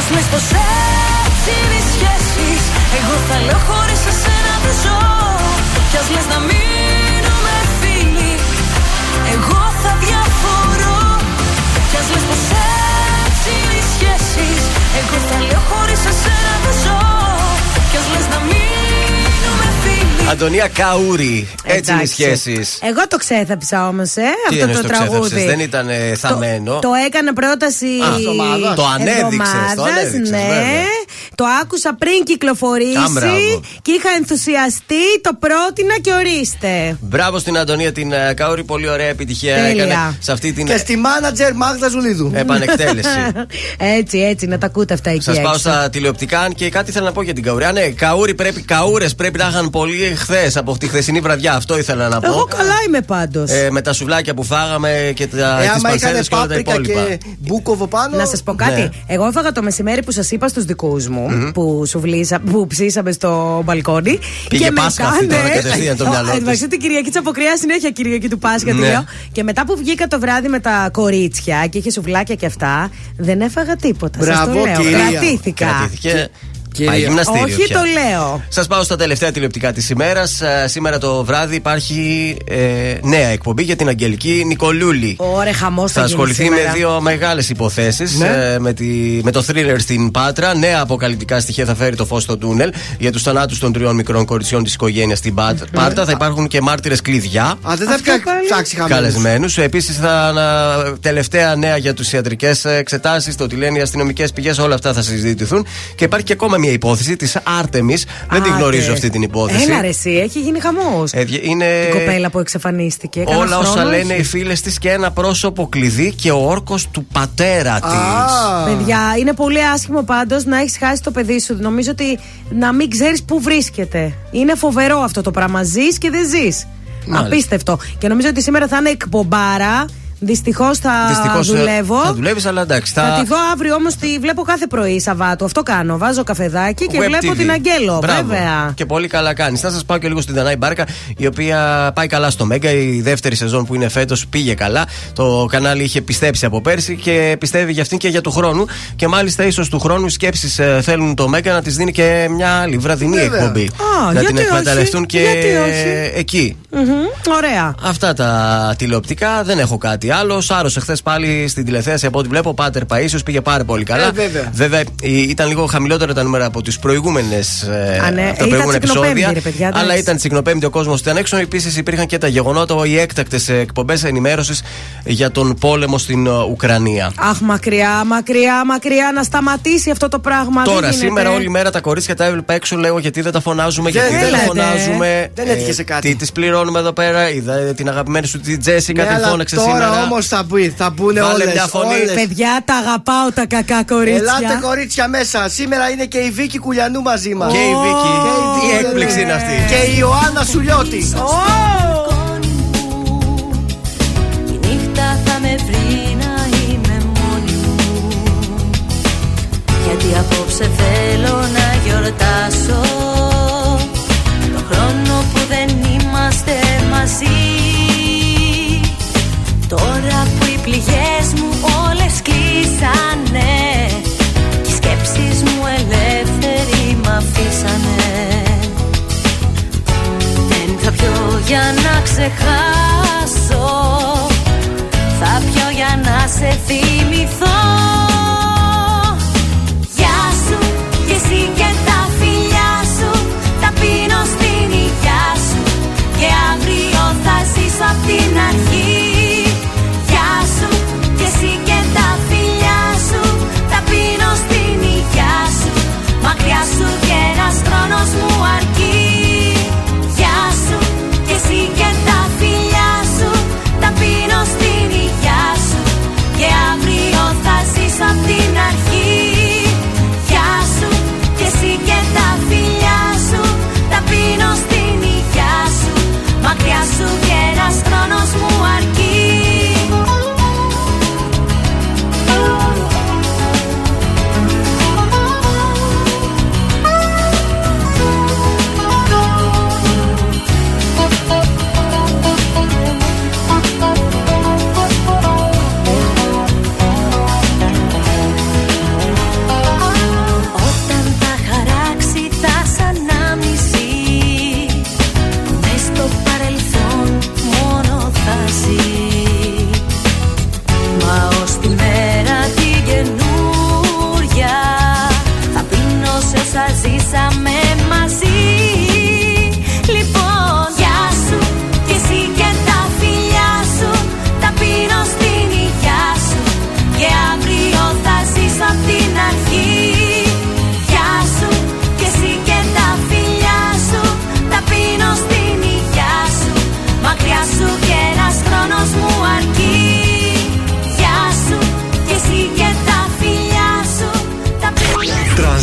Κι ας λες πως έτσι είναι οι σχέσεις. Εγώ θα λέω χωρίς εσένα δεν ζω. Κι ας λες να μείνουμε Αντωνία Καούρη. Έτσι είναι οι Εντάξει. σχέσεις. Εγώ το ξέθαψα όμως, ε, αυτό εννοείς το, το τραγούδι. ξέθαψες, δεν ήταν ε, θαμμένο; Το έκανε πρόταση. Α, εβδομάδας. Το ανέδειξες, το εβδομάδας, ανέδειξες, Ναι. βέβαια. Το άκουσα πριν κυκλοφορήσει Α, μπράβο. Και είχα ενθουσιαστεί. Το πρότεινα και ορίστε. Μπράβο στην Αντωνία την ε, Καούρη. Πολύ ωραία επιτυχία Τέλεια. έκανε σε αυτή την Και στη μάνατζερ Μάγδα Ζουλίδου. επανεκτέλεση. (laughs) έτσι, έτσι, να τα ακούτε αυτά εκεί. Σας πάω έξω. στα τηλεοπτικά, αν και κάτι ήθελα να πω για την Καούρη. Α, ναι, Καούρη πρέπει, Καούρες πρέπει να είχαν πολύ χθες από τη χθεσινή βραδιά. Αυτό ήθελα να πω. Εγώ καλά είμαι πάντως. Ε, με τα σουβλάκια που φάγαμε και τα, Ε, τις άμα είχαν πανσέδες και όλα τα πάπρικα υπόλοιπα. και μπούκοβο πάνω. Να σας πω κάτι. Ναι. Εγώ έφαγα το μεσημέρι που σας είπα στους δικούς μου που, σουβλίσα, που ψήσαμε στο μπαλκόνι. Πήγε και Πάσχα μετά, αυτή τώρα, ναι, κατευθείαν το μυαλό της. Εντάξει, την Κυριακή της Αποκριά συνέχεια Κυριακή του Πάσχα τη Ναι. λέω. Και μετά που βγήκα το βράδυ με τα κορίτσια και είχε σουβλάκια και αυτά, δεν έφαγα τίποτα. Σας Μπράβο, το λέω. κυρία. Κρατήθηκα. Κρατήθηκε. Κυρία. Πάει γυμναστήριο Όχι, πια. το λέω. Σας πάω στα τελευταία τηλεοπτικά της ημέρας. Σήμερα το βράδυ υπάρχει ε, νέα εκπομπή για την Αγγελική Νικολούλη. Ωραία, χαμός Θα ασχοληθεί με δύο μεγάλες υποθέσεις. Ναι. με, τη, με το thriller στην Πάτρα. Νέα αποκαλυπτικά στοιχεία θα φέρει το φως στο τούνελ για τους θανάτους των τριών μικρών κοριτσιών της οικογένειας στην Πάτ- Πάτρα. Θα υπάρχουν και μάρτυρες κλειδιά. Α, δεν θα ψάξει χαμένο. Καλεσμένους. Επίσης, θα ανα- τελευταία νέα για τους ιατρικές εξετάσεις, το τι λένε οι αστυνομικές πηγές, όλα αυτά θα συζητηθούν. Και υπάρχει και ακόμα μια υπόθεση της Άρτεμι. Δεν τη Άντε. γνωρίζω αυτή την υπόθεση. Έλα ρε εσύ, έχει γίνει χαμός. Ε, δι- είναι Την κοπέλα που εξαφανίστηκε. κανένα όλα όσα χρόνος λένε έχει. οι φίλες της και ένα πρόσωπο κλειδί και ο όρκος του πατέρα της. Παιδιά, είναι πολύ άσχημο πάντως να έχεις χάσει το παιδί σου. Νομίζω ότι να μην ξέρεις πού βρίσκεται. Είναι φοβερό αυτό το πράγμα. Ζεις και δεν ζεις. Μάλιστα. Απίστευτο. Και νομίζω ότι σήμερα θα είναι εκπομπάρα. Δυστυχώς θα Δυστυχώς, ε, δουλεύω. Θα δουλεύεις, αλλά εντάξει. Θα τη δω αύριο όμως τη βλέπω κάθε πρωί Σαββάτου. Αυτό κάνω. Βάζω καφεδάκι και Web βλέπω TV. την Αγγέλο. Μπράβο. Βέβαια. Και πολύ καλά κάνεις. Θα σας πάω και λίγο στην Δανάη Μπάρκα, η οποία πάει καλά στο Μέγκα. Η δεύτερη σεζόν που είναι φέτος πήγε καλά. Το κανάλι είχε πιστέψει από πέρσι και πιστεύει για αυτήν και για του χρόνου. Και μάλιστα ίσως του χρόνου σκέψεις θέλουν το Μέγκα να της δίνει και μια άλλη βραδινή Βέβαια. εκπομπή. Α, να γιατί την όχι, εκμεταλλευτούν και γιατί όχι; εκεί. Μμμ, Ωραία. Αυτά τα τηλεοπτικά δεν έχω κάτι κάτι άλλο. Σάρωσε χθε πάλι στην τηλεθέαση από ό,τι βλέπω. Ο Πάτερ Παίσιος πήγε πάρα πολύ καλά. Ε, βέβαια. βέβαια ε, ήταν λίγο χαμηλότερα τα νούμερα από τις προηγούμενες. Α, ναι. τα Ήταν προηγούμενα τσικνοπέμπτη, επεισόδια. ρε παιδιά, αλλά εντάξει. ήταν τσικνοπέμπτη ο κόσμος που ήταν έξω. Επίσης υπήρχαν και τα γεγονότα, οι έκτακτες εκπομπές ενημέρωσης για τον πόλεμο στην ε, Ουκρανία. Αχ, μακριά, μακριά, μακριά να σταματήσει αυτό το πράγμα. δεν Τώρα, γίνεται. σήμερα, όλη μέρα τα κορίτσια τα έβλεπα έξω. Λέω γιατί δεν τα φωνάζουμε, Δεν γιατί δεν τα λέτε. φωνάζουμε. Δεν έτυχε σε κάτι. Τι τις πληρώνουμε εδώ πέρα. Είδα ε, την αγαπημένη σου τη Τζέσικα, Ναι, την αλλά φώναξε τώρα σήμερα. Όμως θα, μπει, θα μπουν Βάλε όλες, μια φωνή. όλες. Παιδιά, τα αγαπάω τα κακά κορίτσια. Ελάτε κορίτσια μέσα. Σήμερα είναι και η Βίκη Κουλιανού μαζί μας. Και η Βίκη. Και Τι έκπληξη είναι αυτή. Και η Ιωάννα Σουλιώτη. Η νύχτα θα με βρει να είμαι μόνη μου Γιατί απόψε θέλω να γιορτάσω Το χρόνο που δεν είμαστε μαζί Τώρα που οι πληγές μου όλες κλείσανε Και οι σκέψεις μου ελεύθεροι μ' αφήσανε. Δεν θα πιω για να ξεχάσω Θα πιω για να σε θυμηθώ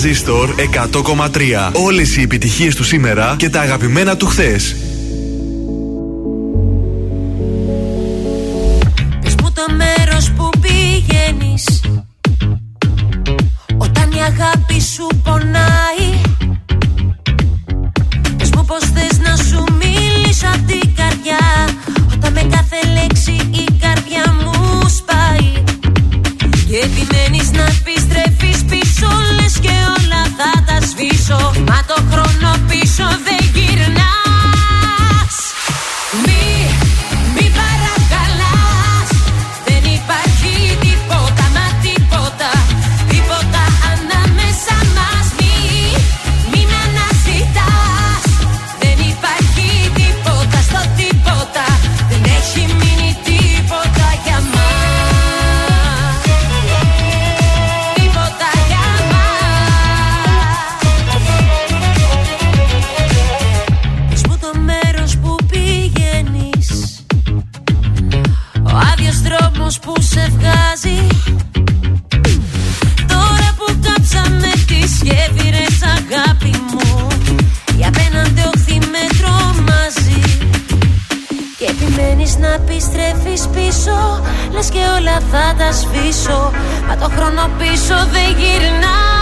Τρανζίστορ 100,3. Όλες οι επιτυχίες του σήμερα και τα αγαπημένα του χθες. Πες μου το μέρος που πηγαίνεις. Όταν η αγάπη σου πονάει. Πες μου πως θες να σου μιλήσω απ' την καρδιά. Όταν με κάθε λέξη η καρδιά μου σπάει. Και επιμένεις να επιστρέφεις πίσω Λες και όλα θα τα σβήσω. Μα το χρόνο πίσω δεν γυρνάς που σε βγάζει. Τώρα που κάψαμε τις γέφυρες αγάπη μου. Οι απέναντι όχθη με τρομάζει Και επιμένεις να επιστρέφεις πίσω Λες και όλα θα τα σβήσω. Μα το χρόνο πίσω δεν γυρνάς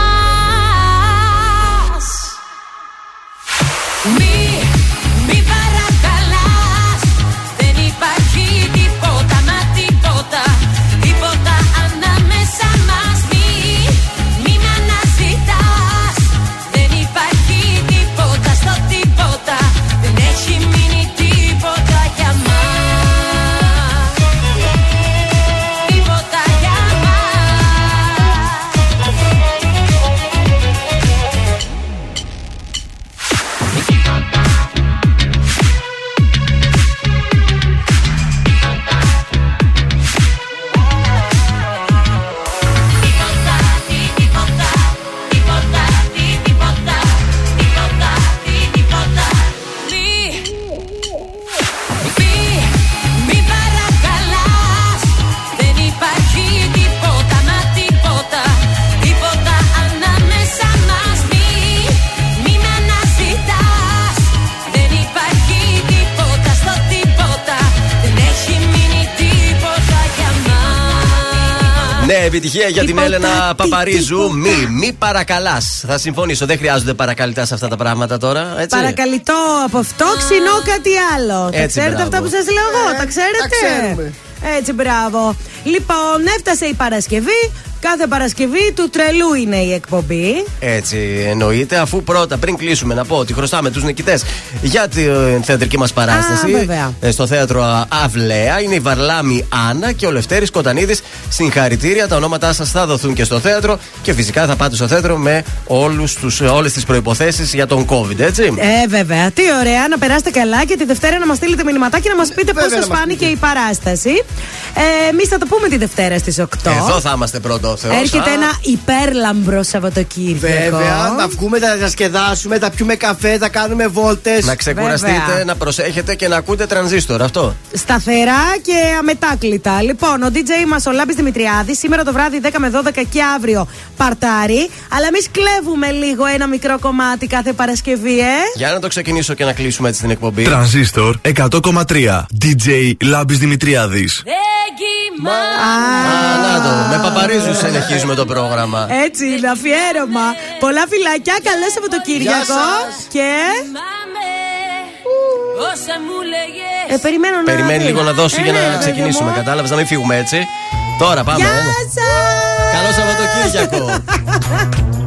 για την Έλενα Παπαρίζου. Μη, μη παρακαλάς. Θα συμφωνήσω. Δεν χρειάζονται παρακαλυτά σε αυτά τα πράγματα τώρα. Έτσι. Παρακαλυτό από αυτό, ξινό κάτι άλλο. Τα Έτσι, ξέρετε μπράβο. αυτά που σας λέω εγώ, τα ξέρετε. ξέρουμε. Έτσι, μπράβο. Λοιπόν, έφτασε η Παρασκευή. Κάθε Παρασκευή του τρελού είναι η εκπομπή. Έτσι εννοείται, αφού πρώτα πριν κλείσουμε να πω ότι χρωστάμε τους νικητές για την θεατρική μας παράσταση Α, βέβαια. ε, στο θέατρο Αυλαία. Είναι η Βαρλάμη Άννα και ο Λευτέρης Κοτανίδης. Συγχαρητήρια, τα ονόματά σας θα δοθούν και στο θέατρο και φυσικά θα πάτε στο θέατρο με όλες τις προποθέσει για τον COVID, έτσι. Ε, βέβαια. Τι ωραία, να περάσετε καλά και τη Δευτέρα να μας στείλετε μηνυματάκι να μας πείτε πώς Βέβαια, σας να μας φάνηκε η παράσταση. Ε, Εμείς θα το πούμε τη Δευτέρα στις 8. Εδώ θα είμαστε πρώτο ο Θεός. Έρχεται Α, ένα υπέρλαμπρο Σαββατοκύριακο. Βέβαια, να βγούμε, θα διασκεδάσουμε, θα πιούμε καφέ, θα κάνουμε βόλτες. Να ξεκουραστείτε, Βέβαια. να προσέχετε και να ακούτε τρανζίστορ. Αυτό. Σταθερά και αμετάκλητα. Λοιπόν, ο DJ μας ο Λάμπης Δημητριάδης σήμερα το βράδυ 10 με 12 και αύριο παρτάρι. Αλλά εμείς κλέβουμε λίγο ένα μικρό κομμάτι κάθε Παρασκευή, ε. Για να το ξεκινήσω και να κλείσουμε έτσι την εκπομπή. Τρανζίστορ 100,3. DJ Λάμπης Δημητριάδης. Α, να το. Με παπαρίζου συνεχίζουμε το πρόγραμμα. Έτσι είναι, αφιέρωμα. Πολλά φυλακιά, καλό Σαββατοκύριακο. Και. Όσα μου λέγες. Ε, περιμένω να. Περιμένει δεις. λίγο να δώσει για Ε, να παιδί ξεκινήσουμε. μου. Κατάλαβες να μην φύγουμε έτσι. Τώρα πάμε. Γεια ε. σας! Καλό Σαββατοκύριακο. (laughs)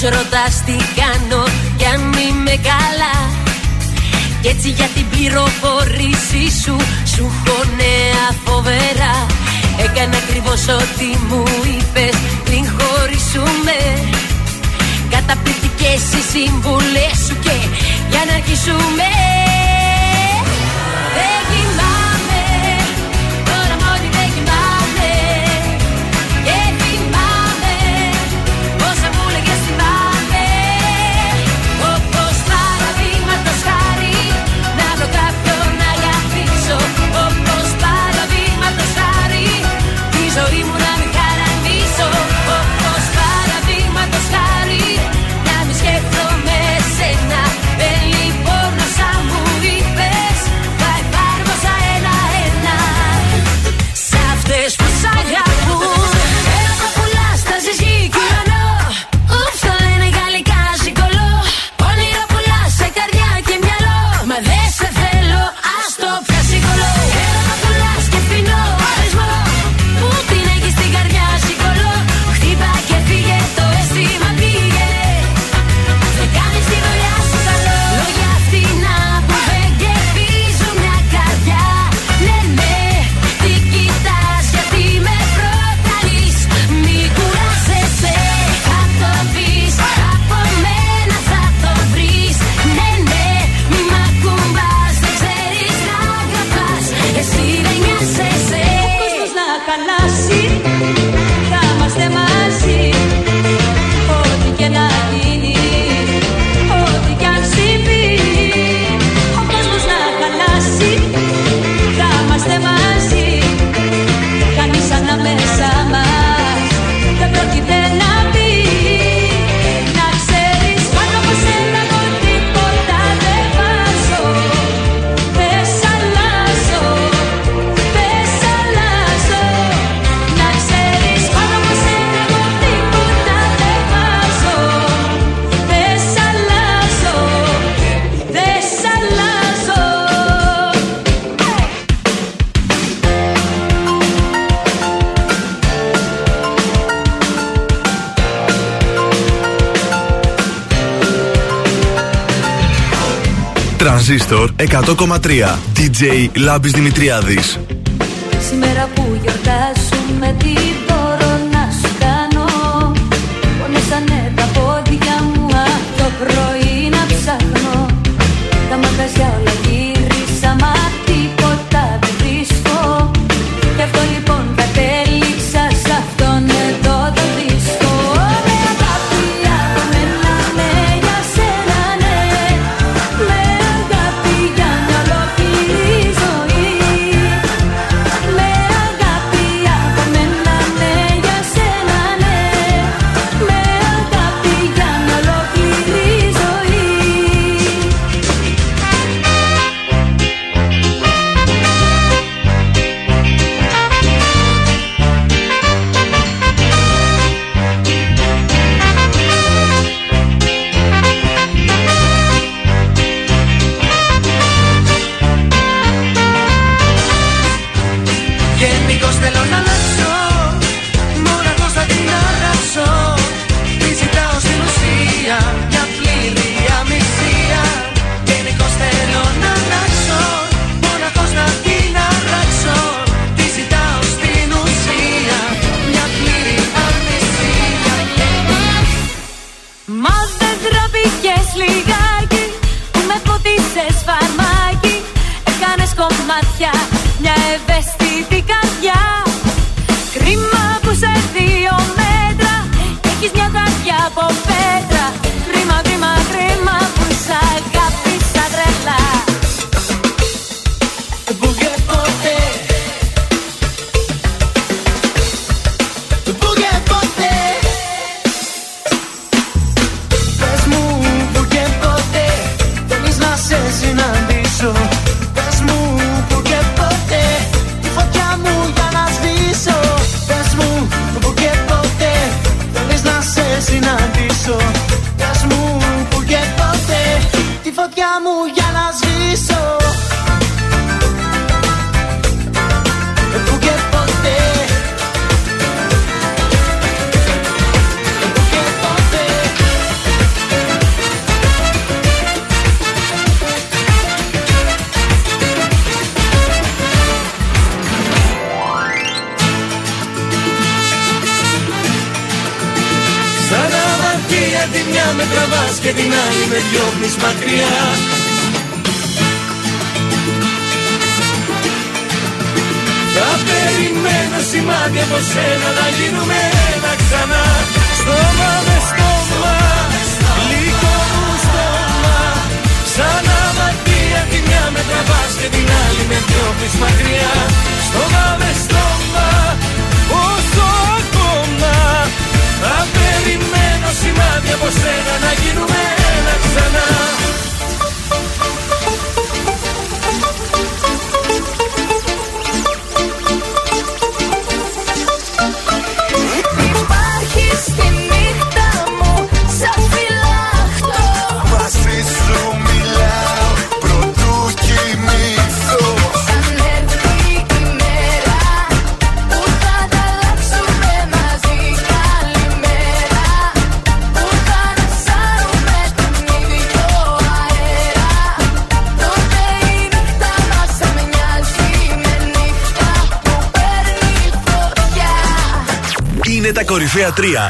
πως ρωτάς τι κάνω κι αν είμαι καλά. Κι έτσι για την πληροφορήση σου Σου έχω νέα φοβερά. Έκανα ακριβώς ό,τι μου είπες πριν χωρίσουμε. Καταπληκτικές οι συμβουλές σου και για να αρχίσουμε Τρανζίστορ 100,3. DJ Λάμπης Δημητριάδης. Σήμερα που γιορτάζουμε τι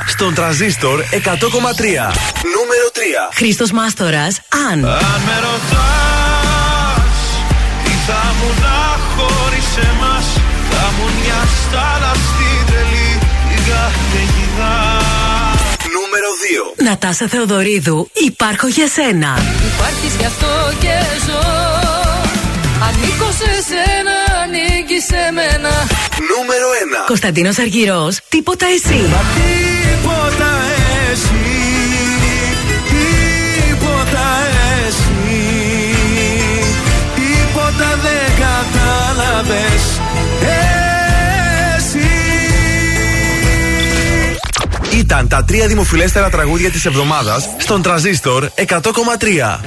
στον τραζίστορ 100,3. Νούμερο 3. Χρήστος Μάστορας, αν. Αν με ρωτάς, τι θα μου να χωρί εμάς. Θα μου μια στάλα στην τρελή. Νούμερο 2. Νατάσα Θεοδωρίδου, υπάρχω για σένα. Υπάρχεις γι' αυτό και ζω. Ανήκω σε σένα ανήκει σε μένα. Νούμερο 1. Κωνσταντίνος Αργυρός, τίποτα εσύ. Μα τίποτα εσύ. Τίποτα εσύ. Τίποτα δεν κατάλαβες. Ήταν τα τρία δημοφιλέστερα τραγούδια της εβδομάδας στον Τραζίστορ 100,3.